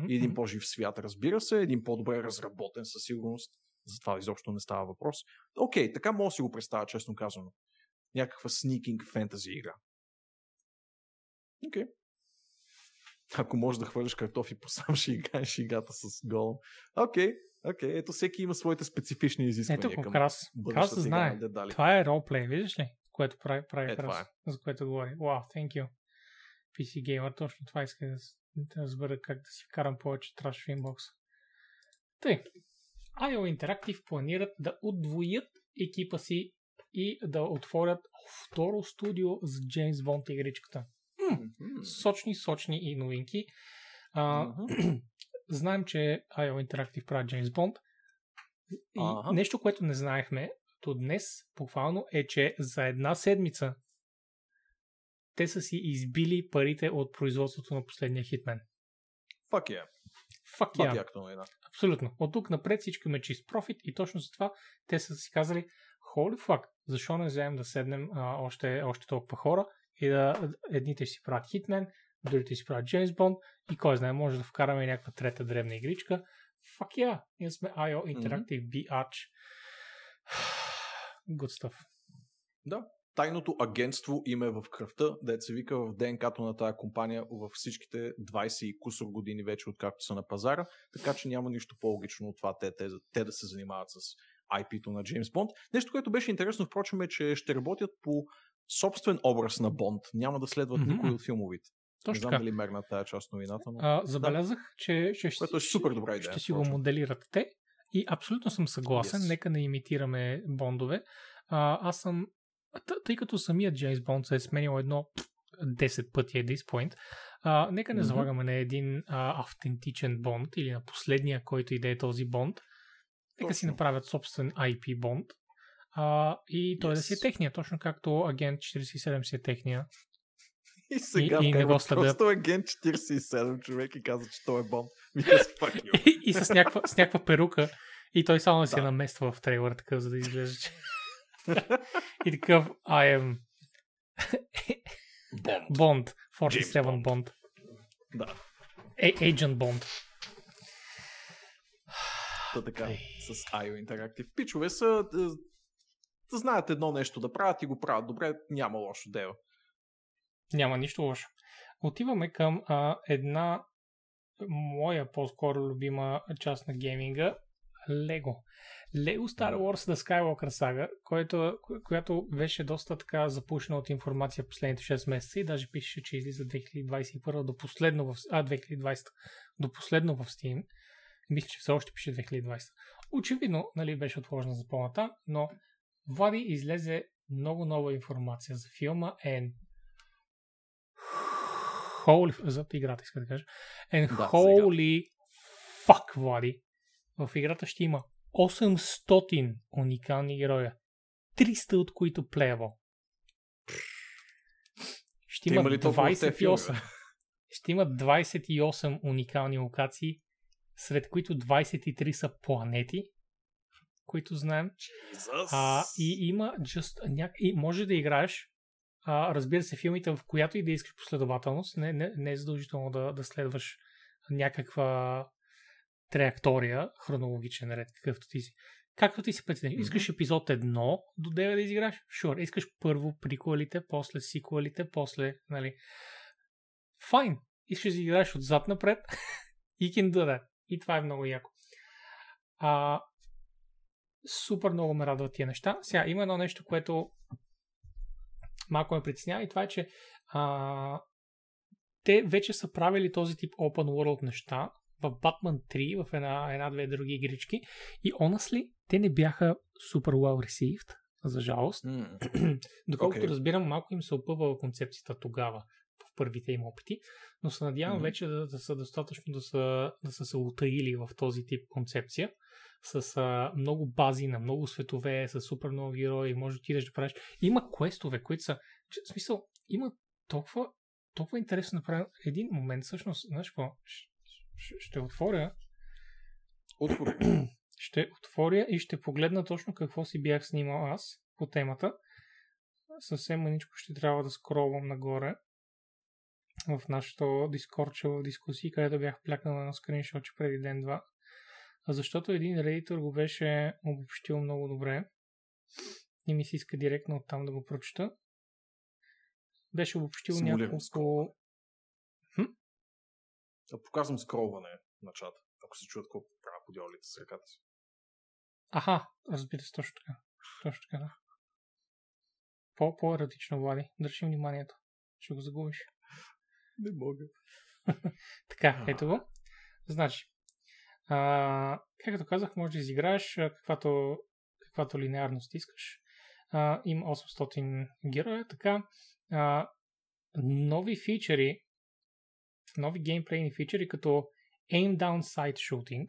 И един по-жив свят, разбира се, един по-добре разработен със сигурност. За това изобщо не става въпрос. Окей, така мога да си го представя, честно казано. Някаква сникинг фентази игра. Окей. Ако можеш да хвърляш картофи по сам, ще играеш играта с гол. Окей, окей. Ето всеки има своите специфични изисквания Ето към Крас. Крас да знае. на Дедали. Това е ролплей, виждаш ли? Което прави, прави Е, Крас. За което говори. Вау, thank you. PC Gamer, точно това иска да, с- да разбера как да си вкарам повече траш в инбокс. Тъй. IO Interactive планират да удвоят екипа си и да отворят второ студио за Джеймс Бонд игричката. Мгм. Сочни, сочни и новинки. А, Мгм. знаем, че IO Interactive прави Джеймс Бонд. И нещо, което не знаехме до днес, буквално, е, че за една седмица те са си избили парите от производството на последния хитмен. Fuck yeah. Fuck yeah. Абсолютно. От тук напред всички ме чист профит и точно за това те са си казали holy fuck, защо не вземем да седнем а, още, още толкова хора и да едните ще си правят Hitman, другите ще си правят James Bond и кой знае, може да вкараме някаква трета древна игричка. Fuck yeah, ние сме IO Interactive Biatch. Good stuff. Да. Тайното агентство им е в кръвта, да се вика в ДНК-то на тази компания във всичките 20 и кусор години вече, откакто са на пазара, така че няма нищо по-логично от това те, те, те да се занимават с IP-то на Джеймс Бонд. Нещо, което беше интересно, впрочем, е, че ще работят по собствен образ на Бонд. Няма да следват Мгм. никой от филмовите. Не Точно знам така. дали мерна тази част новината, но... А, забелязах, че, че Което е супер добра идея, ще си го моделират те. И абсолютно съм съгласен. Yes. Нека не имитираме бондове. А, аз съм. Тъй като самият Джеймс Бонд се е сменил едно пф, 10 пъти at this point, а, нека не Мгм. залагаме на един а, автентичен бонд или на последния, който и да е този бонд. Нека си направят собствен IP бонд. А, и той да си е Yes. техния, точно както агент 47 си е техния. И сега и не вкарват го просто агент 47 човек и каза, че той е Бонд. И, и с, някаква, с някаква перука. И той само да се намества в трейлър, такъв, за да изглежда, че... и такъв, I am Бонд. James 47 Bond. Bond. Да. Agent Bond. Та така, с IO Interactive. Пичове са, да, да знаят едно нещо да правят и го правят добре, няма лошо дело. Няма нищо лошо. Отиваме към а, една моя по-скоро любима част на гейминга. Лего. Лего Star Wars The Skywalker Saga, който, ко- която беше доста така запушена от информация последните 6 месеца и даже пише, че излиза 2021 до последно в... А, 2020 до последно в Steam. Мисля, че все още пише 2020. Очевидно, нали, беше отложена за пълната, но Влади излезе много нова информация за филма and holy, за играта иска да кажа, and Да, holy fuck, Влади, в играта ще има 800 уникални героя, 300 от които плеево. Ще има има ли толкова в тези 28. филми, Ще има 28 уникални локации, сред които 23 са планети, които знаем. Jesus. А, и има just няк... и може да играеш, а, разбира се, филмите, в която и да искаш последователност, не, не, не е задължително да, да следваш някаква траектория, хронологичен ред, какъвто ти си. Както ти си прецениш. Искаш епизод 1 до 9 да изиграш? Sure. Искаш първо приколите, после сиквелите, после, нали... Файн. Искаш да играеш отзад напред? You can do that. И това е много яко. А, супер много ме радват тия неща. Сега има едно нещо, което малко ме притеснява и това е, че а, те вече са правили този тип open world неща в Batman 3, в една, една-две други игрички и honestly, те не бяха супер well received, за жалост. М, Доколкото Окей. разбирам, малко им се опъвала концепцията тогава, в първите им опити, но се надявам Мгм. вече да, да са достатъчно да са, да са се утаили в този тип концепция, с а, много бази на много светове, с супер много герои, може да отидеш да правиш. Има квестове, които са, в смисъл, има толкова, толкова интересно направено. Един момент, всъщност, знаеш какво, ще, отворя Отвори. ще отворя и ще погледна точно какво си бях снимал аз по темата. Съвсем маничко ще трябва да скролвам нагоре в нашото дискорче в дискусии, където бях плякнал на скриншотче преди ден-два. Защото един редитор го беше обобщил много добре. И ми се иска директно оттам да го прочета. Беше обобщил Симулирам няколко... показвам скролване на чата, ако се чуят колко правя подиолите с ръката си. Аха, разбира се, точно така. Точно така, да. По, по-еротично, Влади. Държи вниманието. Ще го загубиш. Не мога. Така, ето го. Значи, а, както казах, може да изиграеш каквато, каквато линеарност искаш. А, има 800 героя, така. А, нови фичери, нови геймплейни фичери, като Aim Down Sight Shooting.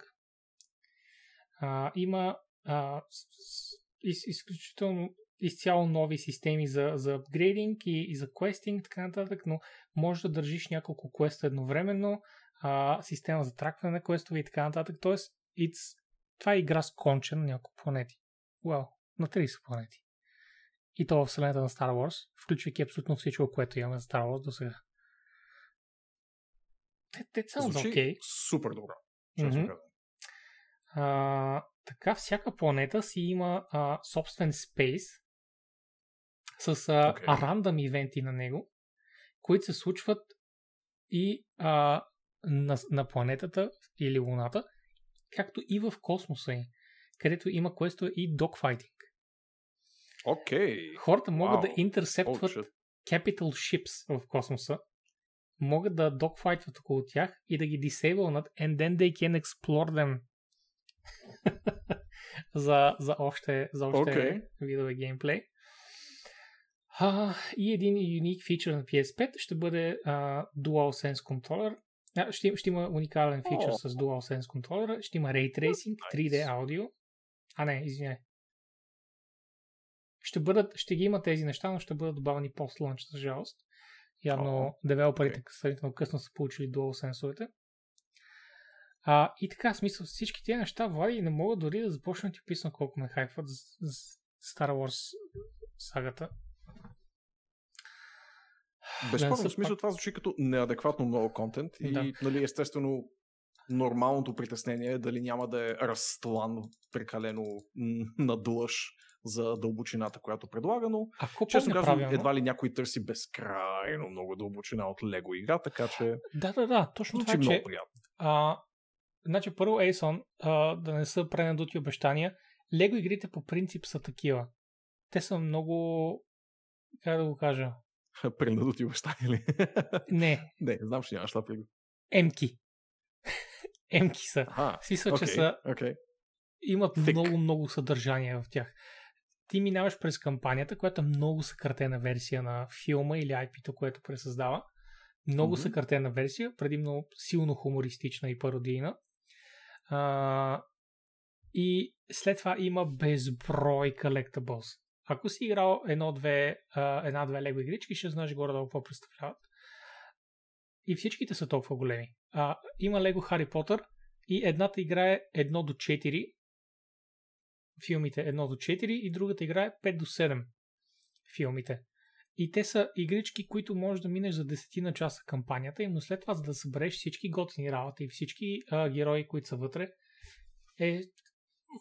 А, има а, из, изключително изцяло нови системи за, за апгрейдинг и, и за квестинг, така нататък, но може да държиш няколко квеста едновременно, а, система за тракване на квестове и така нататък. Тоест, it's, това е игра с конче на няколко планети. Well, на 30 планети. И то в вселената на Star Wars, включвайки абсолютно всичко, което имаме за Star Wars до сега. Те sounds okay. супер добро. Mm-hmm. А, така, всяка планета си има а, собствен спейс с а, okay. рандъм ивенти на него, които се случват и а, на, на планетата или Луната, както и в космоса им, където има квестове и докфайтинг. Окей. Okay. Хората могат wow. да интерсептват oh, capital ships в космоса, могат да докфайтват около тях и да ги дисейбълнат and then they can explore them за, за още, за още okay. видове геймплей. А, и един уник фичър на PS5 ще бъде а, DualSense Controller. А, ще, ще има уникален фичър oh. с DualSense Controller. Ще има Ray Tracing, nice. 3D аудио. А не, извиняй. Ще, бъдат, ще ги има тези неща, но ще бъдат добавени пост-лънч, за жалост. Явно oh. девелоперите okay. сравнително късно са получили DualSense-овете. А, и така, смисъл, всички тези неща, Влади, не мога дори да започна ти описвам колко ме хайфват за, за Star Wars сагата. Безспорно, в смисъл това звучи като неадекватно много контент и, да. нали, естествено, нормалното притеснение е дали няма да е разтлан прекалено надлъж за дълбочината, която предлага, но Ако честно казвам, едва ли някой търси безкрайно много дълбочина от Лего игра, така че... Да, да, да, точно това, много че... приятно. А, значи първо Ейсон, а, да не са пренадути обещания, Лего игрите по принцип са такива. Те са много... Как да го кажа? Пренадути обещания ли? Не. Не, знам, че нямаш това преди. Емки. Емки са. Смисъл, okay, че са... Okay. Имат Thick. много, много съдържание в тях. Ти минаваш през кампанията, която е много съкратена версия на филма или IP-то, което пресъздава. Много mm-hmm. съкратена версия, предимно силно хумористична и пародийна. А, и след това има безброй collectibles. Ако си играл едно-две, една-две лего игрички, ще знаеш горе-долу какво представляват. И всичките са толкова големи. А, има Лего Хари Потър и едната игра е 1 до 4. Филмите 1 до 4 и другата игра е 5 до 7. Филмите. И те са игрички, които можеш да минеш за десетина часа кампанията им, но след това, за да събереш всички готини работи и всички а, герои, които са вътре, е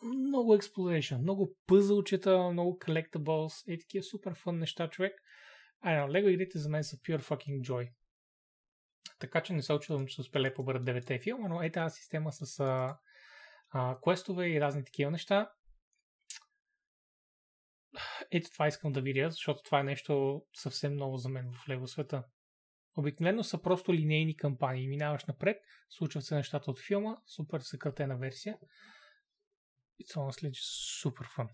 много exploration, много пъзълчета, много collectibles, е такива супер фън неща, човек. Ай, но Лего игрите за мен са pure fucking joy. Така че не се очудвам, че се успели по бъдат 9 филма, но е тази система с а, а, квестове и разни такива неща. Ето това искам да видя, защото това е нещо съвсем ново за мен в Лего света. Обикновено са просто линейни кампании. Минаваш напред, случват се нещата от филма, супер съкратена версия. It's honestly супер фан.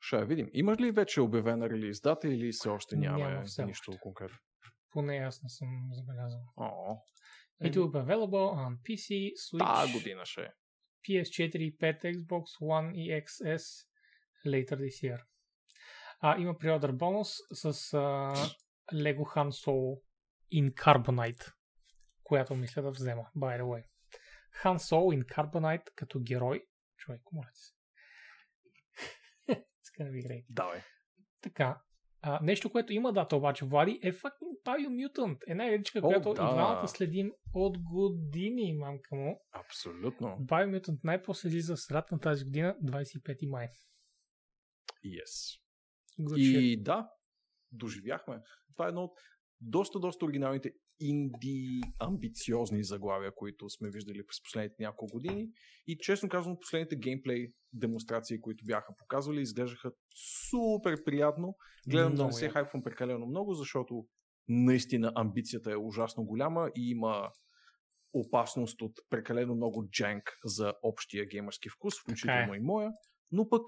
Ще видим. Имаш ли вече обявена релиз дата или все още нямаме Няма все нищо още. конкретно? Поне аз не съм забелязал. О, It will be available on PC, Switch, Та година ще е. PS4, 5, Xbox One и XS later this year. А, има преордър бонус с а, Lego Han Solo in Carbonite, която мисля да взема, by the way. Han Solo in Carbonite като герой. Човек, моля се. It's gonna be great. Давай. Така. А, нещо, което има дата обаче, Влади, е fucking Biomutant. Една игричка, О, която да. и двамата следим от години, мамка му. Абсолютно. Biomutant най-после излиза в средата на тази година, 25 май. Yes. Shit. И да, доживяхме. Това е едно от доста, доста оригиналните инди амбициозни заглавия, които сме виждали през последните няколко години. И честно казвам, последните геймплей демонстрации, които бяха показвали, изглеждаха супер приятно. Гледам да не се хайпвам прекалено много, защото наистина амбицията е ужасно голяма и има опасност от прекалено много джанк за общия геймърски вкус, включително е. и моя. Но пък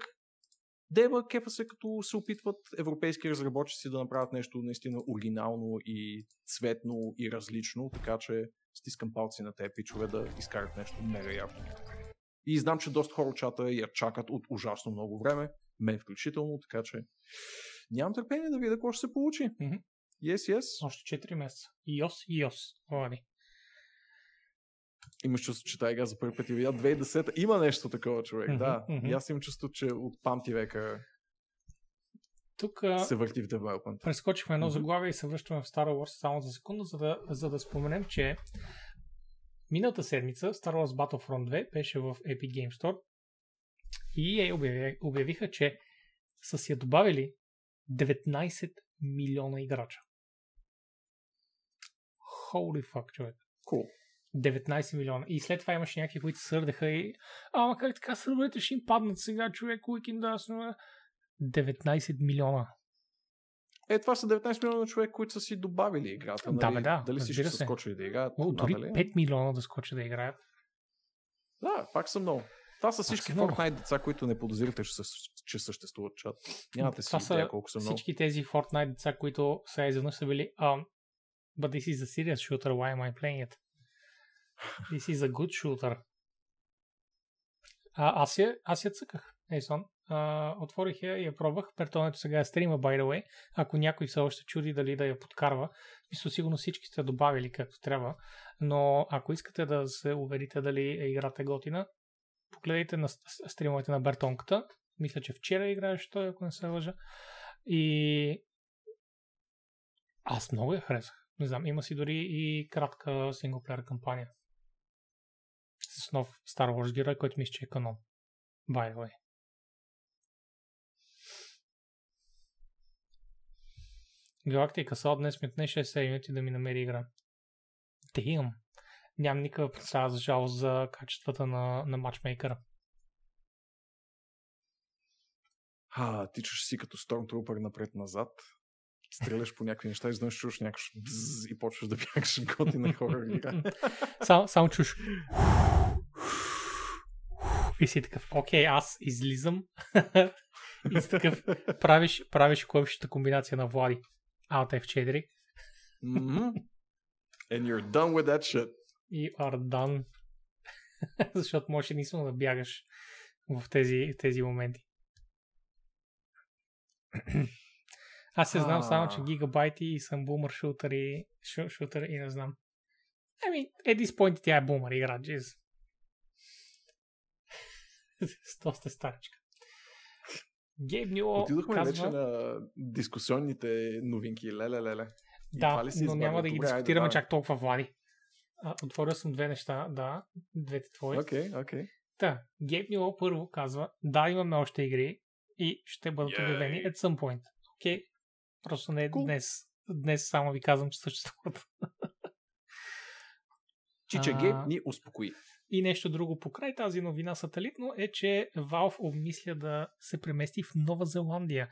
Деба кефа се като се опитват европейски разработчици да направят нещо наистина оригинално и цветно и различно, така че стискам палци на тези пичове да изкарат нещо мега яко. И знам, че доста хора чата я чакат от ужасно много време. Мен включително, така че нямам търпение да видя какво ще се получи. Мгм. Yes, yes. Още 4 месеца. Йос, йос. Влади. Имаш чувство, че тази игра за първи път я видя 2010 Има нещо такова, човек, Мгм, да. мгм. И аз имам чувство, че от памти века Тук се върти в девелопмент. прескочихме едно Мгм. заглавие и се връщаме в Star Wars само за секунда, за да, за да споменем, че миналата седмица Star Wars Battlefront 2 беше в Epic Game Store и EA обяви, обявиха, че са си я добавили 19 милиона играча. Holy fuck, човек. Cool. 19 милиона. И след това имаше някакви, които се сърдеха и ама как така сървърите ще им паднат сега, човек, уикенд да сме. 19 милиона. Е, това са 19 милиона човек, които са си добавили играта. Да, нали? бе, да, Дали всички са скочили да играят? О, дори надали? 5 милиона да скочи да играят. Да, пак са много. Това са всички са много. Fortnite деца, които не подозирате, че, че съществуват чат. Нямате си са идея колко са много. Всички тези Fortnite деца, които сега изведнъж са били um, But this is a serious shooter, why am I playing it? This is a good shooter. А, аз, я, аз я цъках, Ейсон. А, отворих я и я пробвах. Пертонето сега е стрима, by the way. Ако някой все още чуди дали да я подкарва, мисля, сигурно всички сте добавили както трябва. Но ако искате да се уверите дали е играта е готина, погледайте на стримовете на Бертонката. Мисля, че вчера играеш той, ако не се лъжа. И аз много я харесах. Не знам, има си дори и кратка синглплеер кампания. С нов Star Wars герой, който мисля, че е канон. By the way. Галактика са днес ми отне 6 минути да ми намери игра. Damn. Нямам никаква представа за жалост за качествата на, на матчмейкъра. А, тичаш си като Stormtrooper напред-назад, стреляш по някакви неща, изведнъж чуш някакъв и почваш да бягаш готина хора игра. Само, само чуш. И си такъв, окей, аз излизам. и си такъв, правиш, правиш клавишата комбинация на Влади. Alt F4. Мгм. And you're done with that shit. И are done. Защото може единствено да бягаш в тези, в тези моменти. Аз се знам само, че гигабайти и съм бумър шутър и, шу, шутър и не знам. Ами, at this point тя е бумър игра, джиз. Доста старичка. Гейб Нюо Отидохме казва... вече на дискусионните новинки. Леле, леле. Да, но няма избавил? да ги Добре, дискутираме давай. чак толкова, Влади. А, отворил съм две неща, да, двете твои. Окей, окей. Та, Гейб Нюо първо казва, да, имаме още игри и ще бъдат Yay. обявени at some point. Окей, просто не Cool. днес. Днес само ви казвам, че съществуват. Чича А. Гейб ни успокои. И нещо друго покрай тази новина сателитно е, че Valve обмисля да се премести в Нова Зеландия,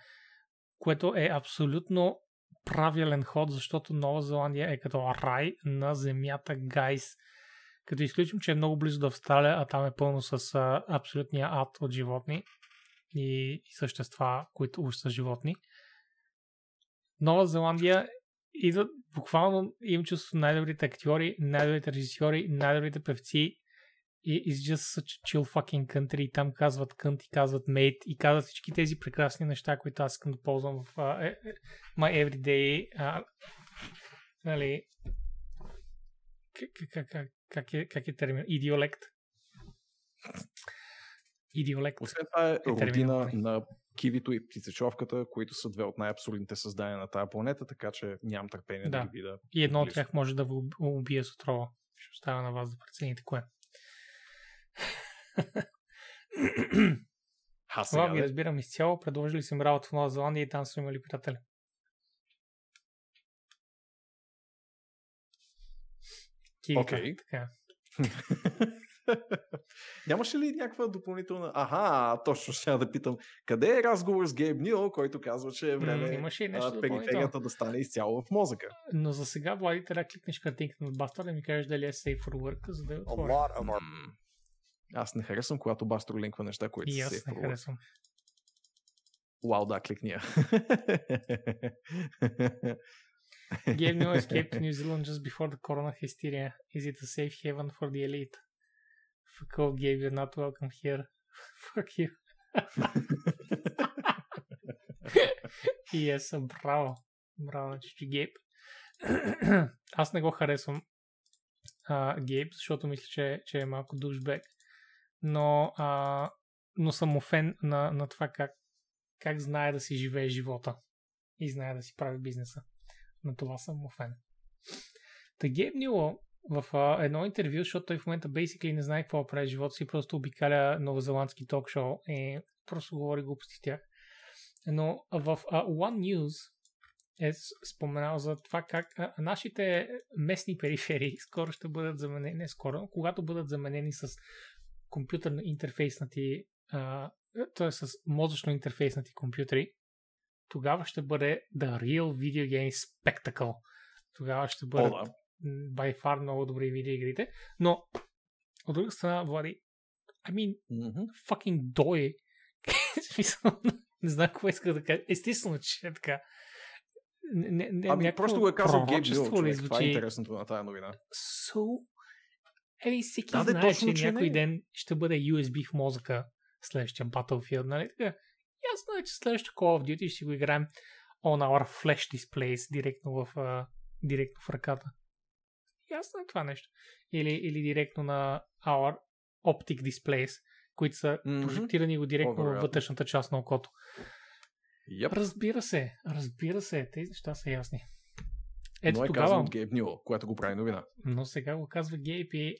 което е абсолютно правилен ход, защото Нова Зеландия е като рай на земята, гайс. Като изключим, че е много близо до Австралия, а там е пълно с абсолютния ад от животни и, и същества, които уж са животни. Нова Зеландия идват буквално им чувство най-добрите актьори, най-добрите режисьори, най-добрите певци и it's just such a chill fucking country. И там казват кънт и казват mate и казват всички тези прекрасни неща, които аз искам да ползвам в uh, е, е, my everyday uh, нали как, как, как, как, е, как е термин? Идиолект. Идиолект. Освен това е термин, родина нали? на кивито и птицечовката, които са две от най-абсурдните създания на тази планета, така че нямам търпение да, Да. ги видя. И едно от тях може да ви уб- убие с отрова. Ще оставя на вас да прецените кое. Ха, Това сега, ви де. разбирам изцяло. Предложили съм работа в Нова Зеландия и там са имали приятели. Кивика, Окей. така. Нямаше ли някаква допълнителна... Аха, точно ще да питам. Къде е разговор с Гейб Нил, който казва, че е време имаше и нещо периферията да стане изцяло в мозъка? Но за сега, Влади, трябва да кликнеш картинката на Бастър да ми кажеш дали е safe for work, за да A lot of our Аз не харесвам, когато Бастро линква неща, които И аз сейф не харесвам. Вау, да, кликни я. Gave no escape to New Zealand just before the corona hysteria. Is it a safe haven for the elite? Fuck all gave you're not welcome here. Fuck you. Са браво. Браво Чичи Гейб. Аз не го харесвам а, Гейб, защото мисля, че, че е малко душбек. Но, а, но съм офен на, на това как, как знае да си живее живота и знае да си прави бизнеса. На това съм офен. Та Нило в а, едно интервю, защото той в момента basically не знае какво прави живота си, просто обикаля новозеландски ток-шоу и просто говори глупости тях. Но в а, One News е споменал за това как а, нашите местни периферии скоро ще бъдат заменени, не скоро, когато бъдат заменени с компютърно интерфейснати, т.е. с мозъчно интерфейснати компютри, тогава ще бъде The Real Video Game Spectacle. Тогава ще бъдат О, да. by far много добри видеоигрите. Но, от друга страна, Влади, I mean, Мгм. fucking дой. Не знам какво иска да кажа. Естествено, че е така. Не, не, Ами просто го е казал Гейб човек. Това е интересното на тази новина. So... Еми, всеки Да, знае, точно, че че някой не. ден ще бъде USB в мозъка следващия Battlefield, нали така? Ясно е, че следващото Call of Duty ще си го играем on our flash displays, директно в, а, директно в ръката. Ясно е това нещо. Или, или директно на our optic displays, които са Мгм. прожектирани го директно във вътрешната част на окото. Yep. Разбира се, разбира се, тези неща са ясни. Ето Но е тогава, казано от Гейб Нил, което го прави новина. но сега го казва Гейб и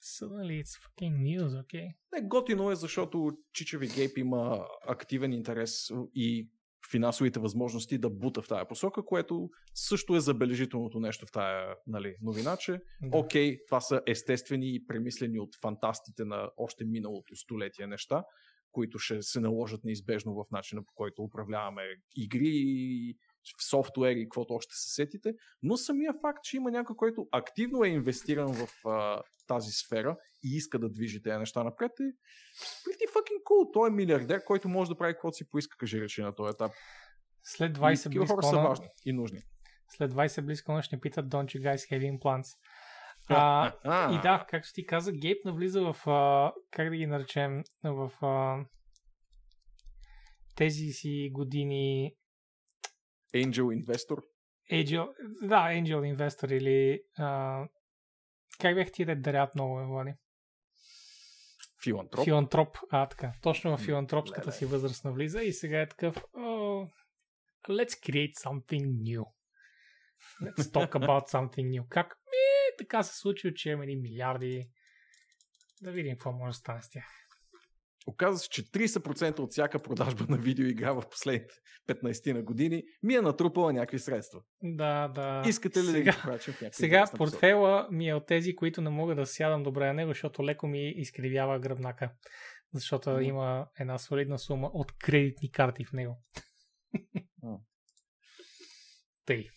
suddenly it's fucking news, okay? Не, готино е, защото Чичеви Гейб има активен интерес и финансовите възможности да бута в тая посока, което също е забележителното нещо в тая нали, новина, че Да. окей, това са естествени и премислени от фантастите на още миналото столетие неща, които ще се наложат неизбежно в начина по който управляваме игри, софтуер и каквото още се сетите, но самия факт, че има някой, който активно е инвестиран в а, тази сфера и иска да движи тези неща напред е pretty fucking cool. Той е милиардер, който може да прави каквото си поиска, каже речи на този етап. След И 20 такива хора са близко, важни и нужни. след 20 близко ще ни питат Don't you guys have implants? А, и да, както ти каза, Гейб навлиза в, а, как да ги наречем, в а, тези си години Angel Investor. Angel, да, Angel Investor или а, как бях ти да дарят много, Влади? Филантроп. Филантроп. А, така. Точно в филантропската си възраст навлиза и сега е такъв oh, let's create something new. Let's talk about something new. Как? Ми, така се случи, че имаме едни милиарди. Да видим какво може да стане с тях. Оказва се, че 30% от всяка продажба на видеоигра в последните 15 на години ми е натрупала някакви средства. Да, да. Искате ли да сега, ги прачим в Сега портфела ми е от тези, които не мога да сядам добре на него, защото леко ми изкривява гръбнака. Защото Мгм. има една солидна сума от кредитни карти в него. М. Тъй.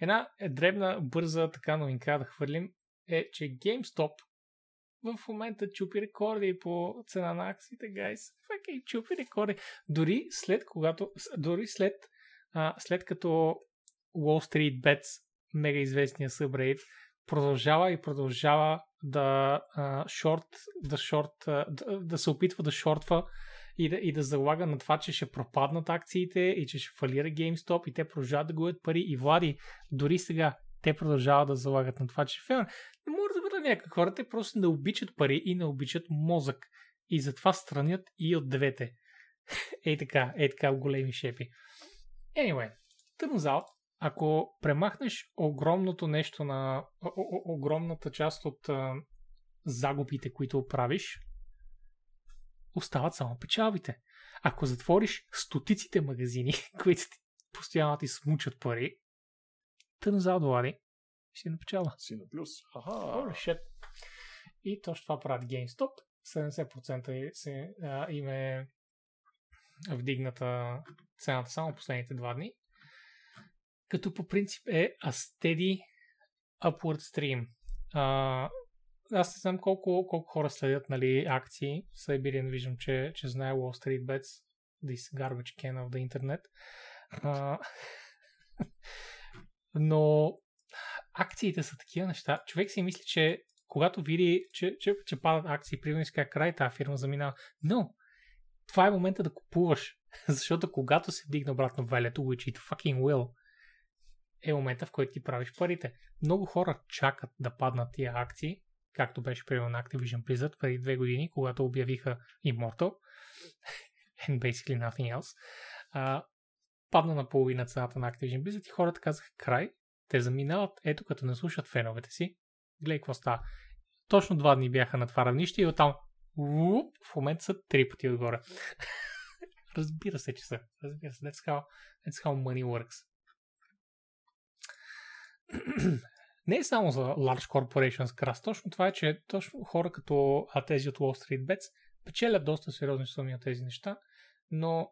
Една е дребна, бърза така новинка да хвърлим е, че GameStop в момента чупи рекорди по цена на акциите, гайс. Fucking чупи рекорди. Дори след когато, дори след, а, след като Wall Street Bets, мега известния събрейт, продължава и продължава да а, шорт, да, шорт, а, да, да се опитва да шортва и да, и да залага на това, че ще пропаднат акциите и че ще фалира GameStop и те продължават да губят пари. И Влади, дори сега те продължават да залагат на това, че фейлне. Не мога да разбера някакви хора, те просто не обичат пари и не обичат мозък. И затова странят и от двете. Ей така, ей така големи шепи. Anyway, turns ако премахнеш огромното нещо на о- о- огромната част от а, загубите, които правиш, остават само печалбите. Ако затвориш стотиците магазини, които ти, постоянно ти смучат пари, turns out, Влади, ще на печала. Си на плюс. Holy shit. И точно това правят GameStop. 70% се, а, им е вдигната цената само последните два дни. Като по принцип е a steady upward stream. А, аз не знам колко, колко хора следят нали, акции. Сайбириан виждам, че, че знае Wall Street Bets, this garbage can of the internet. А, но акциите са такива неща. Човек си мисли, че когато види, че, че, че падат акции, примерно си край тази фирма заминава. Но, това е момента да купуваш. Защото когато се дигне обратно валето, which it fucking will, е момента, в който ти правиш парите. Много хора чакат да паднат тия акции, както беше примерно на Activision Blizzard преди две години, когато обявиха Immortal and basically nothing else. А, падна на половина цената на Activision Blizzard и хората казаха край, те заминават, ето като не слушат феновете си, гледай какво става. Точно два дни бяха на това равнище и оттам уп, в момента са три пъти отгоре. Разбира се, че са. Разбира се. That's how, that's how money works. не е само за large corporations крас. Точно това е, че точно хора като тези от Wall Street Bets печелят доста сериозни суми от тези неща, но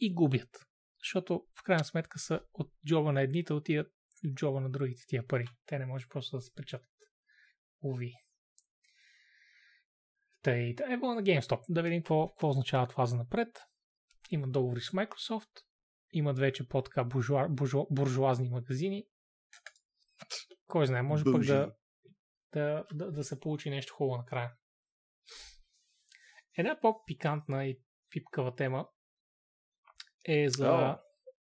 и губят. Защото в крайна сметка са от джоба на едните отиват в джоба на другите тия пари. Те не може просто да се печатат. Уви. Тъй, ево на GameStop. Да видим какво, какво означава това за напред. Има договори с Microsoft. Имат вече по-така буржуа, буржуа, буржуазни магазини. Кой знае, може пък да, да, да, да се получи нещо хубаво накрая. Една по-пикантна и пипкава тема е за oh,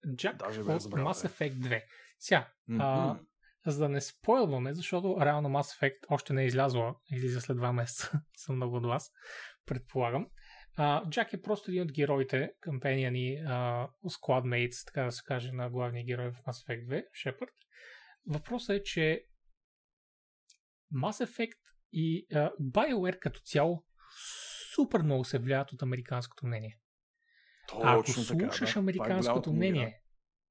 Jack от Mass Effect 2. Сега, mm-hmm. а, за да не спойлваме, защото реално Mass Effect още не е излязла, излиза след два месеца, съм много от вас, предполагам. Uh, Джак е просто един от героите, компанияни, uh, squadmates, така да се каже, на главния герой в Mass Effect 2, Shepard. Въпросът е, че Mass Effect и uh, BioWare като цяло супер много се влияят от американското мнение. Точно Ако слушаш така, да. Е американското е мнение,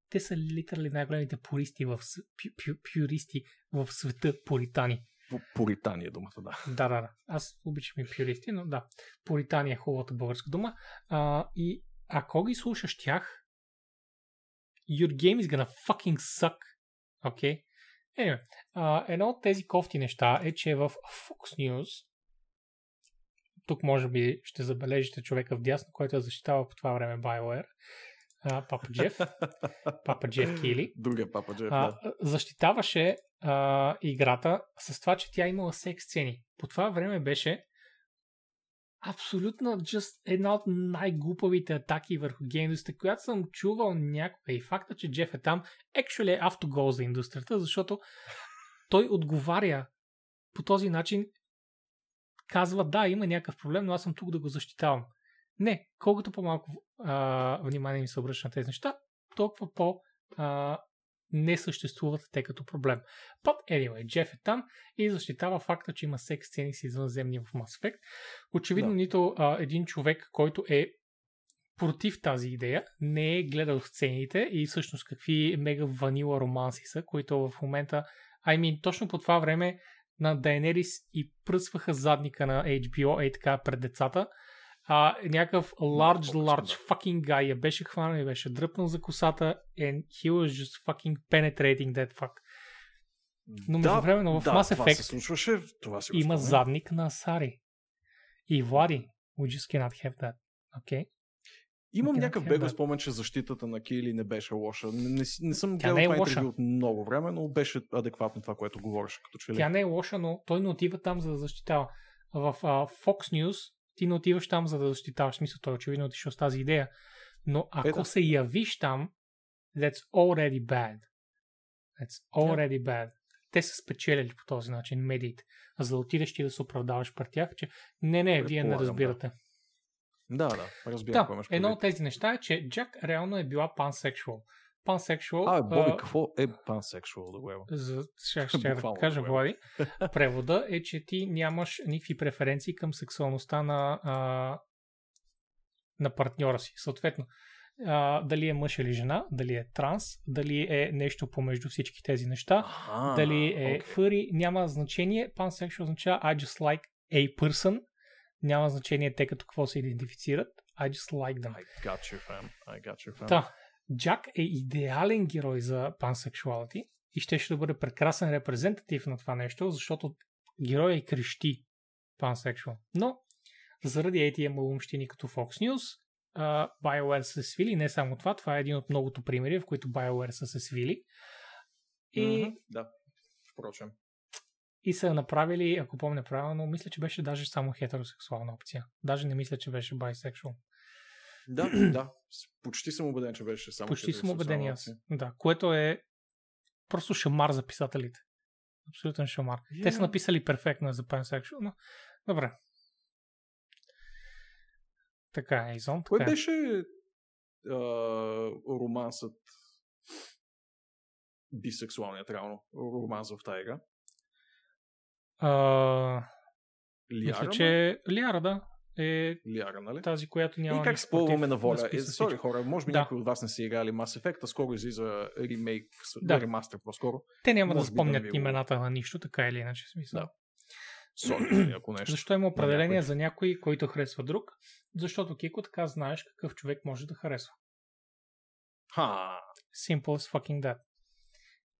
те са литерали най-големите пуристи в, пю, пю, пюристи в света пуритани. Пуритани е думата, да. Да, да, да. Аз обичам и пюристи, но да. Пуритани е хубавата българска дума. А, и ако ги слушаш тях, your game is gonna fucking suck. Окей? Okay? Anyway, а, едно от тези кофти неща е, че в Fox News тук може би ще забележите човека в дясно, който е защитава по това време BioWare, а, Папа Джеф, Папа Джеф Кили. Другия Папа Джеф, а, да. Защитаваше а, играта с това, че тя имала секс сцени. По това време беше абсолютно just една от най-глупавите атаки върху геймдусите, която съм чувал някога. И факта, че Джеф е там, actually е автогол за индустрията, защото той отговаря по този начин казва, да, има някакъв проблем, но аз съм тук да го защитавам. Не, колкото по-малко а, внимание ми се обръща на тези неща, толкова по- а, не съществуват те като проблем. But anyway, Джеф е там и защитава факта, че има секс сцени с извънземни в Mass Effect. Очевидно да. нито а, един човек, който е против тази идея, не е гледал сцените и всъщност какви мега ванила романси са, които в момента, I mean, точно по това време на Дайнерис и пръсваха задника на HBO, ей така, пред децата. А, някакъв large, large fucking guy я беше хванал и беше дръпнал за косата and he was just fucking penetrating that fuck. Но между да, време, но в да, Mass Effect се случваше, това си има задник на Сари. И Влади, we just cannot have that. Okay? Имам някакъв бега спомен, че защитата на Кили не беше лоша. Не, не, не съм гледал е това интервю от много време, но беше адекватно това, което говореше. Като че ли. Тя не е лоша, но той не отива там за да защитава. В uh, Fox News ти не отиваш там за да защитаваш. Смисъл, той очевидно отишъл с тази идея. Но ако Ето. се явиш там, that's already bad. That's already yeah. bad. Те са спечелили по този начин медиите. А за да отидеш ти да се оправдаваш пред тях, че не, не, вие не разбирате. Да. Да, да, разбирам. Да, едно от тези неща е, че Джак реално е била пансексуал. Пансексуал. А, Боби, а, какво е пансексуал да го За, ще, ще да кажа, Влади. Превода е, че ти нямаш никакви преференции към сексуалността на, а, на партньора си. Съответно, а, дали е мъж или жена, дали е транс, дали е нещо помежду всички тези неща, а, дали е okay. фъри, няма значение. Pansexual означава I just like a person няма значение те като какво се идентифицират. I just like them. I got you, fam. I got you, fam. Та, Джак е идеален герой за pansexuality и ще ще да бъде прекрасен репрезентатив на това нещо, защото герой е крещи pansexual. Но, заради ATM малумщини като Fox News, uh, BioWare са се свили. Не само това, това е един от многото примери, в които BioWare са се свили. И... Mm-hmm, да, впрочем и са направили, ако помня правилно, мисля, че беше даже само хетеросексуална опция. Даже не мисля, че беше bisexual. Да, да. Почти съм убеден, че беше само Почти съм убеден аз. Да, което е просто шамар за писателите. Абсолютен шамар. Те са Yeah. написали перфектно за pansexual, но добре. Така е, Изон. Кой е. беше а, романсът бисексуалният, реално, романс в тази игра? А, Лиара, мисля, че Лиара, да, е Лиара, нали? тази, която няма и как спълваме на воля? да Е, сори, хора, може би Да. някои от вас не са играли Mass Effect, а скоро излиза ремейк, Да. да. ремастър по-скоро. Те няма да може да спомнят го- имената на нищо, така или иначе. Смисъл. Да. Сори, ако нещо. Защо има определение някой. за някой, който харесва друг? Защото Кико така знаеш какъв човек може да харесва. Ха, Simple as fucking that.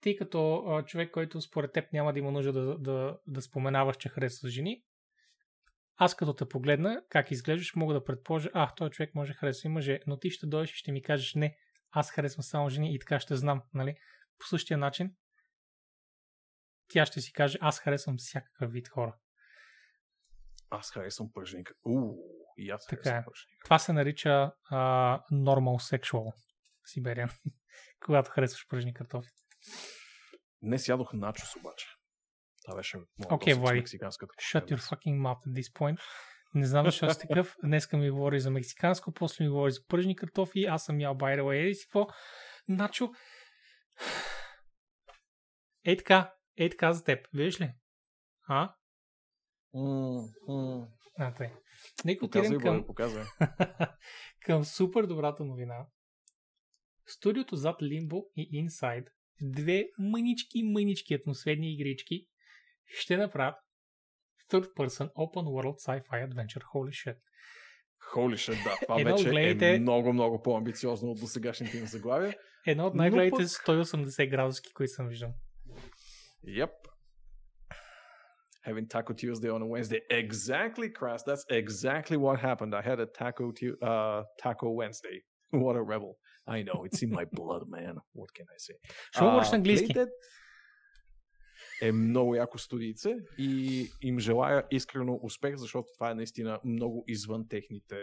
Ти като а, човек, който според теб няма да има нужда да, да, да споменаваш, че харесва жени, аз като те погледна как изглеждаш, мога да предположа, а, този човек може да харесва и мъже, но ти ще дойдеш и ще ми кажеш, не, аз харесвам само жени и така ще знам, нали? По същия начин, тя ще си каже, аз харесвам всякакъв вид хора. аз харесвам пърженика. Уу, и аз Така харесвам е. пърженика. Това се нарича а, normal sexual, Сибериан, когато харесваш пръжни картофи. Днес ядох начос обаче. Това беше моят с Влади. мексиканската Shut your fucking mouth at this point. Не знам защо си такъв. Днеска ми говори за мексиканско, после ми говори за пържни картофи. Аз съм ял by the way. Еди си какво? Начо. Ей така. Ей така за теб. Виж ли? А? А, тъй. Нека отидем към, показвай. към супер добрата новина. Студиото зад Limbo и Inside, две мънички, мънички атмосферни игрички, ще направят Third Person Open World Sci-Fi Adventure. Holy shit. Holy shit, да. Това Едно вече гледайте- е много, много по-амбициозно от досегашните им заглавия. Едно от най-големите пък- 180 градуски, които съм виждал. Yep. Having Taco Tuesday on a Wednesday. Exactly, Crass. That's exactly what happened. I had a Taco tu- uh, Taco Wednesday. What a rebel. I know. It's in my blood, man. What can I say? Що говориш на английски? Playdead е много яко студийце и им желая искрено успех, защото това е наистина много извън техните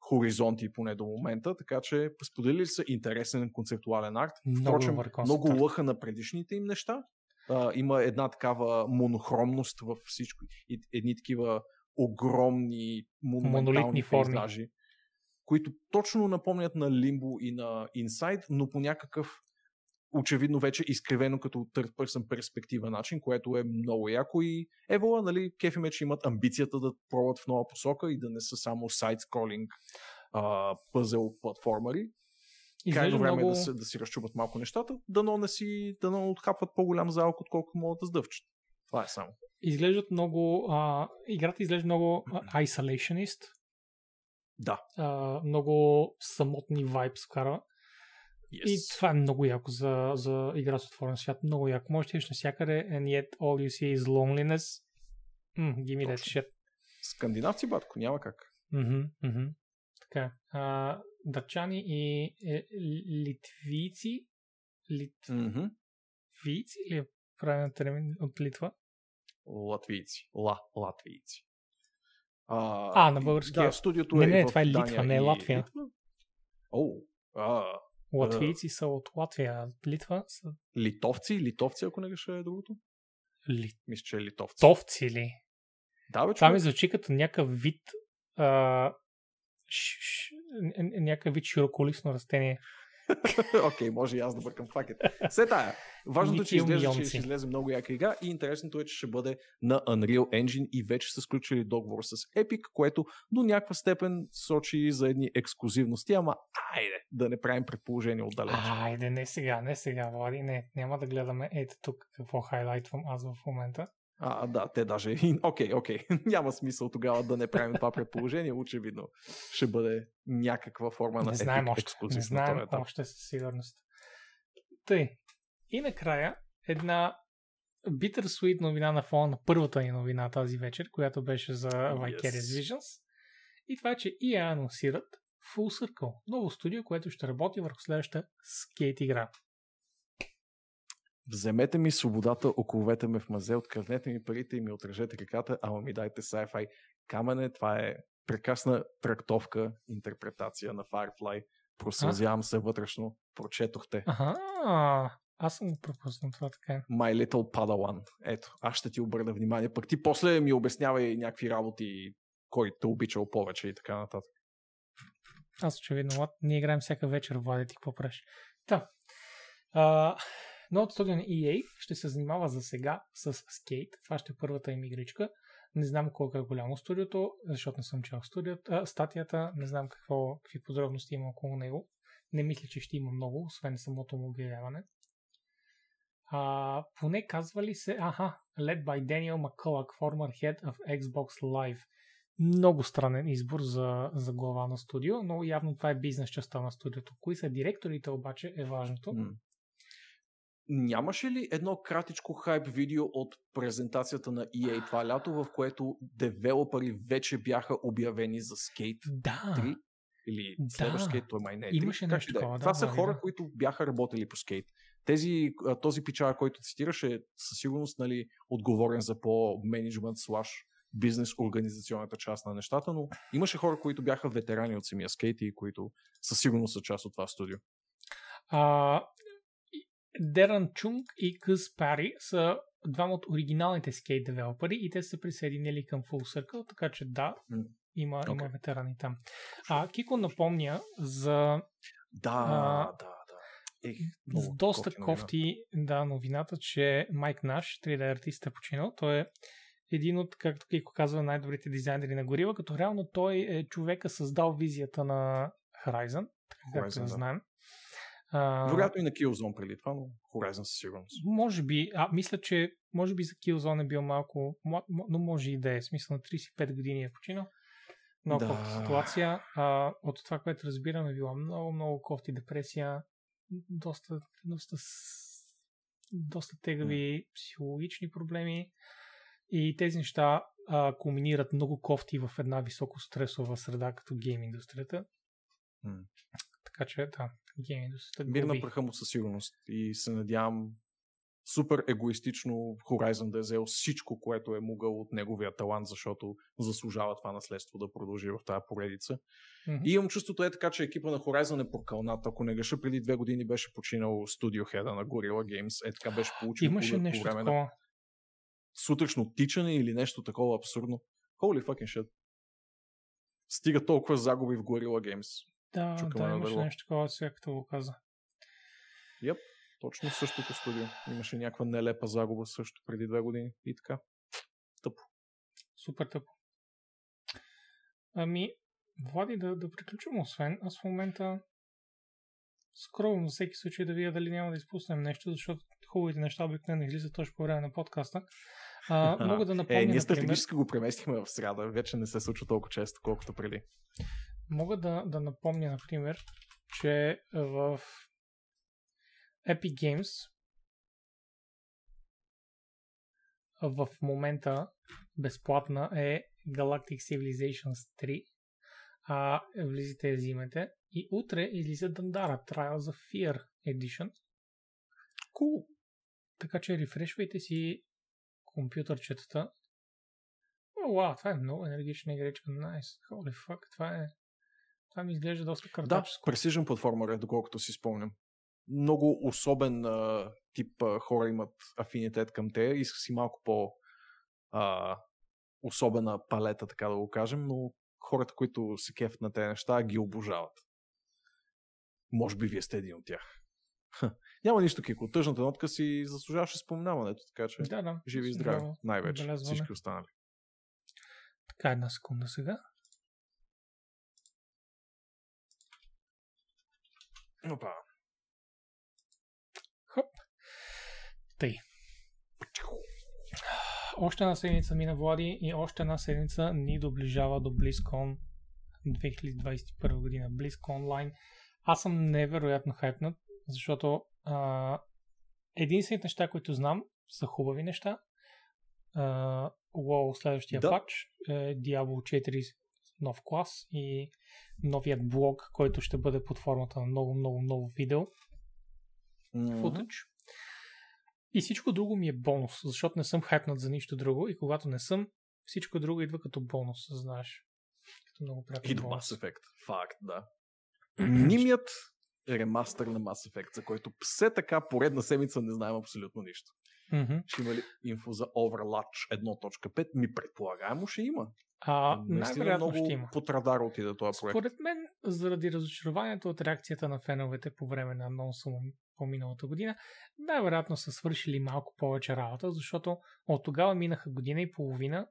хоризонти, поне до момента. Така че споделили са интересен концептуален арт. Много Впрочем, много лъха на предишните им неща. А, има една такава монохромност във всичко. И едни такива огромни Монолитни форми. пейзажи, които точно напомнят на Limbo и на Inside, но по някакъв очевидно вече изкривено като third person перспектива начин, което е много яко и Евола, нали, кефи че имат амбицията да пробват в нова посока и да не са само сайт-скролинг пъзел платформари. Крайно време много... е да, се, да си разчупат малко нещата, дано не си, дано отхапват по-голям залък, отколкото могат да сдъвчат. Това е само. изглеждат много... А, играта изглежда много isolationist. Да. А, много самотни вайбс вкарва. Yes. И това е много яко за, за игра с отворен свят. Много яко. Можеш да навсякъде and yet all you see is loneliness. Mm, give me that Точно. shit. Скандинавци, батко, няма как. Мгм, мгм. Така. А, датчани и е, литвийци. Литвийци ли е правилен термин от Литва? Латвийци. Ла, латвийци. А, А, на и- български Да, е- студиото Не, е не, това е Литва, Дания не е Латвия. Литва? О, а, Латвийци са от Латвия, Литва са литовци, литовци, ако не греша е другото. Мисля, че е литовци. литовци ли? Да, бе, Това ми звучи като някакъв вид а, ш, ш, някакъв вид широколисно растение. Окей, може и аз да бъркам факет. Все тая. Важното е, че изглежда, че ще излезе много яка игра и интересното е, че ще бъде на Unreal Engine и вече са сключили договор с Epic, което до някаква степен сочи за едни ексклюзивности, ама айде да не правим предположения отдалеч. Айде, не сега, не сега, Влади, не, няма да гледаме ето тук какво хайлайтвам аз в момента. А, да, те даже... Окей, окей. Няма смисъл тогава да не правим това предположение. Очевидно ще бъде някаква форма на Не знаем още, не на знаем още със сигурност. Тъй, и накрая една bittersweet новина на фона на първата ни новина тази вечер, която беше за Vicarious Yes. Visions. И това е, че EA анонсират Full Circle, ново студио, което ще работи върху следващата скейт игра. Вземете ми свободата, оковете ме в мазе, откраднете ми парите и ми отрежете реката, ама ми дайте sci-fi. Камене, това е прекрасна трактовка, интерпретация на Firefly. Просълзявам се вътрешно. Прочетохте. Ага, аз съм пропуснал това така. My Little Padawan. Ето, аз ще ти обърна внимание. Пък ти после ми обяснявай някакви работи, кой те обичал повече и така нататък. Аз очевидно, ние играем всяка вечер, Влади, ти какво правиш? Та, а, новото студио на EA ще се занимава за сега с Skate. Това ще е първата им игричка. Не знам колко е голямо студиото, защото не съм чел студиото, а, статията, не знам какво, какви подробности има около него. Не мисля, че ще има много, освен самото му обявяване. А, поне казвали се, аха, led by Daniel McCullough, former head of Xbox Live. Много странен избор за, за глава на студио, но явно това е бизнес частта на студиото. Кои са директорите обаче е важното. М. Нямаше ли едно кратичко хайп видео от презентацията на EA това лято, в което девелопери вече бяха обявени за Skate Да, 3? Или Да. следващ Skate, той май не е 3. Имаше Как нещо да е. такова, да, Това са Влади, хора, да. които бяха работили по Skate. Тези, този пичар, който цитираше, със сигурност нали, отговорен за по-менеджмент слаш бизнес организационната част на нещата, но имаше хора, които бяха ветерани от самия скейт и които със сигурност са част от това студио. А, Деран Чунг и Къс Пари са двама от оригиналните скейт девелопери и те са присъединили към Full Circle, така че да, има, има Окей. ветерани там. А, Кико напомня за Да, А, да, да. Ех, с много доста кофти новина. кофти да, новината, че Майк Наш, 3D артист е починал. Той е един от, както Кико казва, най-добрите дизайнери на горила, като реално той е човека създал визията на Horizon, така както Horizon, я да. знаем. А, Вероятно и на Killzone преди това, но Horizon със сигурност. Може би, а мисля, че може би за Killzone е бил малко, но може и да е, смисъл на 35 години е починал. Много Да. ситуация. А, от това, което разбирам, е била много, много кофти депресия, доста, доста, доста тегави психологични проблеми и тези неща а, кулминират много кофти в една високо стресова среда, като гейм индустрията. М. Така че, да, гейм индустрията Мир на праха му със сигурност. И се надявам супер егоистично Horizon да е взел всичко, което е могъл от неговия талант, защото заслужава това наследство да продължи в тази поредица. Мгм. И имам чувството е така, че екипа на Horizon е прокълнат. Ако не греша, преди две години беше починал студио хеда на Gorilla Games. Е така беше получил Имаше по, нещо по време на такова. сутрешно тичане или нещо такова абсурдно. Holy fucking shit. Стига толкова загуби в Gorilla Games. Да, Чукаме да, имаше нещо такова, сега като го каза. Йеп, точно същото студио. Имаше някаква нелепа загуба също преди две години. И така. Супер тъпо. Ами, Влади, да, да приключим, освен аз в момента скровам за всеки случай да видя дали няма да изпуснем нещо, защото хубавите неща обикновено излизат точно по време на подкаста. А, мога да напомня, Е, ние например, стратегически го преместихме в среда. Вече не се случва толкова често, колкото преди. Мога да, да напомня, например, че в Epic Games в момента безплатна е Galactic Civilizations 3. А, влизате и взимате. И утре излиза Дандара Trials of Fear Edition. Cool. Така че рефрешвайте си компютърчетата. О, вау, това е много енергична игричка. Nice. Holy fuck, това е... Това ми изглежда доста Да, картаческо. Precision платформер е, доколкото си спомням. Много особен а, тип а, хора имат афинитет към те. Иска си малко по а, особена палета, така да го кажем, но хората, които се кефят на тези неща, ги обожават. Може би вие сте един от тях. Ха, Няма нищо, Кико. Тъжната нотка си заслужаваше споменаването, така че Да, да. живи и здрави. Най-вече. Всички останали. Така, една секунда сега. Опа. Хоп. Тъй. Още една седмица мина Влади и още една седмица ни доближава до BlizzCon 2021 година. BlizzCon Online. Аз съм невероятно хайпнат, защото а, единствените неща, които знам, са хубави неща. А, WoW следващия Да. патч е Diablo 4 нов клас и новият блог, който ще бъде под формата на много, много, много видео футъч. И всичко друго ми е бонус, защото не съм хайпнат за нищо друго и когато не съм, всичко друго идва като бонус, знаеш. също много приятен И до. Mass Effect. Факт, да. Нимият ремастър на Mass Effect, за който все така поредна седмица не знаем абсолютно нищо. Мгм. Ще има ли инфо за Overwatch 1.5? Ми предполагаемо ще има. А, най-вероятно ще има. под радара отиде този проект. Според мен, заради разочарованието от реакцията на феновете по време на анонса му по-миналата година, най-вероятно са свършили малко повече работа, защото от тогава минаха година и половина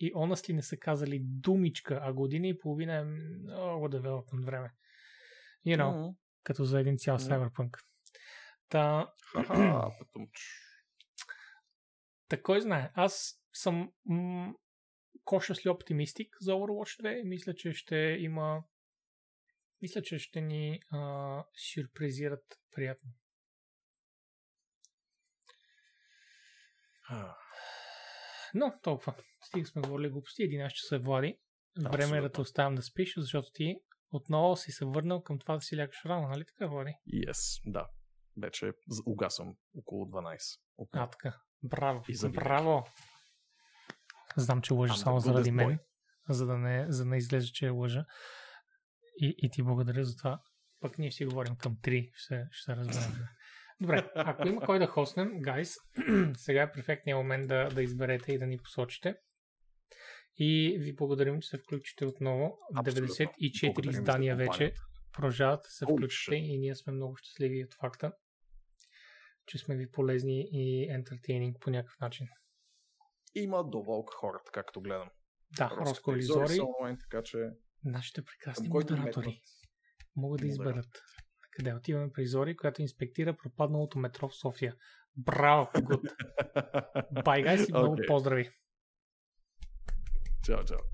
и honestly не са казали думичка, а година и половина е много development време. You know, Мгм. като за един цял Мгм. Cyberpunk. Та, Ха-ха. Та кой знае, аз съм м- кошасли оптимистик за Overwatch 2 и мисля, че ще има мисля, че ще ни а, сюрпризират приятно. Но толкова. Стига сме говорили глупости. 11 часа е Влади. Време е да те оставям да спиш, защото ти отново си се върнал към това да си лягаш рано, нали така, Влади? Yes, да. Вече угасвам около 12. А, така. Браво. И за винаги. Браво. Знам, че лъжа I'm само заради мен, за да не, за да не излезе, че е лъжа. И, и ти благодаря за това. Пък ние ще си говорим към 3, ще, ще разберем. Добре, ако има кой да хоснем, гайс, сега е перфектният момент да, да изберете и да ни посочите. И ви благодарим, че се включите отново. Абсолютно. 94 Благодарим за издания вече. да се включите и ние сме много щастливи от факта, че сме ви полезни и ентертейнинг по някакъв начин. Има доволк хората, както гледам. Да, Роско Роско и Лизори, са онлайн, така че нашите прекрасни модератори, могат да изберат. Къде отиваме при Зори, която инспектира пропадналото метро в София. Браво, гуд! Бай, гайс, и много Окей. поздрави! Чао, чао.